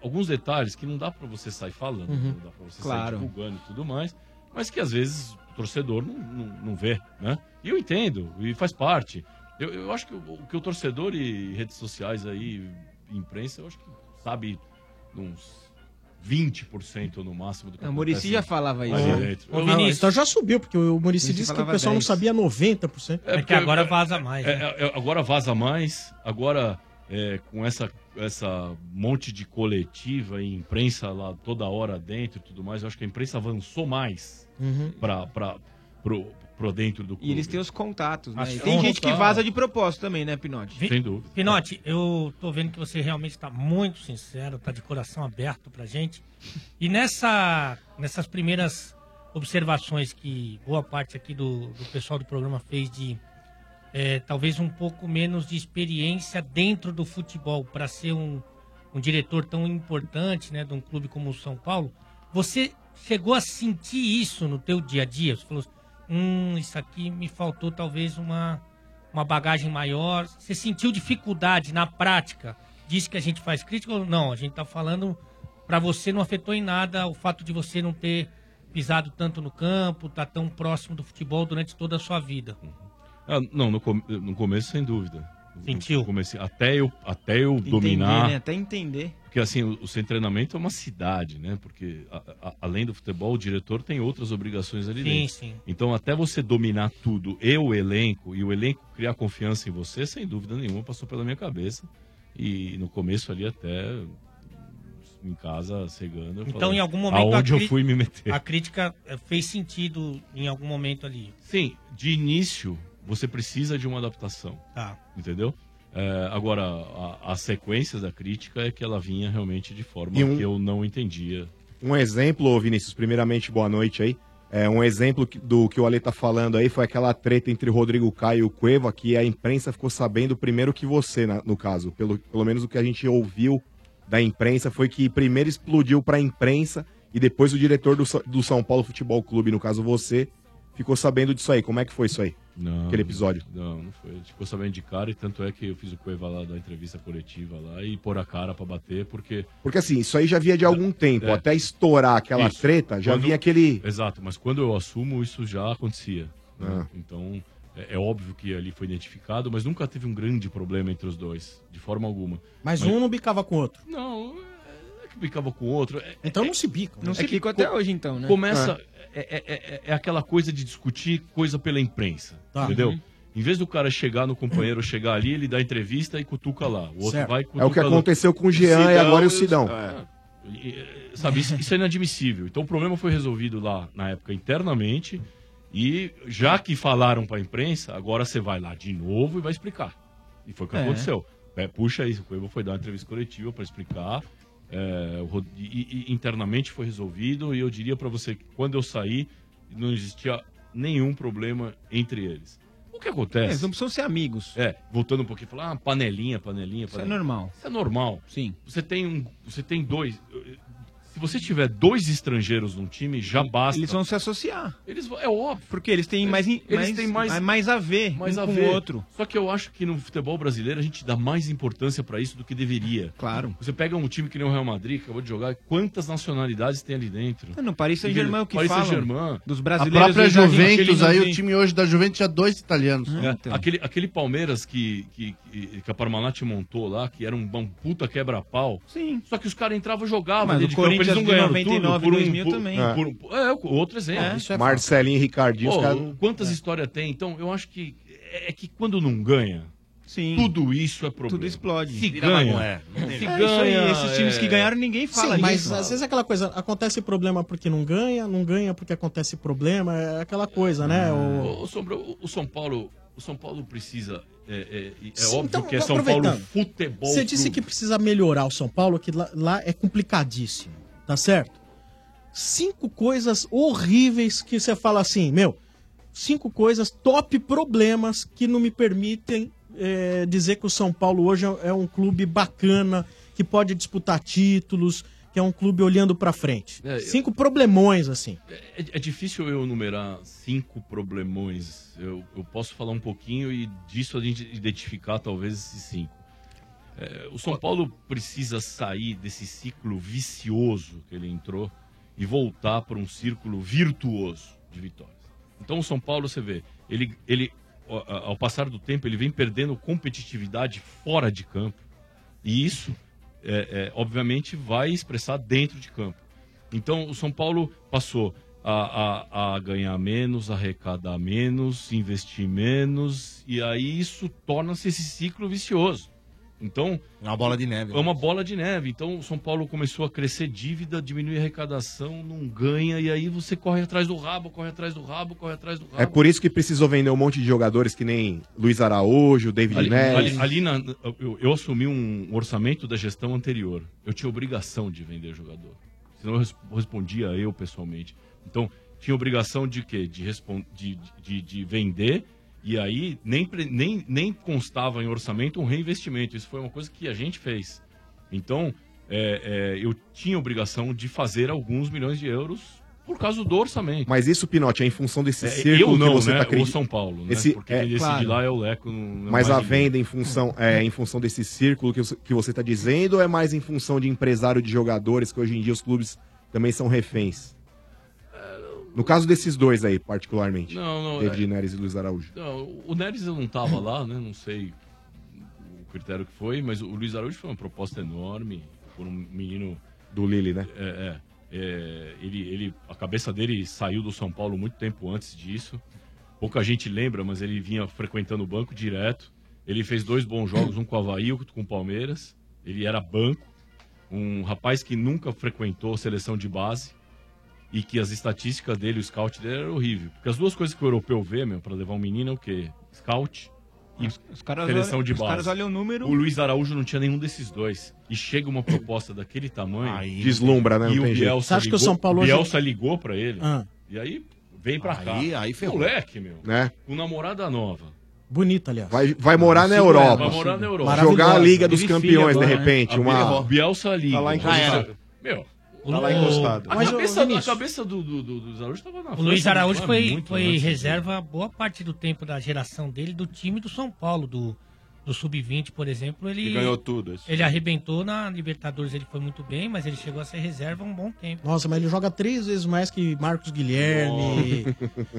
alguns detalhes que não dá pra você sair falando, Uhum. não dá pra você Claro. sair divulgando e tudo mais, mas que às vezes o torcedor não, não, não vê, né? E eu entendo, e faz parte. Eu, eu acho que o, que o torcedor e redes sociais aí, imprensa, eu acho que sabe uns 20% no máximo do que Não, o acontece já falava isso. É. dentro. Ô, Vinícius, Então já subiu, porque o Muricy Você disse que o pessoal não 10. sabia 90%. É que agora vaza mais. É, né? é, é, agora vaza mais, agora é, com essa, essa monte de coletiva e imprensa lá toda hora dentro e tudo mais, eu acho que a imprensa avançou mais Uhum. pra, pro, dentro do clube. E eles têm os contatos, né? Tem gente que vaza de propósito também, né, Pinote? Vi- Sem dúvida. Pinote, eu tô vendo que você realmente está muito sincero, tá de coração aberto pra gente. E nessa, nessas primeiras observações que boa parte aqui do, do pessoal do programa fez de é, talvez um pouco menos de experiência dentro do futebol para ser um, um diretor tão importante, né, de um clube como o São Paulo, você chegou a sentir isso no teu dia a dia? Você falou, hum, isso aqui me faltou talvez uma uma bagagem maior. Você sentiu dificuldade na prática? Disse que a gente faz crítica ou não? A gente tá falando para você não afetou em nada o fato de você não ter pisado tanto no campo, tá tão próximo do futebol durante toda a sua vida. Ah, não, no, com- no começo, sem dúvida. Sentiu? No começo, até eu, até eu Entender, dominar. né? Até entender. Porque assim, o, o treinamento é uma cidade, né? Porque a- a- além do futebol, o diretor tem outras obrigações ali Sim, dentro. sim. Então, até você dominar tudo, e o elenco, e o elenco criar confiança em você, sem dúvida nenhuma, passou pela minha cabeça. E no começo ali até em casa, cegando. eu Então, falei, em algum momento, Aonde eu fui me meter? A crítica eh, fez sentido em algum momento ali. Sim, de início, você precisa de uma adaptação. Tá. Entendeu? É, agora, a, a sequência da crítica é que ela vinha realmente de forma um- que eu não entendia. Um exemplo, Vinícius, primeiramente, boa noite aí. É, um exemplo do que o Ale tá falando aí foi aquela treta entre o Rodrigo Caio e o Cueva, que a imprensa ficou sabendo primeiro que você, na- no caso. Pelo, pelo menos o que a gente ouviu da imprensa foi que primeiro explodiu pra imprensa e depois o diretor do, do São Paulo Futebol Clube, no caso você, ficou sabendo disso aí. Como é que foi isso aí? Não, Aquele episódio. Não, não foi. A gente ficou sabendo de cara e tanto é que eu fiz o Cueva lá da entrevista coletiva lá e pôr a cara pra bater, porque. Porque assim, isso aí já via de algum tempo. É. Até estourar aquela Isso. treta, já Quando- vinha aquele. Exato, mas quando eu assumo, isso já acontecia. né? Ah. Então, é, é óbvio que ali foi identificado, mas nunca teve um grande problema entre os dois, de forma alguma. Mas um não bicava com o outro. Não, é que bicava com o outro. É- Então é- não se bicam. Não é se que bicam até hoje, então, né? Começa. É, é- é- é aquela coisa de discutir coisa pela imprensa. Tá. Entendeu? Uhum. Em vez do cara chegar no companheiro, chegar ali, ele dá entrevista e cutuca lá. O outro Certo. vai É o que cutuca lá. aconteceu com o Jean e agora o Sidão. É. Sabe, isso, isso é inadmissível. Então o problema foi resolvido lá na época internamente. E já que falaram pra imprensa, agora você vai lá de novo e vai explicar. E foi o que É. aconteceu. É, puxa isso, o Cueva foi dar uma entrevista coletiva pra explicar. É, internamente foi resolvido. E eu diria pra você que quando eu saí, não existia nenhum problema entre eles. O que É, acontece? eles não precisam ser amigos. É, voltando um pouquinho, falar, ah, panelinha, panelinha, Isso é panelinha. normal. Isso é normal. Sim. Você tem um, você tem dois. Se você tiver dois estrangeiros num time, já basta. Eles vão se associar. Eles vão- é óbvio. Porque eles têm mais, in- Eles mais, têm mais- mais a ver mais um a com ver. o outro. Só que eu acho que no futebol brasileiro a gente dá mais importância pra isso do que deveria. Claro. Você pega um time que nem o Real Madrid, que acabou de jogar, quantas nacionalidades tem ali dentro? No Paris Saint-Germain, o que Paris Saint-Germain. dos A brasileiros... própria eles agem- Juventus, aí aquele o time hoje da Juventus tinha dois italianos. É, então. aquele, aquele Palmeiras que, que, que, que a Parmalat montou lá, que era um, um puta quebra-pau. Sim. Só que os caras entravam e jogavam. Mas o Corinthians eles não de ganharam 99 tudo e 2000 também. Por, por- é, outro exemplo. É, isso é Marcelinho e Ricardinho, caras. Quantas histórias tem? Então, eu acho que é, é que quando não ganha, Sim. tudo isso é problema. Tudo explode. Se Vira ganha, se. É ganha, isso aí, esses times é- que ganharam, ninguém fala Sim, mas nisso. às vezes é aquela coisa, acontece problema porque não ganha, não ganha porque acontece problema, é aquela coisa, né? O... O, o o- o São Paulo, o São Paulo precisa. É, é- é Sim, óbvio então, que é São Paulo futebol. Você disse clube. que precisa melhorar o São Paulo, que lá, lá é complicadíssimo, tá certo? Cinco coisas horríveis que você fala assim, meu, cinco coisas, top problemas que não me permitem é, dizer que o São Paulo hoje é, é um clube bacana, que pode disputar títulos, que é um clube olhando pra frente. É, eu- Cinco problemões, assim. É, é difícil eu enumerar cinco problemões. Eu, eu posso falar um pouquinho e disso a gente identificar talvez esses cinco. É, o São Paulo precisa sair desse ciclo vicioso que ele entrou e voltar para um círculo virtuoso de vitórias. Então o São Paulo, você vê, ele, ele ao- passar do tempo, ele vem perdendo competitividade fora de campo. E isso, é, é, obviamente, vai expressar dentro de campo. Então, o São Paulo passou a, a, a ganhar menos, arrecadar menos, investir menos, e aí isso torna-se esse ciclo vicioso. Então. É uma bola de neve. É uma bola de neve. Então, o São Paulo começou a crescer dívida, diminuir a arrecadação, não ganha, e aí você corre atrás do rabo, corre atrás do rabo, corre atrás do rabo. É por isso que precisou vender um monte de jogadores que nem Luiz Araújo, David Ali, Neres. ali- ali na- eu, eu assumi um orçamento da gestão anterior. Eu tinha obrigação de vender jogador. Senão eu res- respondia eu pessoalmente. Então, tinha obrigação de quê? De, respon- de, de, de vender. E aí nem, nem, nem constava em orçamento um reinvestimento. Isso foi uma coisa que a gente fez. Então, é, é, eu tinha obrigação de fazer alguns milhões de euros por causa do orçamento. Mas isso, Pinote, é em função desse É, círculo eu não, que você né? tá acreditando. O São Paulo, né? Esse, Porque é, quem decide claro. lá é o Leco. não é Mas a venda em função, é em função desse círculo que, que você está dizendo ou é mais em função de empresário de jogadores que hoje em dia os clubes também são reféns? No caso desses dois aí, particularmente. Não, não, David é- Neres e Luiz Araújo. Não, o Neres eu não tava lá, né? Não sei o critério que foi, mas o Luiz Araújo foi uma proposta enorme por um menino Do Lille, né? É, é, é, ele, ele, a cabeça dele saiu do São Paulo muito tempo antes disso. Pouca gente lembra, mas ele vinha frequentando o banco direto. Ele fez dois bons jogos, um com o Havaí, outro com o Palmeiras. Ele era banco. Um rapaz que nunca frequentou seleção de base e que as estatísticas dele, o scout dele era horrível. Porque as duas coisas que o europeu vê, meu, pra levar um menino é o quê? Scout e Os caras seleção olham- de os base. caras olham o número- O Luiz Araújo não tinha nenhum desses dois. E chega uma proposta daquele tamanho. Aí Deslumbra, né? E o. Bielsa Você acha que o ligou, São Paulo hoje- Bielsa ligou pra ele. Ah. E aí vem pra cá. Aí- ferrou. Moleque, meu. Né? Com namorada nova. Bonita, aliás. Vai, vai morar na Europa. Vai morar na Europa. Jogar a Liga dos Campeões, filho de agora, repente. né? Uma... Bielsa Liga. Tá lá em casa. Meu, Tá lá encostado. A Mas, ô, cabeça, a cabeça do, do, do, do Luiz Araújo estava na O Luiz França, Araújo não é foi, foi antes, reserva boa parte do tempo da geração dele, do time do São Paulo, do, do Sub-20, por exemplo. Ele Ele ganhou tudo, esse Ele arrebentou na Libertadores, ele foi muito bem, mas ele chegou a ser reserva um bom tempo. Nossa, mas ele joga três vezes mais que Marcos Guilherme.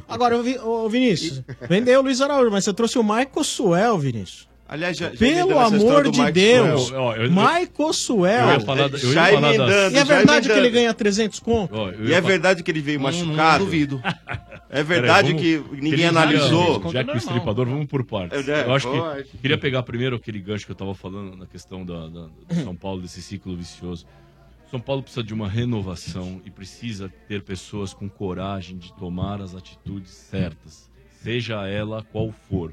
Agora, ô, Vi- ô, Vinícius, vendeu o Luiz Araújo, mas você trouxe o Michael Suel, Vinícius. Aliás, já, já Pelo amor de Mike Deus, Suel. Ó, eu- eu- Michael Suel. eu ia falar da- eu ia Já falar das- emendando, E é já verdade que ele ganha 300 conto? Ó, eu E é verdade que ele veio Não, não machucado? duvido. É verdade Peraí, que vamos- ninguém Feliz analisou. dia, Já que o estripador, vamos por partes. É, eu acho que. Queria pegar primeiro aquele gancho que eu estava falando na questão da, da- do São Paulo, desse ciclo vicioso. São Paulo precisa de uma renovação e precisa ter pessoas com coragem de tomar as atitudes certas, seja ela qual for.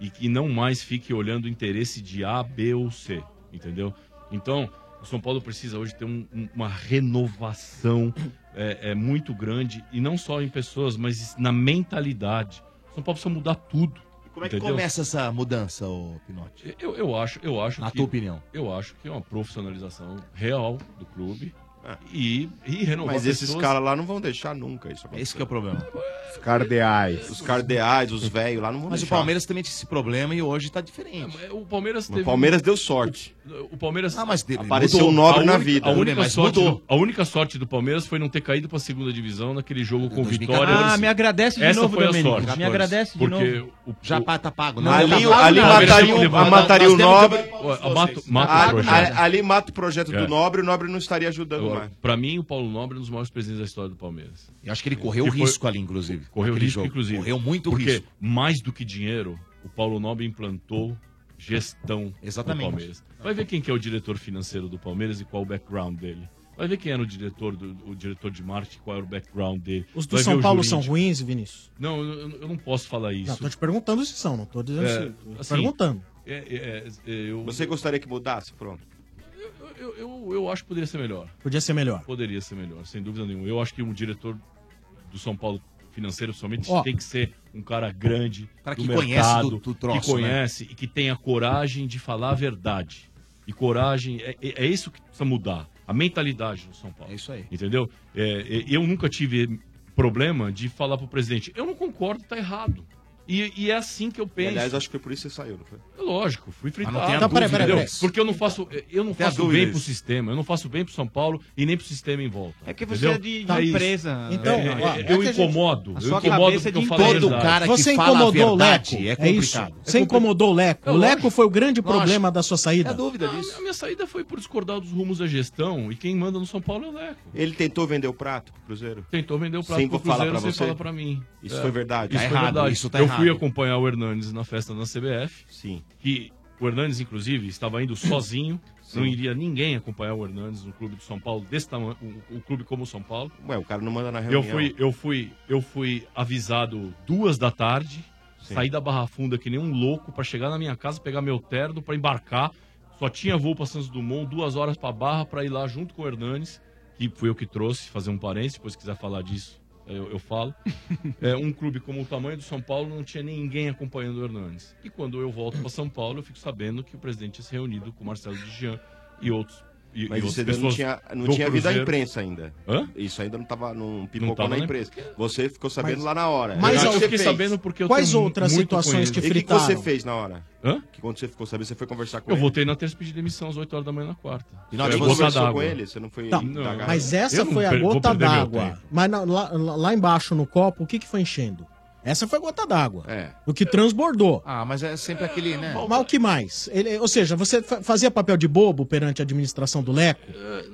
E que não mais fique olhando o interesse de A, B ou C, entendeu? Então, o São Paulo precisa hoje ter um- um- uma renovação é, é, muito grande, e não só em pessoas, mas na mentalidade. O São Paulo precisa mudar tudo. Como é que entendeu? começa essa mudança, ô Pinote? Eu, eu acho, eu acho Na que, tua opinião. Eu acho que é uma profissionalização real do clube e, e renovar Mas esses pessoas- caras lá não vão deixar nunca isso acontecer. Esse que é o problema. Os cardeais. Os cardeais, os velhos lá não vão Mas deixar. o Palmeiras também tinha esse problema e hoje tá diferente. O Palmeiras O Palmeiras deu sorte. O Palmeiras Ah, mas dele Apareceu mudou. um nobre A na vida. A única, Mas sorte mudou. a única sorte do Palmeiras foi não ter caído para a segunda divisão naquele jogo com 2014. Vitória. Ah, me agradece de Essa novo, foi a Domênico. sorte. Me agradece de porque novo. O, Já o- tá pago, né? Ali, Tá ali pago, não. mataria, mataria o que nobre. Ué, mata- mata o Ali, projeto. ali mata o projeto É. do nobre, o nobre não estaria ajudando Pra mim, o Paulo Nobre é um dos maiores presidentes da história do Palmeiras. Eu acho que ele correu Que foi- risco ali, inclusive. Correu risco, jogo. inclusive. Correu muito porque risco. mais do que dinheiro, o Paulo Nobre implantou gestão Exatamente. no Palmeiras. Vai ver quem que é o diretor financeiro do Palmeiras e qual o background dele. Vai ver quem era o diretor, do, o diretor de marketing, qual era o background dele. Os do Vai São Paulo são jurídico. ruins, Vinícius? Não, eu, eu não posso falar isso. Não, tô te perguntando se são, não tô dizendo É, se. tô assim, perguntando. é, é, é, eu, Você gostaria que mudasse? Pronto. Eu, eu, eu acho que poderia ser melhor. Podia ser melhor. Poderia ser melhor, sem dúvida nenhuma. Eu acho que um diretor do São Paulo financeiro somente Ó. tem que ser um cara grande, Cara do que conhece mercado, do- do troço, que conhece e que tenha coragem de falar a verdade. E coragem, é, é, é isso que precisa mudar. A mentalidade do São Paulo. É isso aí. Entendeu? É, é, eu nunca tive problema de falar pro presidente, eu não concordo, tá errado. E, e é assim que eu penso. aliás, acho que foi por isso que você saiu, não foi? É Lógico, fui fritado. não tenha Então, dúvida. Porque eu não faço, eu não Tem faço bem disso. pro sistema, eu não faço bem pro São Paulo e nem pro sistema em volta. É que você entendeu? é de, de Tá, isso. empresa. Então, É, é, ó, é, é eu gente- incomodo, a eu incomodo é porque eu de falo todo verdade. cara que Você fala a incomodou o verdade Leco. é É, isso. complicado. Você incomodou o Leco. É o Leco lógico. foi o grande Lógico. problema da sua saída. É dúvida A, disso. a minha saída foi por discordar dos rumos da gestão e quem manda no São Paulo é o Leco. Ele tentou vender o prato pro Cruzeiro? Tentou vender o prato Sem pro falar Cruzeiro você? falar pra mim. Isso É. foi verdade? Isso Tá foi errado, verdade. isso tá eu fui acompanhar o Hernandes na festa da CBF, Sim. que o Hernandes, inclusive, estava indo sozinho. Sim. Não iria ninguém acompanhar o Hernandes no clube do São Paulo, desse tamanho, um, um clube como o São Paulo. Ué, o cara não manda na reunião. Eu fui, eu fui, eu fui avisado duas da tarde, Sim. saí da Barra Funda que nem um louco pra chegar na minha casa, pegar meu terno pra embarcar. Só tinha voo pra Santos Dumont, duas horas pra Barra pra ir lá junto com o Hernanes, que fui eu que trouxe, fazer um parênteses, depois se quiser falar disso, eu, eu falo. É, um clube como o tamanho do São Paulo não tinha ninguém acompanhando o Hernanes. E quando eu volto pra São Paulo, eu fico sabendo que o presidente tinha se reunido com o Marcelo de Jean e outros. E, Mas e isso ainda não tinha, não tinha vida à Cruzeiro. imprensa ainda. Hã? Isso ainda não tava, não pipocou tava na na imprensa. Você ficou sabendo Mas- lá na hora. mas E o que eu você fiquei fez? sabendo porque eu Quais outras situações que E o que, fritaram? você fez na hora? Hã? Que quando você ficou sabendo, você foi conversar com Eu ele? voltei na terça pedir demissão às 8 horas da manhã na quarta. E na hora você conversou com ele? Você não foi Não, indagar? Mas essa Eu não foi a gota d'água. Mas na- lá- lá embaixo no copo, o que, que foi enchendo? Essa foi a gota d'água. É. O que transbordou. Ah, mas é sempre aquele, né? Mas o que mais? Ele- ou seja, você fa- fazia papel de bobo perante a administração do Leco?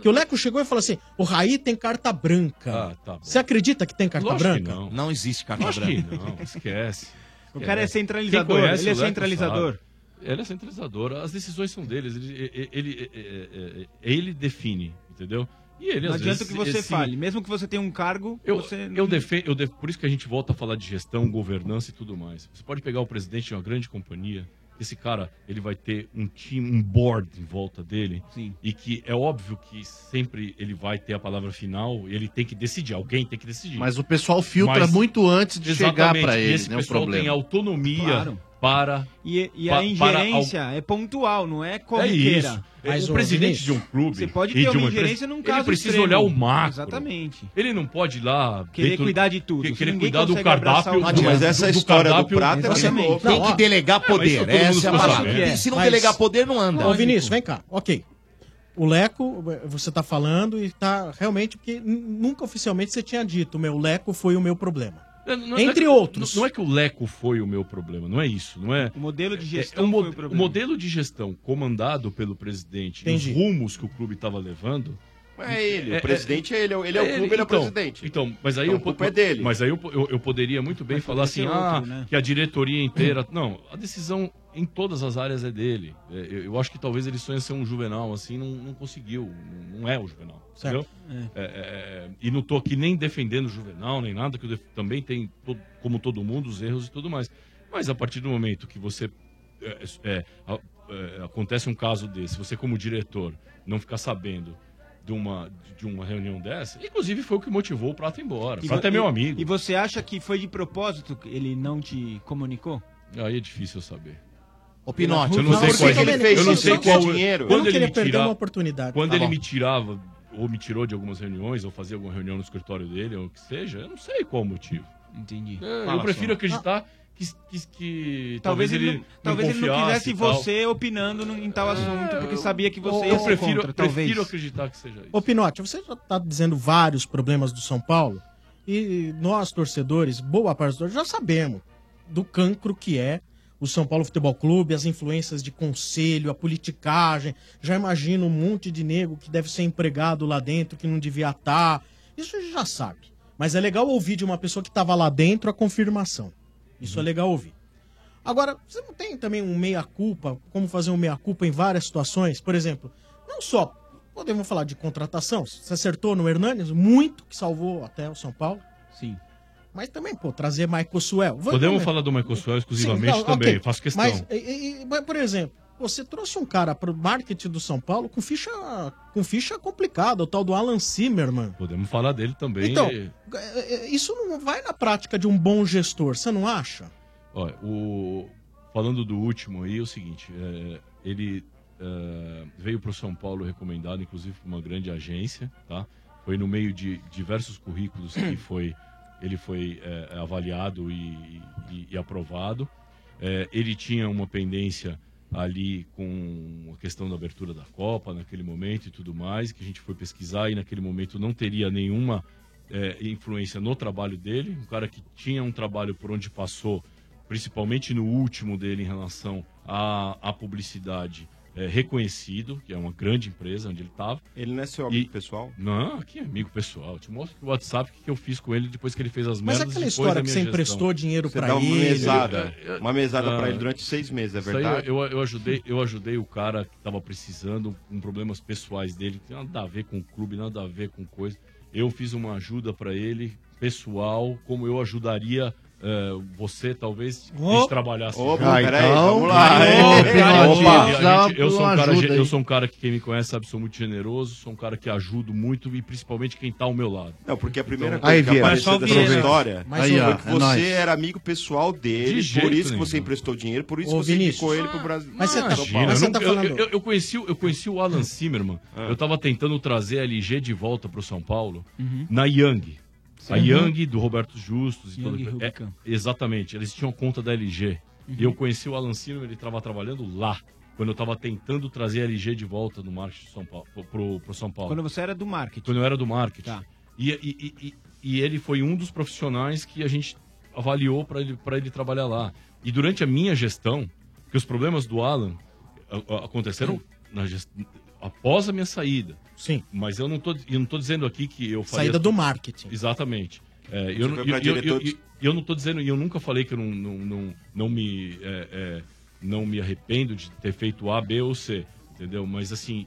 Que o Leco chegou e falou assim: o Raí tem carta branca. Ah, tá bom. Você acredita que tem carta Lógico que branca? não. Não existe carta Lógico que branca. não, esquece. O cara é Quem centralizador. conhece Ele é o Leco centralizador. sabe. Ele é centralizador. As decisões são deles. Ele, ele, ele, ele- ele define, entendeu? E ele, Não adianta vezes, que você esse- fale. Mesmo que você tenha um cargo, Eu, você eu defendo, eu def- por isso que a gente volta a falar de gestão, governança e tudo mais. Você pode pegar o presidente de uma grande companhia, esse cara, ele vai ter um time, um board em volta dele, Sim. e que é óbvio que sempre ele vai ter a palavra final, e ele tem que decidir, alguém tem que decidir. Mas o pessoal filtra Mas- muito antes de chegar e ele, esse né? O pessoal tem problema. autonomia Claro. Para. E, e pa- a ingerência é pontual, não é É corriqueira. isso. o presidente de um clube. Você pode e ter de uma empresa, ingerência num Ele caso precisa extremo. olhar o macro. Exatamente. Ele não pode ir lá. Querer dentro- cuidar de tudo. que- Querer ninguém cuidar do cardápio. do- Mas essa do história do prato é. Não, Tem que delegar mas isso poder. mundo Essa é a sabe. parada. Se não Mas- delegar poder, não anda. Ô, Vinícius, vem cá. Ok. O Leco, você tá falando e tá realmente, porque nunca oficialmente você tinha dito, meu, o Leco foi o meu problema. Não- não- Entre não é outros. Não, não é que o Leco foi o meu problema, não é isso, não é? O modelo de É- gestão é um foi o problema. modelo de gestão comandado pelo presidente, Entendi. os rumos que o clube estava levando. É ele, o presidente é ele, ele é o clube, ele é o então, presidente. Então, mas aí Então, eu, a culpa é dele. Mas aí eu, eu, eu poderia muito bem falar assim, ser ah, outro, né? que a diretoria inteira. Não, a decisão em todas as áreas é dele. É, eu, eu acho que talvez ele sonha ser um juvenal, assim, não, não conseguiu. Não, é o juvenal. Certo. Entendeu? É, é, é, e não tô aqui nem defendendo o juvenal, nem nada, que eu def- também tem, to- como todo mundo, os erros e tudo mais. Mas a partir do momento que você. é, é, a- é, acontece um caso desse, você como diretor não ficar sabendo de uma, de uma reunião dessa, inclusive foi o que motivou o Prato a ir embora. O E Prato é meu amigo. E você acha que foi de propósito que ele não te comunicou? Aí é difícil eu saber. Ô, Pinote, eu não sei por que qual que ele fez eu não sei qual quer dinheiro. Eu Quando não ele queria me perder tirava, uma oportunidade. Quando Tá ele bom. me tirava ou me tirou de algumas reuniões ou fazia alguma reunião no escritório dele ou o que seja, eu não sei qual o motivo. Entendi. É, eu prefiro só. acreditar que, que, que Talvez, ele, não, talvez ele não quisesse você opinando no- em tal assunto, porque sabia que você eu ia ser prefiro, contra, talvez. prefiro acreditar que seja isso. Ô, Pinote, você já tá dizendo vários problemas do São Paulo e nós, torcedores, boa parte dos torcedores, já sabemos do cancro que é o São Paulo Futebol Clube, as influências de conselho, a politicagem. Já imagino um monte de nego que deve ser empregado lá dentro, que não devia estar. Isso a gente já sabe. Mas é legal ouvir de uma pessoa que estava lá dentro a confirmação. Isso é legal ouvir. Agora, você não tem também um meia-culpa, como fazer um meia-culpa em várias situações? Por exemplo, não só, podemos falar de contratação, você acertou no Hernanes, muito, que salvou até o São Paulo. Sim. Mas também, pô, trazer Michael Suel. Podemos falar do Michael Suel exclusivamente Sim, não, também, ok. faço questão. Mas, e- e- mas, por exemplo, você trouxe um cara pro marketing do São Paulo com ficha, com ficha complicada, o tal do Alan Zimmerman. Podemos falar dele também. Então, é, é, isso não vai na prática de um bom gestor, você não acha? Olha, o... falando do último aí, é o seguinte: é, ele é, veio para o São Paulo recomendado, inclusive por uma grande agência, tá? Foi no meio de diversos currículos que foi, ele foi é, avaliado e, e- e aprovado. É, ele tinha uma pendência ali com a questão da abertura da Copa naquele momento e tudo mais, que a gente foi pesquisar e naquele momento não teria nenhuma é, influência no trabalho dele. Um cara que tinha um trabalho por onde passou, principalmente no último dele em relação à, à publicidade, é, reconhecido, que é uma grande empresa onde ele estava. Ele não é seu amigo pessoal? Não, que amigo pessoal. Eu te mostro o WhatsApp que eu fiz com ele depois que ele fez as Mas merdas. aquela depois história que você gestão. emprestou dinheiro Você pra dá uma ele. mesada, É, uma mesada ah, pra ele durante seis meses, é verdade? eu, eu ajudei, eu ajudei o cara que tava precisando, com problemas pessoais dele, que nada a ver com o clube, nada a ver com coisa. Eu fiz uma ajuda pra ele, pessoal, como eu ajudaria eh, você, talvez, a gente Ô. trabalhasse Opa, junto. peraí, Então, vamos lá. Aí, gente- eu sou um cara, ajuda eu aí. sou um cara que quem me conhece sabe, sou muito generoso, sou um cara que ajudo muito e principalmente quem tá ao meu lado. Não, porque a primeira Então- coisa que apareceu dessa história Mas, foi ó, que é você nóis. era amigo pessoal dele, De por isso que você emprestou dinheiro, por isso Ô, você Vinícius. indicou ele pro Brasil. Mas você tá- mas você tá eu- falando- eu- eu conheci, o- eu conheci o Alan Zimmerman. Eu tava tentando trazer a LG de volta pro São Paulo Uhum. na Yang. A Sim. Yang do Roberto Justus. E toda- é, exatamente, eles tinham conta da LG. Uhum. E eu conheci o Alan Zimmerman, ele estava trabalhando lá. Quando eu estava tentando trazer a LG de volta no marketing de São Paulo, pro, pro São Paulo. Quando você era do marketing. Quando eu era do marketing. Tá. E, e, e, e- ele foi um dos profissionais que a gente avaliou para ele, pra ele trabalhar lá. E durante a minha gestão, que os problemas do Alan aconteceram na gest- após a minha saída. Sim. Mas eu não eu não tô dizendo aqui que eu faria... Saída do marketing. Exatamente. É, eu, não- foi pra eu, eu, diretor eu, de- eu- eu não tô dizendo, e eu nunca falei que eu não, não, não, não me é, é, não me arrependo de ter feito A, B ou C, entendeu? Mas assim,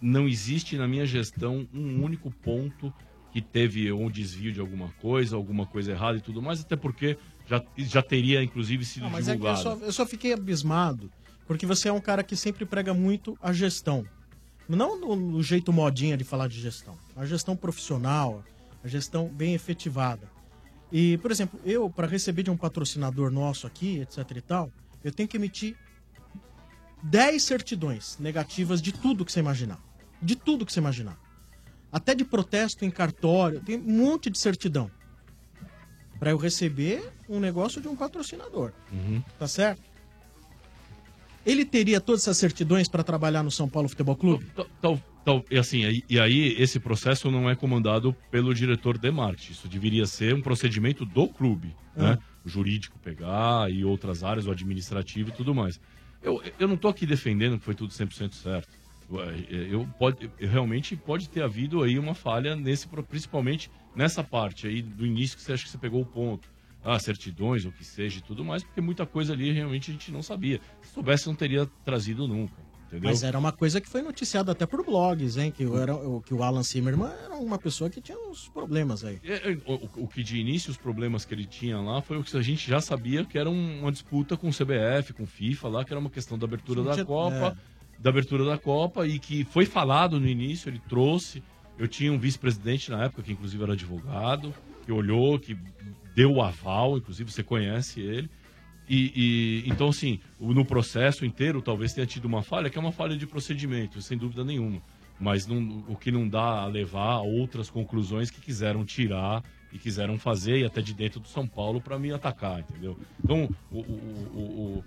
não existe na minha gestão um único ponto que teve um desvio de alguma coisa, alguma coisa errada e tudo mais, até porque já, já teria inclusive sido Não, mas é que eu divulgado. só, eu só fiquei abismado, porque você é um cara que sempre prega muito a gestão. Não no, no jeito modinha de falar de gestão. A gestão profissional, a gestão bem efetivada. E, por exemplo, eu, para receber de um patrocinador nosso aqui, etc e tal, eu tenho que emitir 10 certidões negativas de tudo que você imaginar. De tudo que você imaginar. Até de protesto em cartório, tem um monte de certidão. Pra eu receber um negócio de um patrocinador. Tá certo? Ele teria todas essas certidões para trabalhar no São Paulo Futebol Clube? Tal, tal, e assim, e aí esse processo não é comandado pelo diretor de marketing. Isso deveria ser um procedimento do clube, né? O jurídico pegar e outras áreas, o administrativo e tudo mais. Eu, eu não tô aqui defendendo que foi tudo 100% certo. Eu, pode, realmente pode ter havido aí uma falha nesse, principalmente nessa parte aí do início que você acha que você pegou o ponto. Ah, certidões, ou o que seja e tudo mais, porque muita coisa ali realmente a gente não sabia. Se soubesse, não teria trazido nunca. Entendeu? Mas era uma coisa que foi noticiada até por blogs, hein? Que, era, o- que o Alan Zimmerman era uma pessoa que tinha uns problemas aí. É, é, O, o que de início, os problemas que ele tinha lá foi o que a gente já sabia que era um- uma disputa com o CBF, com o FIFA lá, que era uma questão da abertura da Copa, da abertura da Copa e que foi falado no início, ele trouxe. Eu tinha um vice-presidente na época, que inclusive era advogado, que olhou, que deu o aval, inclusive você conhece ele. E, e- então, assim, no processo inteiro talvez tenha tido uma falha, que é uma falha de procedimento, sem dúvida nenhuma. Mas não- o que não dá a levar a outras conclusões que quiseram tirar e quiseram fazer, e até de dentro do São Paulo, para me atacar, entendeu? Então, o, o,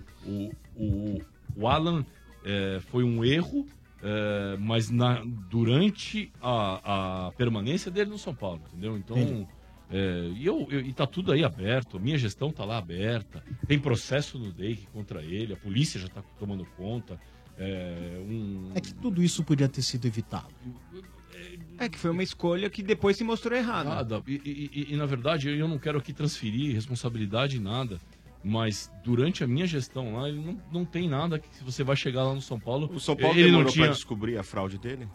o, o, Alan é, foi um erro, é, mas na, durante a, a permanência dele no São Paulo, entendeu? Então. É, e, eu, eu- e tá tudo aí aberto, a minha gestão tá lá aberta, tem processo no DEIC contra ele, a polícia já tá tomando conta. É, um, É que tudo isso podia ter sido evitado. É que foi uma escolha que depois se mostrou errada. Nada. E, e- e- e, na verdade, eu não quero aqui transferir responsabilidade em nada, mas durante a minha gestão lá, ele não, não tem nada que se você vai chegar lá no São Paulo. O São Paulo ele demorou não tinha. pra descobrir a fraude dele?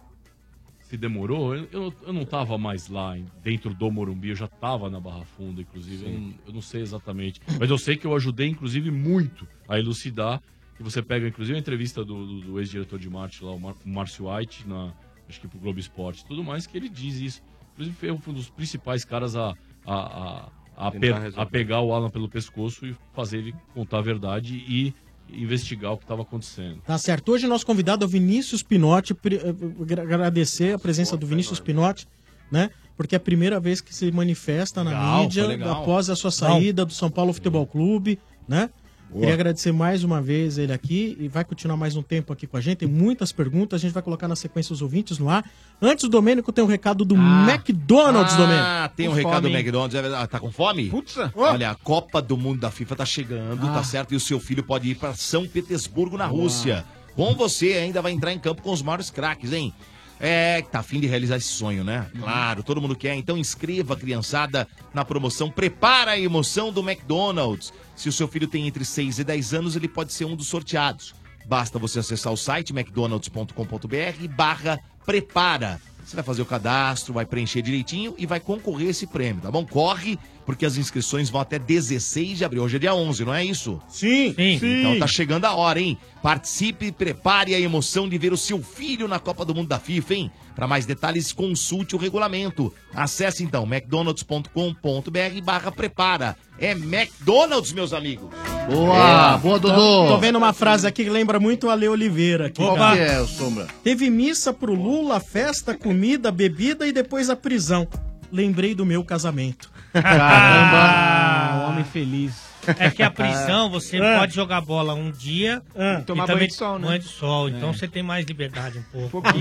Se demorou, eu, eu, eu não tava mais lá em- dentro do Morumbi, eu já tava na Barra Funda, inclusive. Eu não, eu não sei exatamente. Mas eu sei que eu ajudei, inclusive, muito a elucidar. E você pega, inclusive, a entrevista do, do- do ex-diretor de marketing lá, o, Mar, o Márcio White, na, acho que pro Globo Esporte e tudo mais, que ele diz isso. Inclusive, foi um dos principais caras a, a, a, a, Tentar pe- resolver. a pegar o Alan pelo pescoço e fazer ele contar a verdade e investigar o que estava acontecendo. Tá certo. Hoje nosso convidado é o Vinícius Pinotti. Eh, agra- Agradecer a presença do Vinícius Pinotti, né? Porque é a primeira vez que se manifesta na Legal, mídia legal. após a sua saída do São Paulo Futebol Clube, né? Boa. Queria agradecer mais uma vez ele aqui e vai continuar mais um tempo aqui com a gente. Tem muitas perguntas, a gente vai colocar na sequência os ouvintes no ar. Antes do Domênico, tem um recado do McDonald's, Domênico. Ah, tem um recado do McDonald's. é. Ah, Tá com fome? Olha, a Copa do Mundo da FIFA tá chegando, Ah. tá certo? E o seu filho pode ir pra São Petersburgo, na Rússia. Com você ainda vai entrar em campo com os maiores craques, hein? É, tá afim de realizar esse sonho, né? Claro, todo mundo quer. Então inscreva a criançada na promoção Prepara a Emoção do McDonald's. Se o seu filho tem entre 6 e 10 anos, ele pode ser um dos sorteados. Basta você acessar o site mcdonalds.com.br barra prepara. Você vai fazer o cadastro, vai preencher direitinho e vai concorrer a esse prêmio, tá bom? Corre, porque as inscrições vão até 16 de abril. Hoje é dia 11, não é isso? Sim. Então tá chegando a hora, hein? Participe e prepare a emoção de ver o seu filho na Copa do Mundo da FIFA, hein? Para mais detalhes, consulte o regulamento. Acesse então mcdonalds.com.br barra prepara. É McDonald's, meus amigos. Boa, boa, Dudu. Tô, tô vendo uma frase aqui que lembra muito o Ale Oliveira. Aqui, Qual cara. que é, o Sombra? Teve missa pro Lula, festa, comida, bebida e depois a prisão. Lembrei do meu casamento. Caramba! um homem feliz. É que a prisão, você Ah. pode jogar bola um dia Ah. e Tomar também banho de sol, né? Banho de sol, então É. você tem mais liberdade um pouco.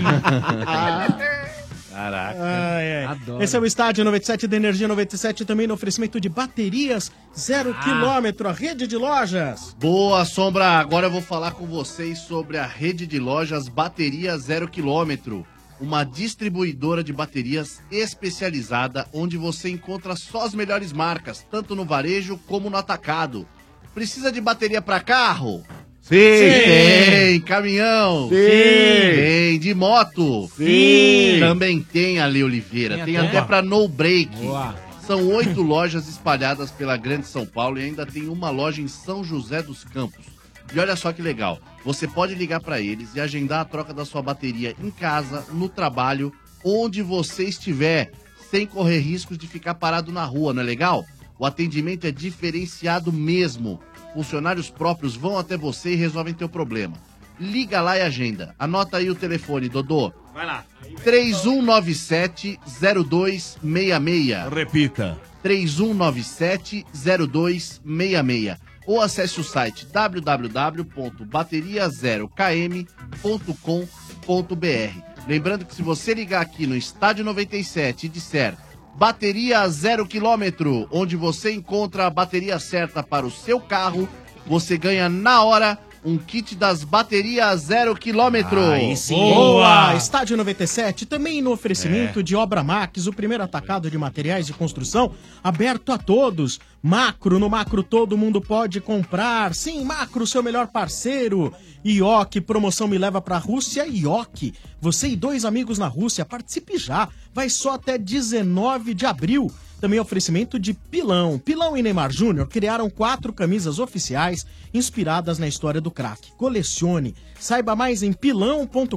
Caraca. Ai, ai. Adoro. Esse é o Estádio 97 da Energia 97, também no oferecimento de baterias zero Ah. quilômetro, a rede de lojas. Boa, Sombra. Agora eu vou falar com vocês sobre a rede de lojas Bateria Zero Quilômetro. Uma distribuidora de baterias especializada onde você encontra só as melhores marcas, tanto no varejo como no atacado. Precisa de bateria para carro? Sim. Tem. Caminhão? Sim. Tem. De moto? Sim. Também tem, Ale Oliveira. Tem Tem, até? até para no break. Boa. São oito lojas espalhadas pela Grande São Paulo e ainda tem uma loja em São José dos Campos. E olha só que legal, você pode ligar para eles e agendar a troca da sua bateria em casa, no trabalho, onde você estiver, sem correr riscos de ficar parado na rua, não é legal? O atendimento é diferenciado mesmo. Funcionários próprios vão até você e resolvem teu problema. Liga lá e agenda. Anota aí o telefone, Dodô. Vai lá. 3197-0266. Repita. 3197-0266. Ou acesse o site www.bateria0km.com.br. Lembrando que se você ligar aqui no Estádio 97 e disser Bateria 0 km, onde você encontra a bateria certa para o seu carro, você ganha na hora um kit das baterias 0 km. Boa! Estádio 97, também no oferecimento de Obra Max, o primeiro atacado de materiais de construção, aberto a todos. Macro, no Macro todo mundo pode comprar. Sim, Macro, seu melhor parceiro. IOC, promoção me leva pra Rússia. IOC, você e dois amigos na Rússia, participe já. Vai só até 19 de abril. Também oferecimento de Pilão. Pilão e Neymar Júnior criaram quatro camisas oficiais inspiradas na história do craque. Colecione. Saiba mais em pilão.com.br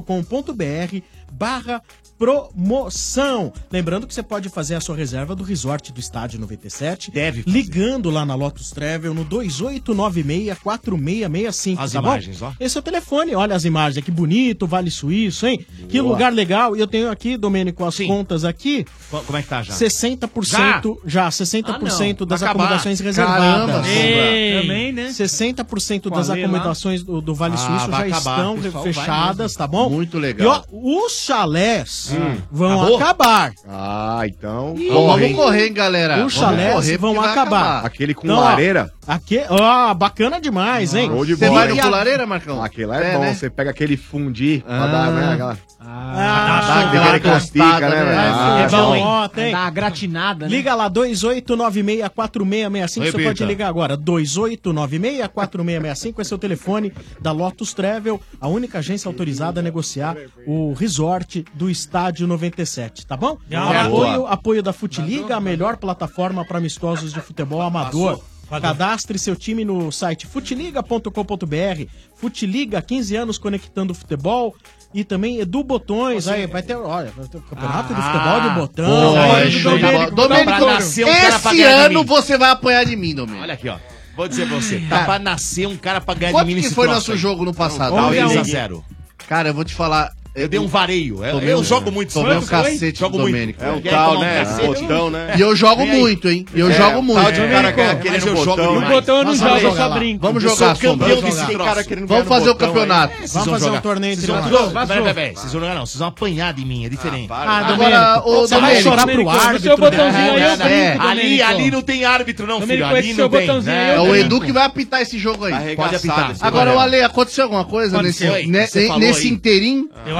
barra promoção. Lembrando que você pode fazer a sua reserva do resort do Estádio 97. Deve. Ligando lá na Lotus Travel no 2896-4665. As tá bom? imagens, ó. Esse é o telefone. Olha as imagens. Que bonito, Vale Suíço, hein? Que Boa. lugar legal. E eu tenho aqui, Domênico, as contas aqui. Co- Como é que tá já? 60% já, 60% Ah, não. das acomodações Caramba, reservadas. Ei. Também, né? 60% Com das acomodações do, do Vale Ah, Suíço já acabar. estão fechadas, tá bom? Muito legal. E ó, os chalés Hum. vão Acabou? acabar. Ah, então. Ih, vamos correr, hein, galera? Os Vamos chalés correr, vão acabar. acabar. Aquele com Então, ó, lareira? Aqui, ó, bacana demais, hein? Show de Você bola, vai no com lareira, Marcão? Aquele lá é, É, bom. né? Você pega aquele fundi pra Ah. dar, né? Aquela... Ah, dá aquela encostica, né, velho? Ah, é bom, hein? ó, tem. Dá uma gratinada, né? Liga lá, 2896-4665. Você pode ligar agora. 2896-4665. Esse é o telefone da Lotus Travel, a única agência autorizada a negociar o resort do Estádio 97, tá bom? Boa. Apoio, apoio da Futiliga, a melhor plataforma para amistosos de futebol amador. Cadastre seu time no site futiliga.com.br. Futiliga, 15 anos conectando futebol. E também Edu Botões. Aí vai ter, olha, vai ter o campeonato de futebol de botão. Domênico, nascer um esse ano você vai apanhar de mim, Domênico. Olha aqui, ó. Vou dizer pra você. Tá pra nascer um cara pra ganhar Quanto de mim que foi nosso aí. jogo no passado? Tá, 2 a Domênico? 0. Cara, eu vou te falar. Eu dei um vareio. Eu, Tomei eu um- jogo muito. Tomei um cacete Jogo do muito. Domênico. É um Quer tal, um né? cacete? Botão, né? E eu jogo muito, hein? Eu É, jogo tal muito. é Mas eu botão jogo demais. demais. botão eu não Vamos jogo, jogar eu só brinco. Vamos Eu sou jogar, campeão desse cara querendo Vamos fazer o campeonato. Vocês Vamos fazer um torneio entre nós. Vocês vão jogar não. Vocês vão apanhar de mim. É diferente. Ah, Agora, ô, Você vai chorar pro árbitro. seu botãozinho aí, né? eu brinco, Ali, ali não tem árbitro não, filho. Ali não seu tem. botãozinho né? É o Edu que vai apitar esse jogo aí. Pode apitar. Agora, o Ale, aconteceu alguma coisa nesse, Aconteceu. ne-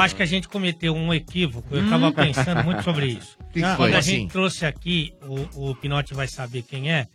Eu acho que a gente cometeu um equívoco. Eu estava pensando muito sobre isso. Que Quando foi? a Assim? gente trouxe aqui, o, o Pinote vai saber quem é.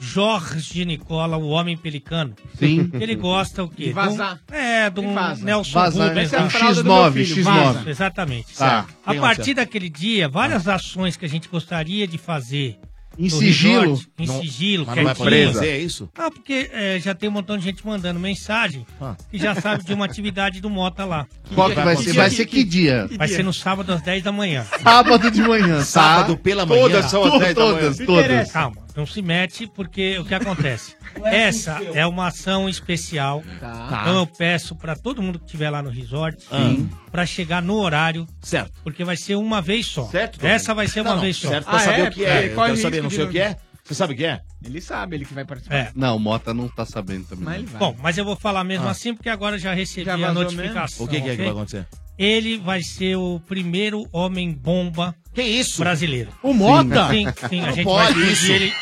Jorge Nicola, o homem pelicano. Sim. Ele gosta o quê? De vazar. Do- é, do vaza. Nelson Vaza, Rubens. essa é a meu filho, X9. Vaza. Exatamente. Tá. A partir daquele dia, várias ações que a gente gostaria de fazer. Em no sigilo? resort, em Não- sigilo, mas não vai poder fazer, é isso? Não, porque é, já tem um montão de gente mandando mensagem Ah. que já sabe de uma atividade do Mota lá. Qual que vai ser? Vai ser que dia? Vai ser no sábado às 10 da manhã. Sábado de manhã, tá? Sábado pela manhã. Todas são às 10 da manhã. Todas, Todas. Calma, não se mete, porque o que acontece? Essa é uma ação especial. Tá. Então eu peço pra todo mundo que estiver lá no resort Sim. pra chegar no horário. Certo. Porque vai ser uma vez só. Certo, Essa vai ser uma Não, não, vez só. Certo, pra saber o que é. Eu quero saber, não sei o que é. Você sabe o que é? Ele sabe, ele que vai participar. É. Não, o Mota não tá sabendo também. Mas ele vai. Bom, mas eu vou falar mesmo Ah. assim, porque agora já recebi Já a vazou notificação. mesmo? O que que é que ok? vai acontecer? Ele vai ser o primeiro homem-bomba que isso? brasileiro. O Mota? Sim, sim, a gente pode vai isso. ele...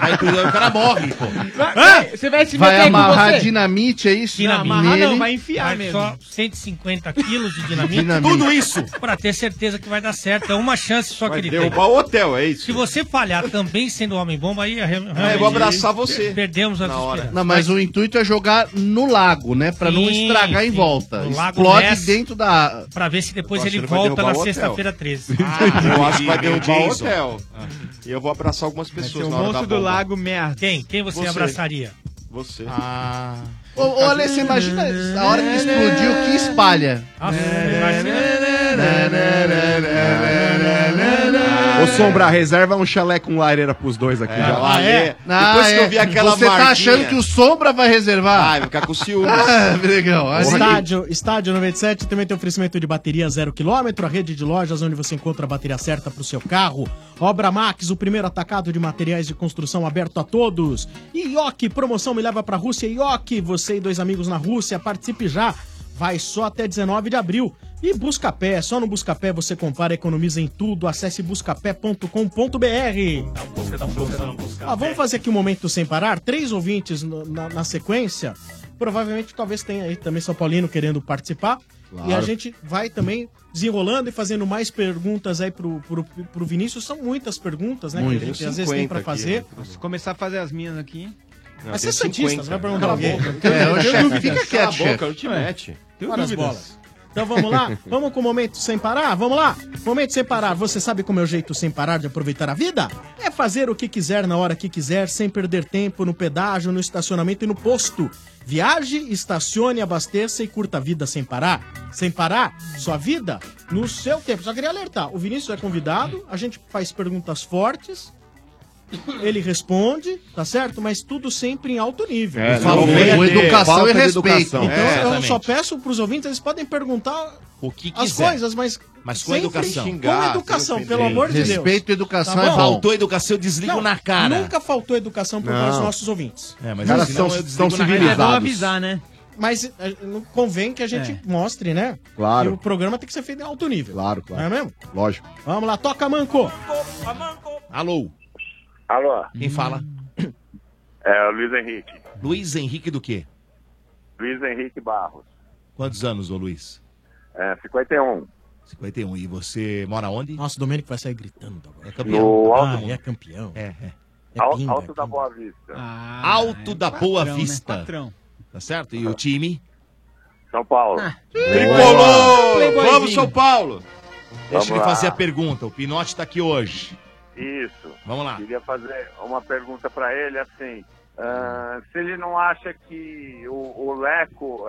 Aí o cara morre, pô. Você vai se Vai meter com amarrar você? dinamite, é isso? Dinamite. amarrar não, Nele. vai enfiar Vai mesmo. só 150 quilos de dinamite. Dinamite. Tudo isso. Pra ter certeza que vai dar certo. É uma chance só que ele tem. Derrubar o hotel, é isso? Se você falhar também sendo homem-bomba, aí... É, eu vou abraçar você. Perdemos as Na hora. Não, mas o intuito é jogar no lago, né? Pra não Sim, estragar em sim. volta. No lago Explode dentro da. Pra ver se depois ele vai volta na sexta-feira 13. Eu acho que vai derrubar o hotel. E eu vou abraçar algumas Vai pessoas na hora da bomba. Lago merda. Quem? Quem você, Você. abraçaria? Você. Ah. Ô, ô Ale, você imagina a hora que explodiu, o que espalha? Nossa, imagina. Ô, Sombra, reserva um chalé com lareira pros dois aqui já. Ah, é? Depois Ah, que eu é. vi aquela Você tá marquinha- achando que o Sombra vai reservar? Ah, vai ficar com ciúmes. Ah, legal. Aí- Estádio, Estádio 97 também tem oferecimento de bateria zero quilômetro, a rede de lojas onde você encontra a bateria certa para o seu carro. Obra Max, o primeiro atacado de materiais de construção aberto a todos. E Ioki, promoção me leva para a Rússia. Ioki, você e dois amigos na Rússia, participe já. Vai só até 19 de abril. E Buscapé, só no Buscapé você compara economiza em tudo. Acesse buscapé.com.br. Ah, vamos fazer aqui um momento sem parar. Três ouvintes no- na, na sequência. Provavelmente talvez tenha aí também São Paulino querendo participar. Claro. E a gente vai também desenrolando e fazendo mais perguntas aí pro, pro, pro Vinícius. São muitas perguntas, né? Muito. Que a gente às vezes tem 50 pra aqui, fazer. né? Se começar a fazer as minhas aqui. Mas você é Santista, você vai perguntar Cala a boca. É, ô, chefe, fica quieto, a boca, chefe. não te mete. Tenho as dúvidas. bolas. Então vamos lá? Vamos com o momento sem parar? Vamos lá? Momento sem parar. Você sabe como é o jeito sem parar de aproveitar a vida? É fazer o que quiser na hora que quiser, sem perder tempo no pedágio, no estacionamento e no posto. Viaje, estacione, abasteça e curta a vida sem parar. Sem parar, sua vida no seu tempo. Só queria alertar: o Vinícius é convidado, a gente faz perguntas fortes. Ele responde, tá certo? Mas tudo sempre em alto nível. É, favor, com educação Falta e respeito. educação. Então É, eu exatamente. só peço pros ouvintes, eles podem perguntar O que as quiser. coisas, mas, Mas com sempre educação. Com Xingar, educação, sem pelo amor de Deus. Respeito e educação Tá é. Faltou educação, eu desligo Não, na cara. Nunca faltou educação por Não. nós, nossos ouvintes. É, mas Cara, senão são- são cara. É bom avisar, né? Mas eh, convém que a gente É. mostre, né? Claro. Que o programa tem que ser feito em alto nível. Claro, claro. Não é mesmo? Lógico. Vamos lá, toca, Manco. Alô? Alô? Quem fala? É o Luiz Henrique. Luiz Henrique do quê? Luiz Henrique Barros. Quantos anos, ô Luiz? É, 51. 51. E você mora onde? Nossa, o Domênico vai sair gritando agora. É campeão. No Ah, Alto- é campeão. É, é. Al- pinga, Alto da Boa Vista. Alto da Boa patrão, né? Vista. Patrão. Tá certo? E o time? São Paulo. Tricolor! Playboyzinho. Vamos, São Paulo! Deixa Vamos ele lá. fazer a pergunta. O Pinote tá aqui hoje. Isso. Vamos lá. Queria fazer uma pergunta para ele, assim. ah, se ele não acha que o, o Leco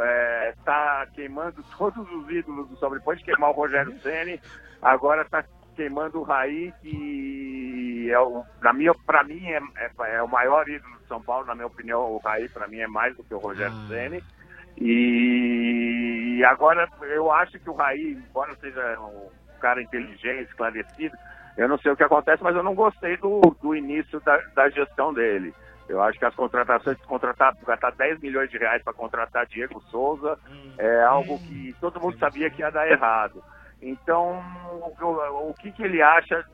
está queimando todos os ídolos do São Paulo, depois de queimar o Rogério Ceni, agora está queimando o Raí, que é o, na minha, para mim é, é- é o maior ídolo do São Paulo, na minha opinião, o Raí para mim é mais do que o Rogério Ceni. E agora eu acho que o Raí, embora seja um cara inteligente, esclarecido, eu não sei o que acontece, mas eu não gostei do, do início da, da gestão dele. Eu acho que as contratações, contratar, gastar 10 milhões de reais para contratar Diego Souza é algo que todo mundo sabia que ia dar errado. Então, o, o que, que ele acha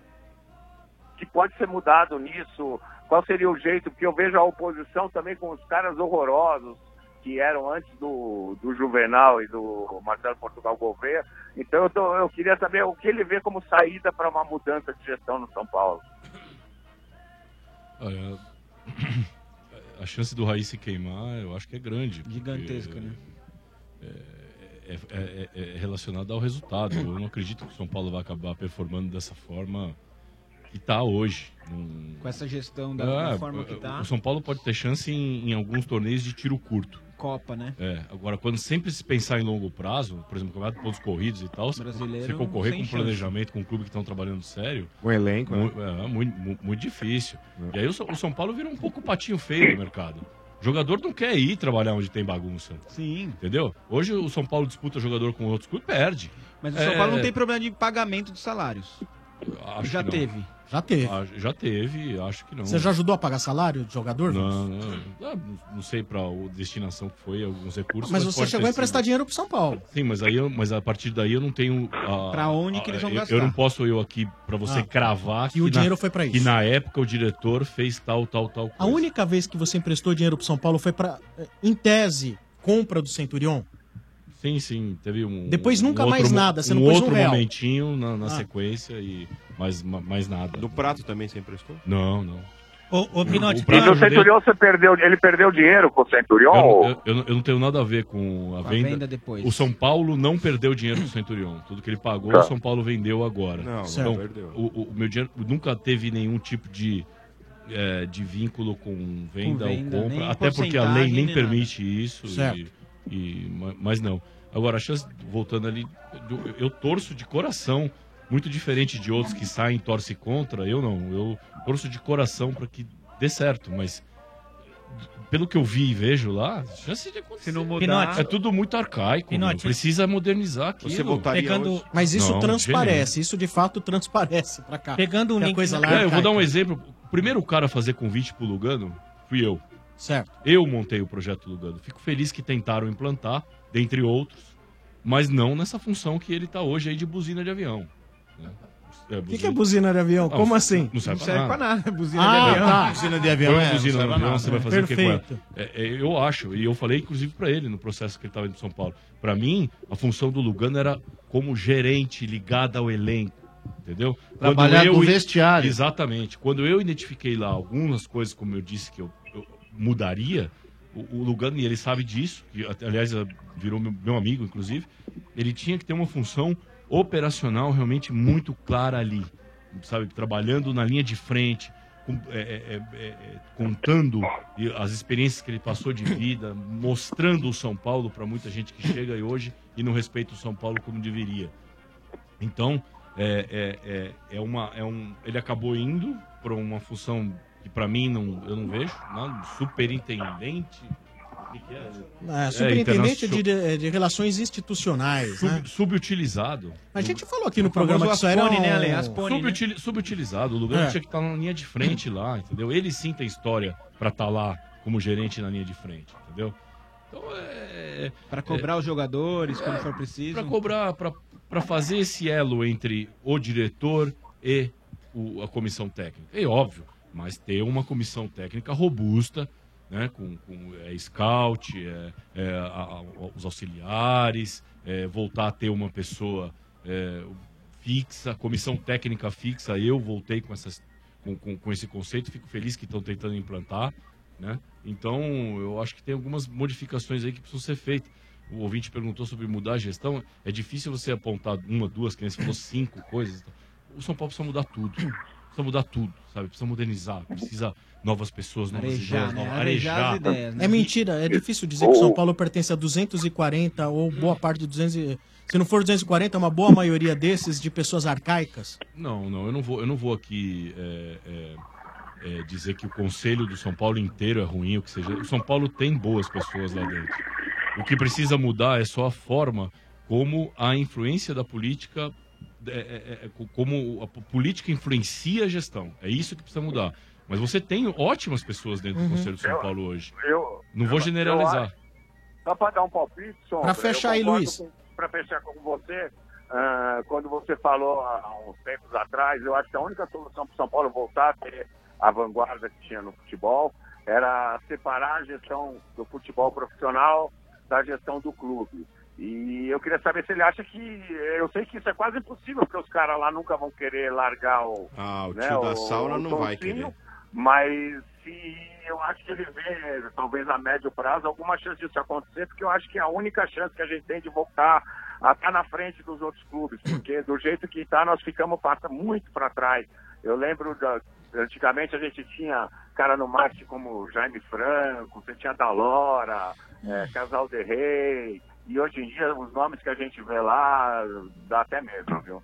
que pode ser mudado nisso? Qual seria o jeito? Porque eu vejo a oposição também com os caras horrorosos que eram antes do, do Juvenal e do Marcelo Portugal Gouveia. Então eu, tô- eu queria saber o que ele vê como saída para uma mudança de gestão no São Paulo. Olha, a chance do Raí se queimar, eu acho que é grande. Gigantesca, né? É, é- é- é relacionado ao resultado. Eu não acredito que o São Paulo vai acabar performando dessa forma que está hoje. Com essa gestão da, da É, forma que tá. O São Paulo pode ter chance em, em alguns torneios de tiro curto. Copa, né? É, agora, quando sempre se pensar em longo prazo, por exemplo, campeonato de pontos corridos e tal, Brasileiro, você concorrer com chance. planejamento, com um clube que estão trabalhando sério. Com elenco, né? é, muito, mu- muito difícil. E aí o São, o São Paulo vira um pouco o patinho feio do mercado. O jogador não quer ir trabalhar onde tem bagunça. Sim. Entendeu? Hoje o São Paulo disputa jogador com outros clubes, perde. Mas o São É, Paulo não tem problema de pagamento de salários. acho já que não. teve. Já teve. Ah, Já teve, acho que não. Você já ajudou a pagar salário de jogador? Não, não. Ah, Não sei pra o destinação que foi, alguns recursos. Mas você pode chegou a emprestar sido. dinheiro pro São Paulo. Sim, mas, aí eu- mas a partir daí eu não tenho. A, Pra onde que eles vão eu, gastar? Eu não posso eu aqui pra você Ah, cravar que o na- dinheiro foi Que isso. na época o diretor fez tal, tal, tal A única vez que você emprestou dinheiro pro São Paulo foi pra, eh, em tese, compra do Centurion? Sim, sim, teve um. Depois nunca um mais outro mo- nada, você um não pôs um outro real. momentinho na, na Ah. sequência e mais, ma- mais nada. Do prato também você emprestou? Não, não. Ô, ô Pinote, O prato E dei- Centurion você perdeu, ele perdeu dinheiro com o Centurion? Eu, eu- eu não- eu não tenho nada a ver com a, Com a venda. venda depois. O São Paulo não perdeu dinheiro do Centurion. Tudo que ele pagou, Tá. o São Paulo vendeu agora. Não, não então, perdeu. O, o- o meu dinheiro nunca teve nenhum tipo de, é, de vínculo com venda, Com venda, ou compra. Até porque a lei nem nem permite isso. Certo. E, e- ma- mas não. Agora, a chance, voltando ali, eu, eu torço de coração Muito diferente de outros que saem e torcem contra, eu não. Eu torço de coração para que dê certo, mas pelo que eu vi e vejo lá, já se acontecer. não mudar- Pinote. É tudo muito arcaico. Precisa modernizar aquilo. Você votaria hoje? Mas isso Não, transparece, isso de fato transparece pra cá. Pegando um a link coisa lá É, eu vou dar um exemplo. O primeiro cara a fazer convite pro Lugano fui eu. Certo. Eu montei o projeto Lugano. Fico feliz que tentaram implantar, dentre outros, mas não nessa função que ele tá hoje aí de buzina de avião. né? É, O que, que é buzina de avião? Ah, Como não- assim? Não serve, Não serve pra nada, buzina Ah, de avião. tá. Buzina de avião Põe é, buzina serve no avião, nada. você vai fazer o que com ela. Perfeito. É, é, eu acho, e eu falei inclusive pra ele no processo que ele estava indo em São Paulo. Pra mim, a função do Lugano era como gerente ligada ao elenco. Entendeu? Trabalhar com i- vestiário. Exatamente. Quando eu identifiquei lá algumas coisas, como eu disse, que eu, eu mudaria, o, Lugano, e ele sabe disso, que aliás virou meu, meu amigo, inclusive, ele tinha que ter uma função operacional realmente muito clara ali. Sabe, trabalhando na linha de frente, com- é, é, é, é, contando as experiências que ele passou de vida, mostrando o São Paulo para muita gente que chega hoje e não respeita o São Paulo como deveria. Então, é, é, é, é uma, é um, ele acabou indo para uma função que para mim não, eu não vejo, né? superintendente. o que que é? É, superintendente de, de- de relações institucionais, Sub- né? Subutilizado. A gente falou aqui no O famoso programa que isso era Aspone, um... né, Ale? Subutili- Subutilizado. O Lugano É. tinha que estar na linha de frente lá, entendeu? Ele sim tem história para estar lá como gerente na linha de frente, entendeu? Então é. Pra cobrar os jogadores quando for preciso. Para cobrar, para fazer esse elo entre o diretor e o- a comissão técnica. É óbvio, mas ter uma comissão técnica robusta, né, com, com é, scout, é, é, a- a- os auxiliares, é, voltar a ter uma pessoa é, fixa, comissão técnica fixa. Eu voltei com, essas, com, com, com esse conceito, fico feliz que estão tentando implantar. Né? Então, eu acho que tem algumas modificações aí que precisam ser feitas. O ouvinte perguntou sobre mudar a gestão. É difícil você apontar uma, duas, que nem você falou, cinco coisas. O São Paulo precisa mudar tudo. Precisa mudar tudo, sabe? Precisa modernizar, precisa novas pessoas, novas Arejar, ideias, né? novas- Arejar as arejar. ideias, né? É mentira, é difícil dizer que o São Paulo pertence a 240 ou boa parte de 200. e- Se não for 240, é uma boa maioria desses de pessoas arcaicas. Não, não, eu não vou, eu não vou aqui é, é, é, dizer que o conselho do São Paulo inteiro é ruim, o que seja. O São Paulo tem boas pessoas lá dentro. O que precisa mudar é só a forma como a influência da política, é, é, é, co- como a po- política influencia a gestão. É isso que precisa mudar. Mas você tem ótimas pessoas dentro do Uhum. Conselho do São Eu- Paulo hoje. eu- Não vou generalizar. Só para dar um palpite, Sombra, Pra fechar aí, Luiz. Pra fechar com você, ah, quando você falou há há uns tempos atrás, eu acho que a única solução para o São Paulo voltar a ter a vanguarda que tinha no futebol era separar a gestão do futebol profissional da gestão do clube. E eu queria saber se ele acha que. Eu sei que isso é quase impossível, porque os caras lá nunca vão querer largar o. Ah, o né, tio da sauna o não vai querer. Mas se eu acho que ele vê, talvez a médio prazo, alguma chance disso acontecer, porque eu acho que é a única chance que a gente tem de voltar a estar na frente dos outros clubes, porque do jeito que está, nós ficamos passa muito para trás. Eu lembro da. Antigamente a gente tinha cara no marketing como Jaime Franco, você tinha Dalora, é, Casal de Rei, e hoje em dia os nomes que a gente vê lá dá até medo, viu?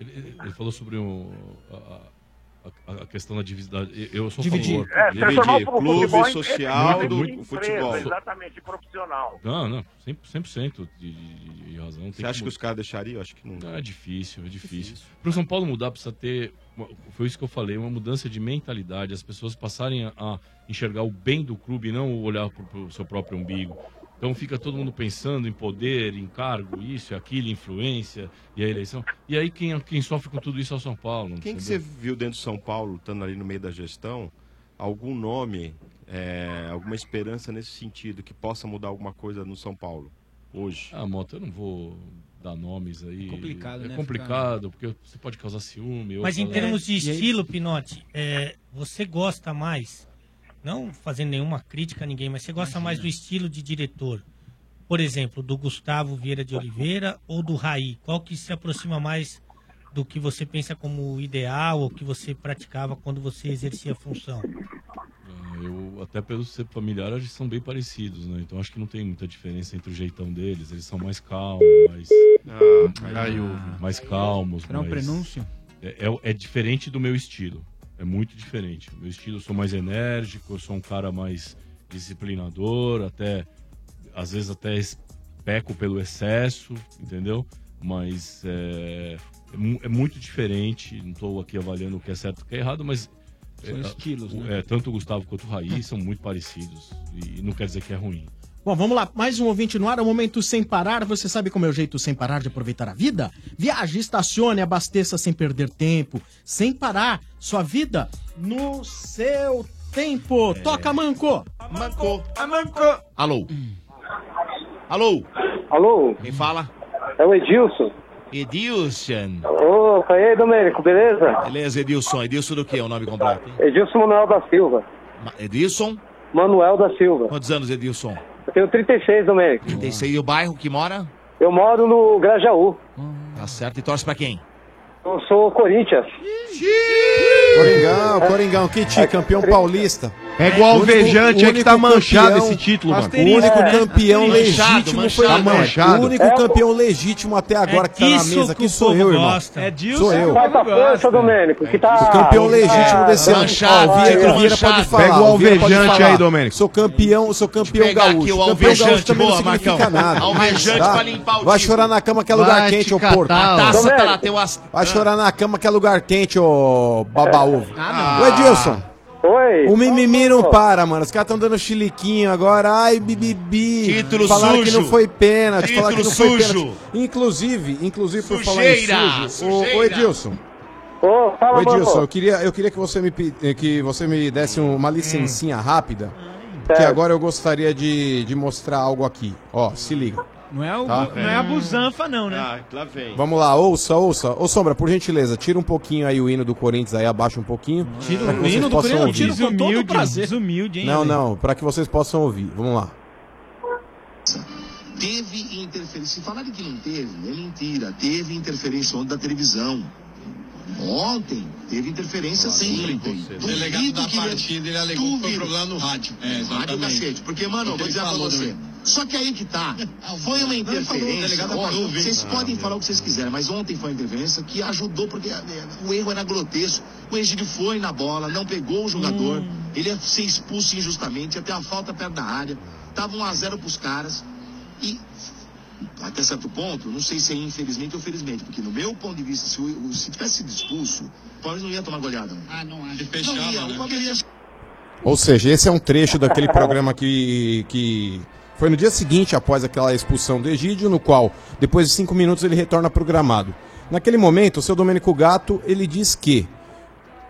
Ele, ele falou sobre o, a, a- a questão da divisibilidade. Eu sou Dividir. favor. É, transformar o clube em- social em- do em futebol. empresa, Exatamente, profissional. Não, não, 100%, 100% de, de, de razão. Tem Você acha que mu- os caras deixariam? Acho que não. Não, é difícil, é difícil. Para o São Paulo mudar, precisa ter. uma- Foi isso que eu falei, uma mudança de mentalidade. As pessoas passarem a, a enxergar o bem do clube e não olhar para o seu próprio umbigo. Então fica todo mundo pensando em poder, em cargo, isso, aquilo, influência e a eleição. E aí quem, quem sofre com tudo isso é o São Paulo. Quem que entendeu? você viu dentro de São Paulo, estando ali no meio da gestão, algum nome, é, alguma esperança nesse sentido, que possa mudar alguma coisa no São Paulo, hoje? Ah, Mota, eu não vou dar nomes aí. Complicado, é né, complicado, porque você pode causar ciúme. Mas em causar- termos de aí- estilo, Pinote, é, você gosta mais, não fazendo nenhuma crítica a ninguém, mas você gosta mais do estilo de diretor? Por exemplo, do Gustavo Vieira de Oliveira ou do Raí? Qual que se aproxima mais do que você pensa como ideal ou que você praticava quando você exercia a função? Ah, Eu até pelo ser familiar, eles são bem parecidos, né? Então acho que não tem muita diferença entre o jeitão deles. Eles são mais calmos, mais. Ah, mais calmos. Será um mais- prenúncio? É, é- é diferente do meu estilo. É muito diferente. Meu estilo eu sou mais enérgico, eu sou um cara mais disciplinador, até. Às vezes até peco pelo excesso, entendeu? Mas é, é, é muito diferente. Não estou aqui avaliando o que é certo e o que é errado, mas. São é, estilos, né? é, tanto o Gustavo quanto o Raí são muito parecidos. E não quer dizer que é ruim. Bom, vamos lá. Mais um ouvinte no ar, é o momento sem parar. Você sabe como é o jeito sem parar de aproveitar a vida? Viaje, estacione, abasteça sem perder tempo. Sem parar. Sua vida no seu tempo. Toca, Manco. Manco. Manco. Alô. Alô. Alô? Quem fala? É o Edilson. Edilson. Ô, e aí, Domênico, beleza? Beleza, Edilson. Edilson do que é o nome completo? hein? Edilson Manuel da Silva. Edilson? Manuel da Silva. Quantos anos, Edilson? Eu tenho 36, Domênico. 36. E o bairro que mora? Eu moro no Grajaú. Tá certo. E torce pra quem? Eu sou Corinthians. Coringão, Coringão, que time, campeão paulista. É igual Único- alvejante, é que tá manchado campeão- esse título, mano. O único É. campeão Manchado, legítimo foi manchado. o manchado. O único É, campeão legítimo até agora que tá na mesa que aqui o sou eu, irmão. gosta. É disso Sou que eu. o povo Faz a força, Domênico, que tá... O campeão legítimo desse ano. Manchado, o Vieira, manchado. o Vieira pode falar. Pega o o alvejante aí, Domênico. Sou campeão, sou campeão gaúcho. o campeão alvejante, gaúcho também não significa nada. Alvejante Tá? pra limpar o Vai chorar na cama que é lugar quente, te ô porco. ó. A taça tá lá, tem o as- Vai chorar na cama que é lugar quente, ô babaúvo. Ah, Ô Edilson. Oi. O mimimi não para, mano. Os caras estão dando chiliquinho agora. Ai, bibibi. Título falaram sujo. que não foi pênalti. Falaram que não Título foi sujo. pênalti. Inclusive, inclusive por Sujeira, falar em sujo. Ô, sujeira. ô Edilson. Ô, fala, Ô Edilson, eu queria, eu queria que você me eh, que você me desse um- uma licencinha rápida. Que Certo. agora eu gostaria de, de mostrar algo aqui. Ó, se liga. Não é, o, Tá. não é a busanfa, não, né? Ah, lá vem. Vamos lá, ouça, ouça. Ô Sombra, por gentileza, tira um pouquinho aí o hino do Corinthians aí, abaixa um pouquinho. Tira o vocês hino do possam Corinthians, ouvir. tiro com todo prazer. desumilde, hein, Não, não, pra que vocês possam ouvir. Vamos lá. Teve interferência. Se falarem que não teve, é mentira. Teve interferência ontem da televisão. Ontem teve interferência sim. O delegado da partida, ele alegou que foi problema no rádio. É, Rádio cacete. Porque, mano, vou dizer pra falou você. também. Só que aí que tá. Foi uma Não, interferência. Ó, viu? vocês Ah, podem meu. falar o que vocês quiserem, mas ontem foi uma interferência que ajudou, porque é, o erro era grotesco. O Egídio foi na bola, não pegou o jogador. Hum. Ele ia ser expulso injustamente, ia ter uma falta perto da área. Tava 1 a 0 pros caras. E até certo ponto, não sei se é infelizmente ou felizmente, porque no meu ponto de vista, se, o, se tivesse sido expulso, o Palmeiras não ia tomar goleada. Não. Ah, não acho. Ele Não fechava, ia, né? o Palmeiras ia Ou seja, esse é um trecho daquele programa que, que foi no dia seguinte, após aquela expulsão do Egídio, no qual, depois de cinco minutos, ele retorna programado. Naquele momento, o seu Domênico Gato, ele diz que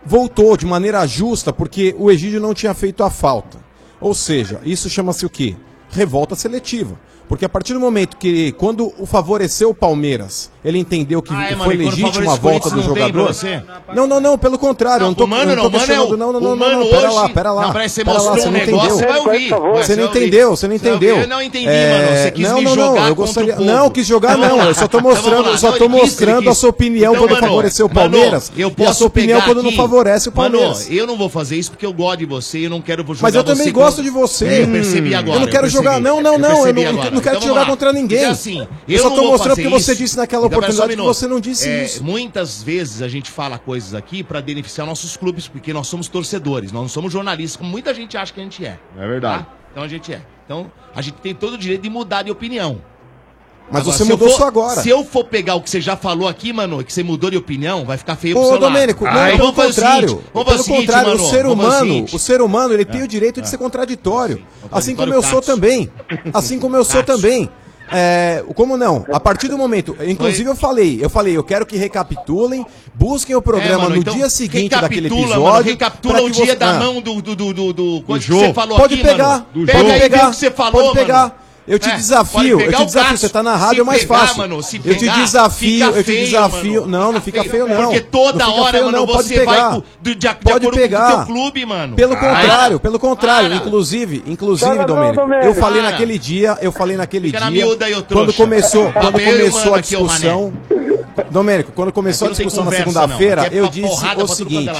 voltou de maneira justa porque o Egídio não tinha feito a falta. Ou seja, isso chama-se o quê? Revolta seletiva. Porque a partir do momento que, quando o favoreceu o Palmeiras, ele entendeu que é, foi mano, legítima a o volta do não jogador. você? Não, não, não, pelo contrário, eu não tô, o Mano eu não tô não, é questionando. o- não, não, o não, não, Mano não, pera hoje- lá, pera lá. Não, peraí, você pera lá, mostrou um não negócio, entendeu. você vai ouvir. Você não Você entendeu, você não Você entendeu. Eu não entendi, mano, você quis não, me não, não, jogar eu contra gostaria. o. Não, quis jogar Então, não, eu só tô então, mostrando, só Não, tô mostrando a sua opinião Então, quando favoreceu o Palmeiras. eu e a posso sua opinião pegar quando não aqui- favorece o Mano, Palmeiras. eu não vou fazer isso porque eu gosto de você e eu não quero jogar Mas eu também você gosto de você. Eu percebi agora. Eu não quero jogar, não, não, não. Eu não, não quero Então, te jogar contra ninguém. Eu só não tô mostrando fazer porque você isso. disse naquela Então, um oportunidade que minuto. você não disse É, isso. Muitas vezes a gente fala coisas aqui pra beneficiar nossos clubes, porque nós somos torcedores, nós não somos jornalistas, como muita gente acha que a gente é. É verdade. Tá? Então a gente é. Então a gente tem todo o direito de mudar de opinião. Mas Agora, você mudou for- só agora. Se eu for pegar o que você já falou aqui, mano, que você mudou de opinião, vai ficar feio pro Ô, seu lado. Domênico, não, Ah, pelo vamos fazer o contrário. seguinte, Pelo o seguinte, contrário, mano, o ser o humano, seguinte. o ser humano, ele É, tem o direito de é. ser contraditório. Assim como eu sou também. Assim como eu sou também. É, como não? A partir do momento, inclusive eu falei, eu falei, eu quero que recapitulem, busquem o programa É, mano, no então, dia seguinte daquele recapitula, episódio. Mano, recapitula o dia você- da Ah. mão do, do, do, do, do que jogo. você falou Pode aqui, pegar, mano. do Pega jogo. aí, pegar, o que você falou, pode pegar. mano. Eu te É, desafio, eu pegar te desafio, você tá na rádio, é mais pegar, fácil. mano, se eu te pegar, desafio, eu te feio, desafio. mano. Não, não fica feio não. Porque toda Não hora, feio, mano, não, pode você pegar. vai com- de, de, de Pode acordo pegar. com o teu clube, mano. Pelo contrário, pelo contrário. Para. Inclusive, inclusive, Domênico, eu falei Para. naquele dia, eu falei naquele Fica na dia, miúda ô quando começou, Tá quando eu começou a discussão, Domênico, quando começou a tem discussão na segunda-feira, é eu disse o é seguinte.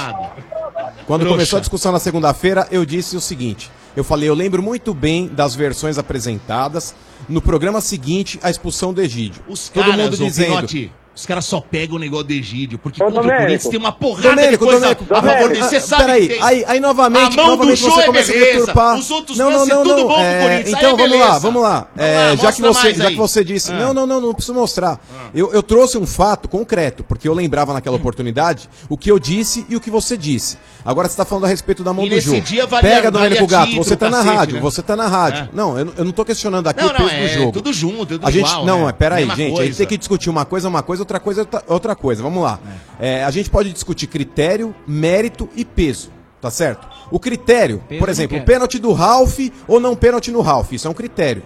Quando começou a discussão na segunda-feira, eu disse o seguinte: Eu falei, eu lembro muito bem das versões apresentadas. No programa seguinte, a expulsão do Egídio. Os Todo caras, mundo dizendo. Pinote, os caras só pegam o negócio do Egídio, porque Ô, contra o Domênico. Corinthians tem uma porrada Domênico, de coisa Domênico, a favor dele. Você ah, sabe peraí, que tem. aí- aí novamente- a mão do novamente Jô você é começa a deturpar. Os outros Não, não, não, tudo bom é, pro Corinthians. então é vamos lá, vamos lá. É, já, que você, já que você disse. Ah. Não, não, não, não preciso mostrar. Eu, eu trouxe um fato concreto, porque eu lembrava Hum. naquela oportunidade o que eu disse e o que você disse. Agora você está falando a respeito da mão E do jogo. Pega, Domênico Gato, você tá na rádio, né? você tá na rádio. Não, eu, não tô questionando aqui o peso do é jogo. tudo junto, tudo igual, Não, né? mas peraí, gente, a gente tem que discutir uma coisa, uma coisa, outra coisa, outra- outra coisa. Vamos lá. É, a gente pode discutir critério, mérito e peso. Tá certo? O critério, Peso por exemplo, pênalti do Ralph ou não pênalti no Ralph, isso é um critério.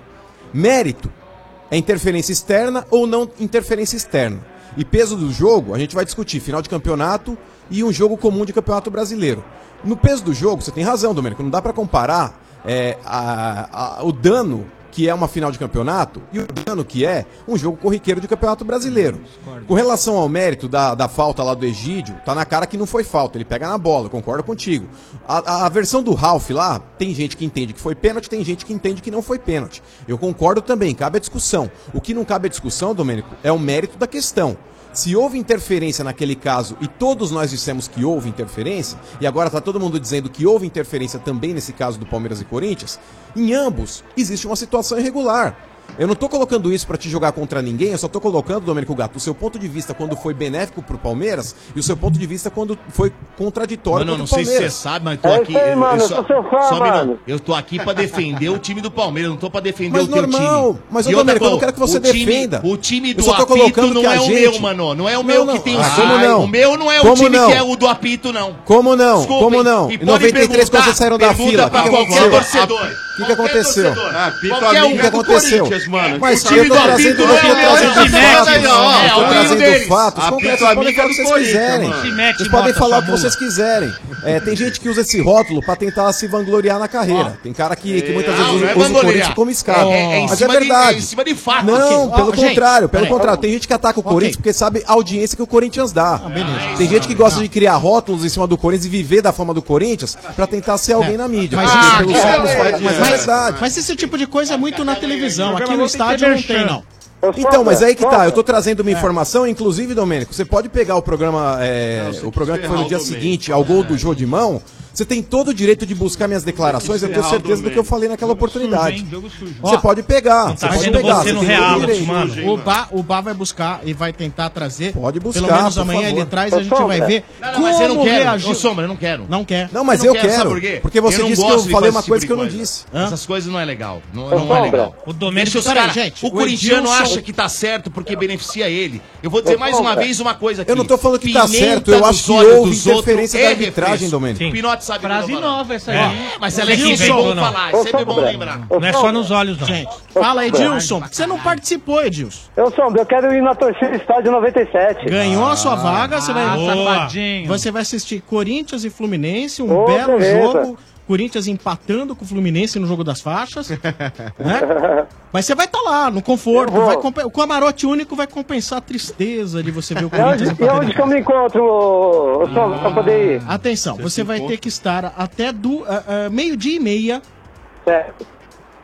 Mérito é interferência externa ou não interferência externa. E peso do jogo, a gente vai discutir final de campeonato e um jogo comum de campeonato brasileiro. No peso do jogo, você tem razão, Domênico, não dá pra comparar é, a- a- o dano que é uma final de campeonato e o dano que é um jogo corriqueiro de campeonato brasileiro. Com relação ao mérito da, da falta lá do Egídio, tá na cara que não foi falta, ele pega na bola, concordo contigo. A, a- a versão do Ralph lá, tem gente que entende que foi pênalti, tem gente que entende que não foi pênalti. Eu concordo também, cabe a discussão. O que não cabe a discussão, Domênico, é o mérito da questão. Se houve interferência naquele caso e todos nós dissemos que houve interferência, e agora está todo mundo dizendo que houve interferência também nesse caso do Palmeiras e Corinthians, em ambos existe uma situação irregular. Eu não tô colocando isso pra te jogar contra ninguém, eu só tô colocando, Domênico Gato, o seu ponto de vista quando foi benéfico pro Palmeiras e o seu ponto de vista quando foi contraditório Mano, eu contra não o sei se Palmeiras. você sabe, mas eu É tô aqui. isso aí, mano, eu só, fã, só mano. Eu tô aqui pra defender o time do Palmeiras, não tô pra defender Mas o teu normal, time. mas, ô, outra Domênico, eu não quero que você o time- defenda. O time Eu do apito não é o gente- meu, mano. Não é o Não, meu não. que tem o Ah, como não? O meu não é o Como time não? que é o do apito, não. Como não? Desculpem. Como não? E Em pode 93, quando vocês saíram da fila, o pra que, aconteceu? torcedor. O que, aconteceu? Ah, O que aconteceu? Mano. Mas O eu time tô do trazendo, apito tô é o meu, trazendo fatos. Eu é. Apito Vocês podem falar o do que vocês Corinthians, quiserem. Vocês podem falar o que vocês quiserem. É, tem gente que usa esse rótulo pra tentar se vangloriar na carreira. Tem cara que, que muitas vezes é usa, o. Corinthians como escada. É- é Mas é verdade. é em cima de fato. Não, pelo contrário, pelo contrário. Tem gente que ataca o Corinthians porque sabe a audiência que o Corinthians dá. Ah, Tem gente que gosta de criar rótulos em cima do Corinthians e viver da fama do Corinthians pra tentar ser alguém na mídia. Mas isso- é, é, é, é verdade. Mas esse tipo de coisa é muito na televisão. Aqui no estádio não tem, não. Então, mas aí que tá, eu tô trazendo É. uma informação, inclusive, Domênico, você pode pegar o programa, é, o programa que foi no dia seguinte, ao gol do Jô de mão, você tem todo o direito de buscar minhas declarações, eu tenho certeza do que eu falei naquela oportunidade. Você pode pegar, você Tá pode pegar. você tem o mano. O Bá, o Bá vai buscar e vai tentar trazer. Pode buscar, Pelo menos amanhã favor. ele traz e a gente vai ver Não, não, como mas eu não quero. Ô, Sombra, eu não quero. Não quer. Não, mas não eu quero? Porque você disse que eu falei uma coisa que eu não disse. Essas coisas não é legal. Não, é legal. O Domênico- cara, gente, O corintiano acha que tá certo porque beneficia ele. Eu vou dizer mais uma vez uma coisa aqui. Eu não tô falando que tá certo, eu acho que houve interferência da é arbitragem. Domênico. Pinote sabe Frase que falando. nova essa aí. É, Mas ela é Edilson, sempre bom falar, é sempre bom lembrar. Não é só nos olhos, não. Gente, fala Edilson, você não participou, Edilson. Eu, Sombra, eu quero ir na torcida estádio 97. Ganhou a sua vaga, você vai. Ah, safadinho. Você vai assistir Corinthians e Fluminense, um belo beleza. jogo. Corinthians empatando com o Fluminense no jogo das faixas. né? Mas você vai estar lá, no conforto. Vai o camarote único vai compensar a tristeza de você ver o Corinthians e onde que eu me encontro, Sombra, pra poder ir? Atenção, você vai ter que estar até do ah, ah, meio-dia e meia Certo.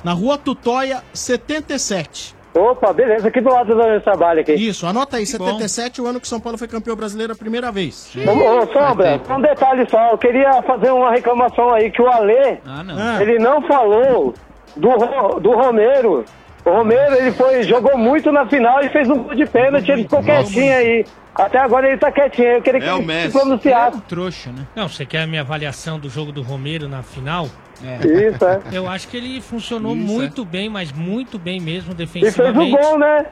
na rua Tutóia 77. Opa, beleza, aqui do lado do meu trabalho aqui. Isso, anota aí, 77 o ano que São Paulo foi campeão brasileiro a primeira vez. Ô, ô, Sombra, um detalhe só, eu queria fazer uma reclamação aí, que o Alê, Ah, não. Ah. ele não falou do, do Romero. O Romero, ele foi, jogou muito na final e fez um gol de pênalti, ele ficou quietinho aí. Até agora ele tá quietinho, eu queria que É o ele Messi. se pronunciasse. Trouxa, né? Não, você quer a minha avaliação do jogo do Romero na final? Isso, é. Eu acho que ele funcionou Isso, muito bem, mas muito bem mesmo E fez o defensivamente. gol, né?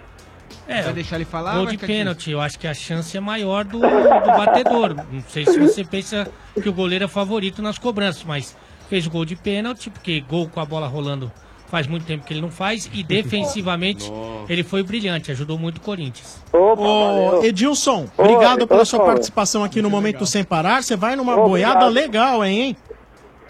É, Vai deixar ele falar? gol de pênalti. Eu acho que a chance é maior do, do batedor. Não sei se você pensa que o goleiro é favorito nas cobranças, mas fez o gol de pênalti, porque gol com a bola rolando faz muito tempo que ele não faz. E defensivamente ele foi brilhante, ajudou muito o Corinthians. Opa, Ô. Edilson, Oi, obrigado pela sua participação aqui no Momento Sem Parar. Você vai numa Obrigado. boiada legal, hein?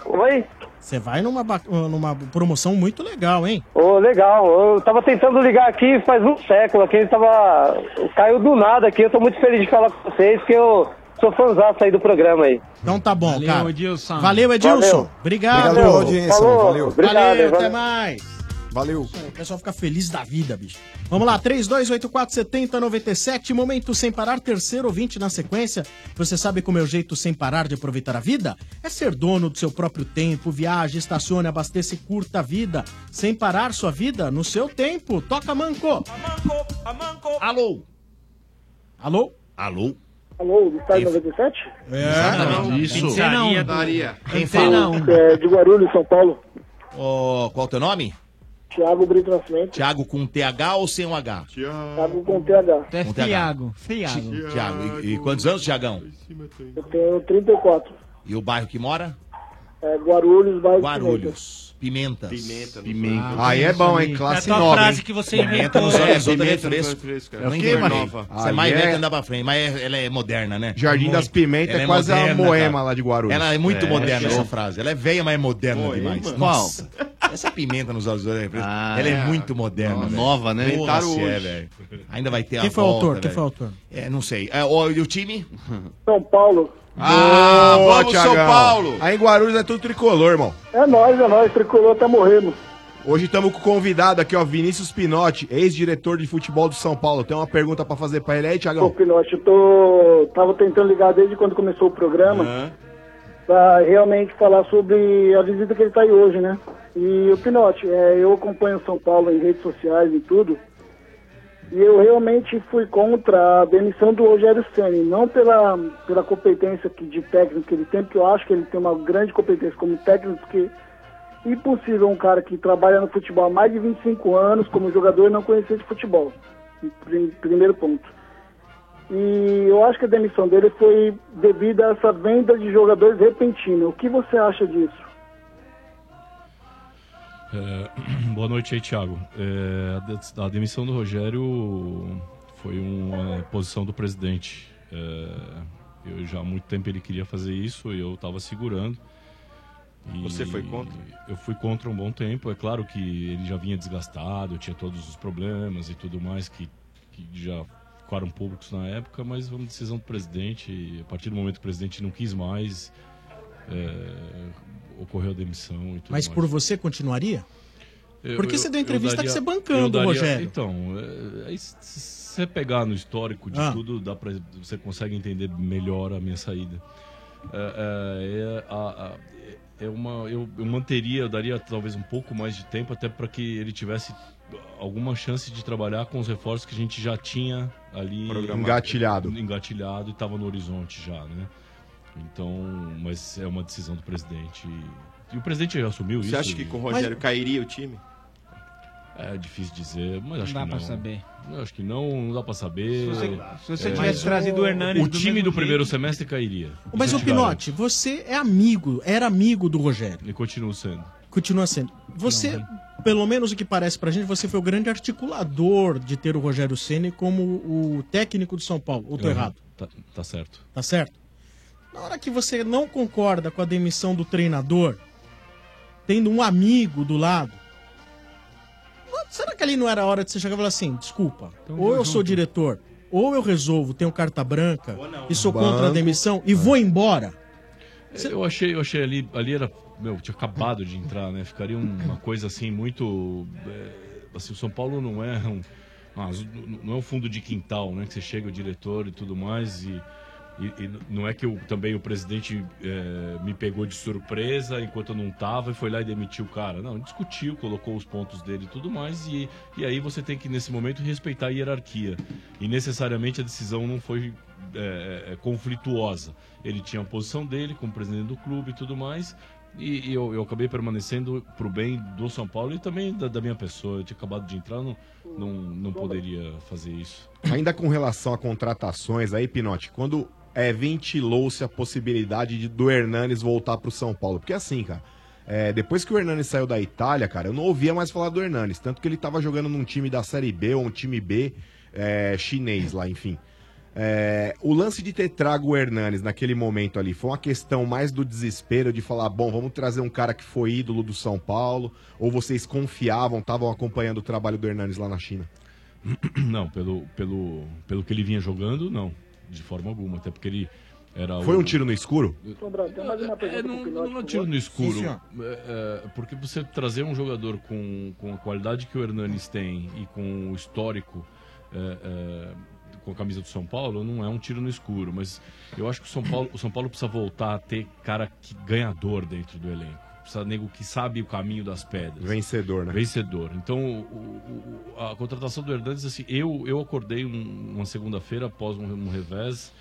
Oi? Você vai numa, numa promoção muito legal, hein? Ô, legal. Eu tava tentando ligar aqui faz um século aqui, ele tava. Caiu do nada aqui. Eu tô muito feliz de falar com vocês, porque eu sou fãzaço aí do programa aí. Então tá bom, Valeu, cara. Edilson. Valeu, Edilson. Valeu. Obrigado. Obrigado pela audiência, Falou. valeu. Obrigado, valeu, até valeu. mais. Valeu. O pessoal fica feliz da vida, bicho. Vamos lá, 32847097, momento sem parar, terceiro ouvinte na sequência. Você sabe como é o jeito sem parar de aproveitar a vida? É ser dono do seu próprio tempo, viaje, estacione, abasteça e curta a vida. Sem parar sua vida no seu tempo. Toca, Manco. Alô? Alô? Alô? Alô, do Estádio 97? Exatamente. Isso. Daria. Quem Antena fala? um. É, de Guarulhos, São Paulo. Ô, qual o teu nome? Thiago Brito Nascimento. Thiago com TH ou sem um H? Thiago com TH. Com TH. Thiago. Thiago. E, e quantos anos, Thiagão? Eu tenho 34. E o bairro que mora? É, Guarulhos, bairro Guarulhos. Pimentas. Pimenta. Pimenta. Aí é bom, hein? Classe É a tua nova, frase hein? que você Pimenta inventou. nos anos É, 80 é pimenta nos fresco. fresco, É. Maria? Você é mais é- velha que andar pra frente, mas é- ela é moderna, né? Jardim Muito. das Pimentas Ela é quase a moderna, Moema cara. lá de Guarulhos. Ela é muito É, moderna show. essa frase. Ela é velha, mas é moderna Moema? demais. Qual? Nossa. Essa pimenta nos anos 80 é fresco. Ah, ela é, é. muito moderna. Nova, né? Inventaram se é, hoje. velho. Ainda vai ter Quem a foi o autor? Quem foi o autor? É, não sei. É, o, e o time? São Paulo. Ah, Boa, vamos, São Thiagão. Paulo! Aí em Guarulhos é tudo tricolor, irmão. É nóis, é nóis. Tricolor até morrendo. Hoje estamos com o convidado aqui, ó, Vinícius Pinotti, ex-diretor de futebol do São Paulo. Tem uma pergunta pra fazer pra ele aí, Pô, Thiagão? Pinote, eu tô... tava tentando ligar desde quando começou o programa pra realmente falar sobre a visita que ele tá aí hoje, né? E o Pinote, é, eu acompanho o São Paulo em redes sociais e tudo. E eu realmente fui contra a demissão do Rogério Ceni, não pela, pela competência que, de técnico que ele tem, porque eu acho que ele tem uma grande competência como técnico, porque é impossível um cara que trabalha no futebol há mais de 25 anos como jogador não conhecer de futebol. Prim- Primeiro ponto. E eu acho que a demissão dele foi devido a essa venda de jogadores repentina. O que você acha disso? É, boa noite aí, Thiago. É, a de- a demissão do Rogério foi uma posição do presidente. É, eu já há muito tempo ele queria fazer isso e eu estava segurando. E Você foi contra? Eu fui contra um bom tempo. É claro que ele já vinha desgastado, tinha todos os problemas e tudo mais que, que já ficaram públicos na época, mas foi uma decisão do presidente. A partir do momento que o presidente não quis mais, é, ocorreu a demissão e tudo Mas mais. por você continuaria? Eu- Porque eu- você deu eu entrevista daria- que você bancando daria- Rogério. Então, é, aí se você pegar no histórico de Ah. tudo, dá pra, você consegue entender melhor a minha saída. É, é, é, a- a- é uma, eu, eu manteria, eu daria talvez um pouco mais de tempo até para que ele tivesse alguma chance de trabalhar com os reforços que a gente já tinha ali. Engatilhado. engatilhado e estava no horizonte já, né? Então, mas é uma decisão do presidente. E o presidente já assumiu isso. Você acha que com o Rogério cairia o time? É difícil dizer, mas acho dá que pra não. saber. Eu acho que não, não dá pra saber. Se você- se você É, tivesse mas trazido o Hernanes O do time do primeiro jeito- semestre cairia. Mas, te garanto. Pinote, você é amigo, era amigo do Rogério. E continua sendo. Continua sendo. Você, pelo menos o que parece pra gente, você foi o grande articulador de ter o Rogério Ceni como o técnico do São Paulo. Ou tô Uhum. errado? Tá, tá certo. Tá certo? Na hora que você não concorda com a demissão do treinador, tendo um amigo do lado, não- será que ali não era a hora de você chegar e falar assim, desculpa, Então ou eu sou diretor, ou eu resolvo, tenho carta branca e sou contra a Banco. demissão e vou embora? Eu achei, eu achei ali, ali era, meu, tinha acabado de entrar, né? Ficaria uma coisa assim muito, é, assim, o São Paulo não é um, não é um fundo de quintal, né? Que você chega o diretor e tudo mais e, e- e não é que eu, também o presidente é, me pegou de surpresa enquanto eu não tava e foi lá e demitiu o cara. Não, discutiu, colocou os pontos dele e tudo mais e, e aí você tem que nesse momento respeitar a hierarquia e necessariamente a decisão não foi é, conflituosa. Ele tinha a posição dele como presidente do clube e tudo mais. E, e eu, eu acabei permanecendo pro bem do São Paulo e também da, da minha pessoa. Eu tinha acabado de entrar, não, não, não poderia fazer isso. Ainda com relação a contratações aí, Pinote, quando é, ventilou-se a possibilidade de, do Hernanes voltar pro São Paulo? Porque assim, cara, é, depois que o Hernanes saiu da Itália, cara, eu não ouvia mais falar do Hernanes. Tanto que ele tava jogando num time da Série B ou um time B é, chinês lá, enfim. É, o lance de ter trago o Hernanes naquele momento ali foi uma questão mais do desespero de falar, bom, vamos trazer um cara que foi ídolo do São Paulo, ou vocês confiavam, estavam acompanhando o trabalho do Hernanes lá na China? Não, pelo, pelo, pelo que ele vinha jogando, não. De forma alguma. Até porque ele, Era Foi o- um tiro no escuro? Sombra, tem mais uma pergunta É, não, é por tiro no escuro. Sim. É, é, porque você trazer um jogador com, com a qualidade que o Hernanes tem e com o histórico é, é, com a camisa do São Paulo, não é um tiro no escuro. Mas eu acho que o São Paulo, o São Paulo precisa voltar a ter cara que, ganhador dentro do elenco. Precisa nego que sabe o caminho das pedras. Vencedor, né? Vencedor. Então, o- o- a contratação do Hernandes, assim, eu, eu acordei um- uma segunda-feira após um, um revés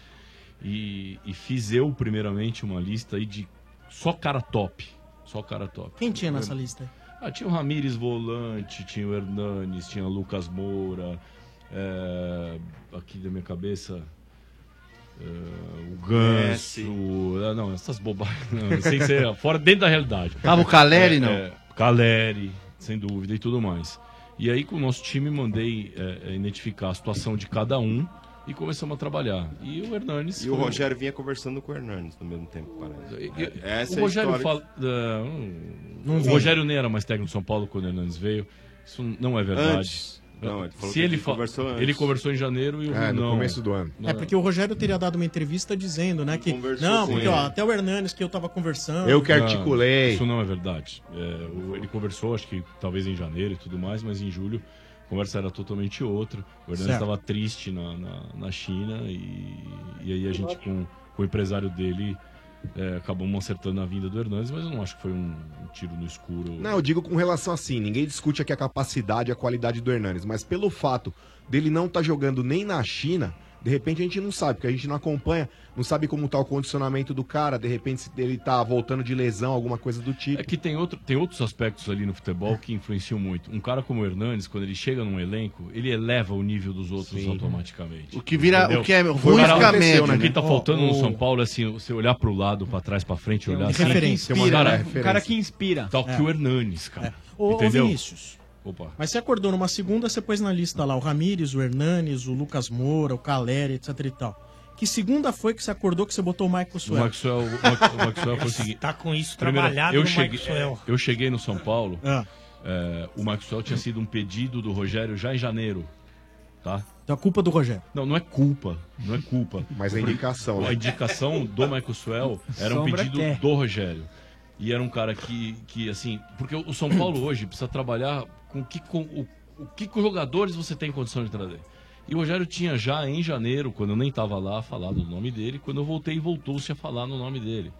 e, e fiz eu, primeiramente, uma lista aí de só cara top. Só cara top. Quem tinha nessa lista? Ah, tinha o Ramires Volante, tinha o Hernanes, tinha o Lucas Moura, é, aqui da minha cabeça, é, o Ganso. ah, não, essas bobagens, não, sem ser fora dentro da realidade. Tava o Caleri, É, não? é, Caleri, sem dúvida, e tudo mais. E aí, com o nosso time, mandei é, é, identificar a situação de cada um e começamos a trabalhar. E o Hernanes. E o Rogério vinha conversando com o Hernandes no mesmo tempo, parece. e- É, essa o é a Rogério história. fala. é, Não o. Rogério nem era mais técnico do São Paulo quando o Hernandes veio. Isso não é verdade. Antes. Não, ele falou Se que ele ele fa- conversou antes. Ele conversou em janeiro e o É, no não. começo do ano. Não, É porque o Rogério teria dado uma entrevista dizendo, né, que Conversou não, porque ó, até o Hernanes que eu tava conversando. Não, Isso não é verdade. É, o- ele conversou, acho que talvez em janeiro e tudo mais, mas em julho a conversa era totalmente outra. O Hernandes Certo. estava triste na, na, na China e, e aí a gente com, com o empresário dele é, acabamos acertando a vinda do Hernandes, mas eu não acho que foi um, tiro no escuro. Não, eu digo com relação assim, ninguém discute aqui a capacidade a qualidade do Hernanes, mas pelo fato dele não estar jogando nem na China, de repente a gente não sabe, porque a gente não acompanha, não sabe como tá o condicionamento do cara, de repente se ele tá voltando de lesão, alguma coisa do tipo. É que tem, outro, tem outros aspectos ali no futebol que influenciam muito. Um cara como o Hernandes, quando ele chega num elenco, ele eleva o nível dos outros automaticamente. O que vira- Entendeu? o que é O ruim fica médio, O que né? tá faltando no o- São Paulo é assim, você olhar pro lado, pra trás, pra frente, olhar um assim. referência. Inspira, cara- né? Um cara que inspira. Tal que É. o Hernanes, cara. Ô, ô, Entendeu? Vinícius. Opa. Mas você acordou numa segunda, você pôs na lista lá o Ramires, o Hernanes, o Lucas Moura, o Caleri, etc e tal. Que segunda foi que você acordou que você botou o Michael O Suel? Maxwell, o Max- o Maxwell foi o seguinte. Tá com isso Primeiro, trabalhado eu no cheguei, Maxwell. eu cheguei no São Paulo. Ah. é, o Maxwell tinha sido um pedido do Rogério já em janeiro. Tá? Então a culpa do Rogério. Não, não é culpa. Não é culpa. Mas a indicação, né? A indicação do Michael Swell era um Sombra pedido quer. do Rogério. E era um cara que, que assim. Porque o São Paulo hoje precisa trabalhar com, que, com o, o que jogadores você tem condição de trazer. E o Rogério tinha já em janeiro, quando eu nem estava lá, falado o nome dele. Quando eu voltei, voltou-se a falar no nome dele.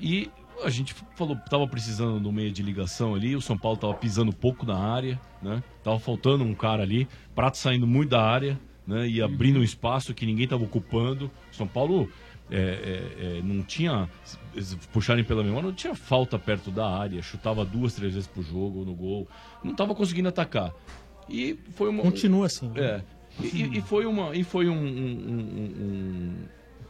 E a gente falou, tava precisando no meio de ligação ali, o São Paulo tava pisando pouco na área, né? Tava faltando um cara ali, prato saindo muito da área, né? E abrindo um espaço que ninguém tava ocupando. São Paulo é, é, é, não tinha, se puxarem pela memória, não tinha falta perto da área, chutava duas, três vezes pro jogo, no gol, não tava conseguindo atacar. E foi uma. Continua assim. né? É. E, e- e foi, uma, e foi um, um,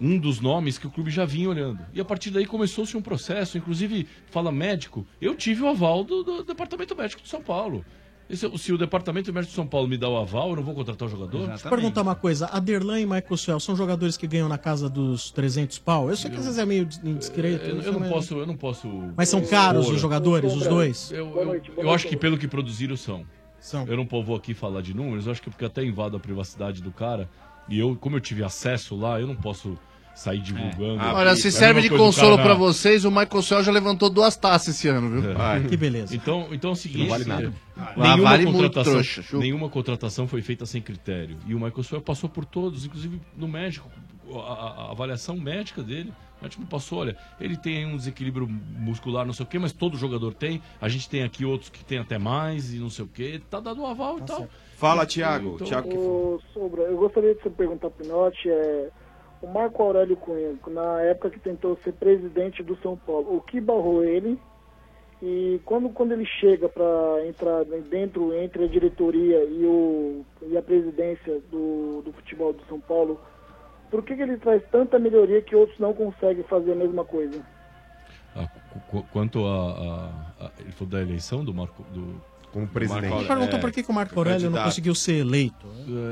um- um dos nomes que o clube já vinha olhando. E a partir daí começou-se um processo, inclusive, fala médico, eu tive o aval do, do Departamento Médico de São Paulo. Esse- se o Departamento Médico de São Paulo me dá o aval, eu não vou contratar o jogador? Deixa eu perguntar uma coisa. Aderlan e Michael Suel são jogadores que ganham na casa dos 300 pau? Eu sei que às vezes é meio indiscreto. Eu, eu não posso, eu não posso. Mas são caros os jogadores, os dois? Eu, eu- eu acho que pelo que produziram são. São. Eu não vou aqui falar de números, eu acho que porque até invado a privacidade do cara. E eu, como eu tive acesso lá, eu não posso sair divulgando. Ah, Olha, se É a serve de consolo cara- pra vocês, o Michael Cell já levantou duas taças esse ano, viu? É. beleza. Então, então é o seguinte, Não vale nada. é, nenhuma, vale muito, contratação, trouxa, nenhuma contratação foi feita sem critério. E o Michael Sawyer passou por todos, inclusive no médico, a, a- a avaliação médica dele. O médico passou, olha, ele tem aí um desequilíbrio muscular, não sei o quê, mas todo jogador tem. A gente tem aqui outros que tem até mais e não sei o quê. Tá dando um aval e tal. Fala, Thiago. Então, Thiago que Ô, Sombra, eu gostaria de você perguntar pro Pinote, é, o Marco Aurélio Cunha, na época que tentou ser presidente do São Paulo, o que barrou ele? E quando, quando ele chega para entrar dentro entre a diretoria e, o, e a presidência do, do futebol do São Paulo, por que, que ele traz tanta melhoria que outros não conseguem fazer a mesma coisa? Ah, qu- quanto a, a- a- Ele falou da eleição do Marco. Do, Como presidente. Ele perguntou por que, que o Marco Aurélio não conseguiu ser eleito.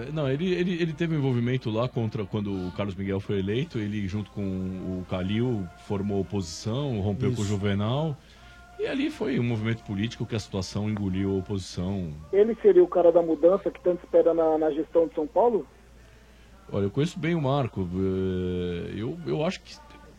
É, Não, ele, ele, ele teve um envolvimento lá contra quando o Carlos Miguel foi eleito. Ele, junto com o Calil, formou oposição, rompeu com o Isso. Juvenal. E ali foi um movimento político que a situação engoliu a oposição. Ele seria o cara da mudança que tanto espera na, na gestão de São Paulo? Olha, eu conheço bem o Marco. eh, Eu, eu acho que.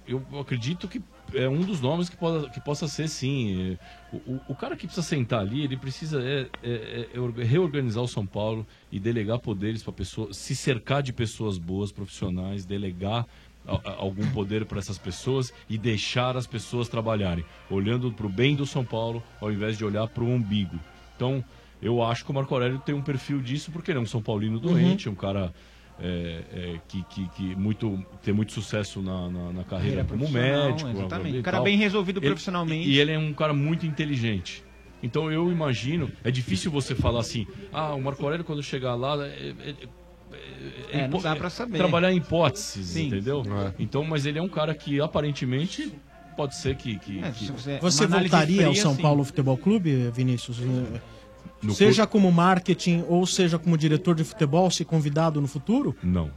Eu acredito que é um dos nomes que, possa, que possa ser, sim. O, o- o cara que precisa sentar ali, ele precisa é, é- é orga- reorganizar o São Paulo e delegar poderes para pessoas, se cercar de pessoas boas, profissionais, delegar a- a- algum poder para essas pessoas e deixar as pessoas trabalharem, olhando para o bem do São Paulo, ao invés de olhar para o umbigo. Então, eu acho que o Marco Aurélio tem um perfil disso, porque ele é um São Paulino doente, um cara é, é, que, que, que muito, tem muito sucesso na, na, na carreira Carreira como médico. exatamente. e Um cara bem resolvido Ele- profissionalmente. E ele é um cara muito inteligente. Então eu imagino, é difícil você falar assim, ah, o Marco Aurélio quando chegar lá. É, é- é- É, não hipo- dá pra saber. Trabalhar em hipóteses, Sim. entendeu? Então, mas ele é um cara que aparentemente pode ser que. que, É, que- Você voltaria ao São Paulo Futebol Clube, Vinícius? No seja como marketing ou seja como diretor de futebol, se convidado no futuro? Não.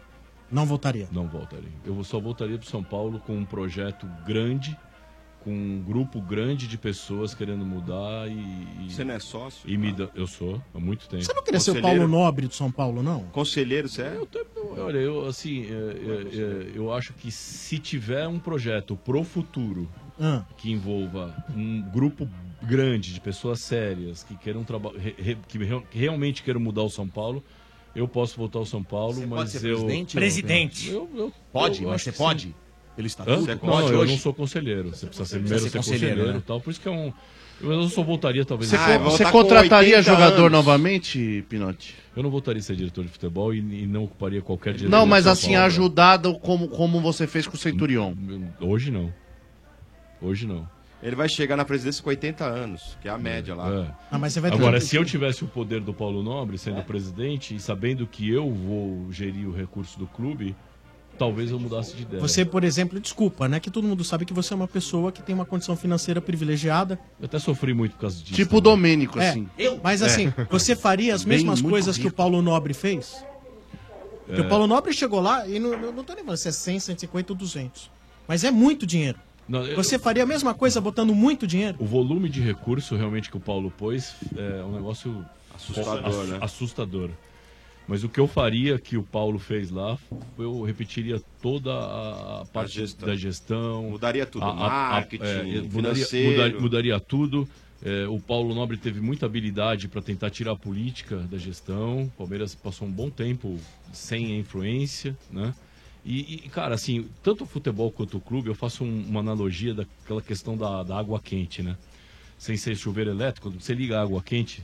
Não voltaria. Não voltaria. Eu só voltaria para São Paulo com um projeto grande, com um grupo grande de pessoas querendo mudar e. Você não é sócio? E me dá- Eu sou, há muito tempo. Você não queria ser o Paulo Nobre do São Paulo, não? Conselheiro, você é? Olha, eu assim, é, é, é, eu acho que se tiver um projeto pro futuro Ah. que envolva um grupo grande de pessoas sérias que queiram trabalhar, que re- que realmente queiram mudar o São Paulo, eu posso voltar ao São Paulo, Você mas pode ser eu presidente, Presidente. Eu, eu- Pode, eu mas você pode? sim. Pelo estatuto? Você não, pode eu hoje? não sou conselheiro. Você precisa ser primeiro ser ser conselheiro, conselheiro, né? e tal. Por isso que é um. Eu eu só voltaria talvez. Você, co- você contrataria jogador novamente, Pinotti? Eu não voltaria a ser diretor de futebol e, e não ocuparia qualquer diretor. Não, mas assim, Paulo. ajudado como, como você fez com o Centurion. Hoje não. Hoje não. Ele vai chegar na presidência com 80 anos, que é a média lá. É. Ah, mas você vai Agora, se eu tivesse o poder do Paulo Nobre sendo presidente e sabendo que eu vou gerir o recurso do clube, talvez eu mudasse de ideia. Você, por exemplo, desculpa, né? Que todo mundo sabe que você é uma pessoa que tem uma condição financeira privilegiada. Eu até sofri muito por causa disso. Tipo o Domênico, É, assim. Mas assim, É. você faria as Bem, mesmas muito coisas que o Paulo Nobre fez? Porque É. o Paulo Nobre chegou lá e não, não, não tô nem falando se é 100, 150 ou 200. Mas é muito dinheiro. Não, eu- Você faria a mesma coisa botando muito dinheiro? O volume de recurso realmente que o Paulo pôs é um negócio Assustador, ass- né? Assustador. Mas o que eu faria que o Paulo fez lá, eu repetiria toda a a parte gestão. da gestão. Mudaria tudo, marketing, mudaria, financeiro. mudaria, mudaria tudo. É, o Paulo Nobre teve muita habilidade para tentar tirar a política da gestão. O Palmeiras passou um bom tempo sem a influência, né? E, e, cara, assim, tanto o futebol quanto o clube, eu faço um- uma analogia daquela questão da, da água quente, né? Sem ser chuveiro elétrico, você liga a água quente,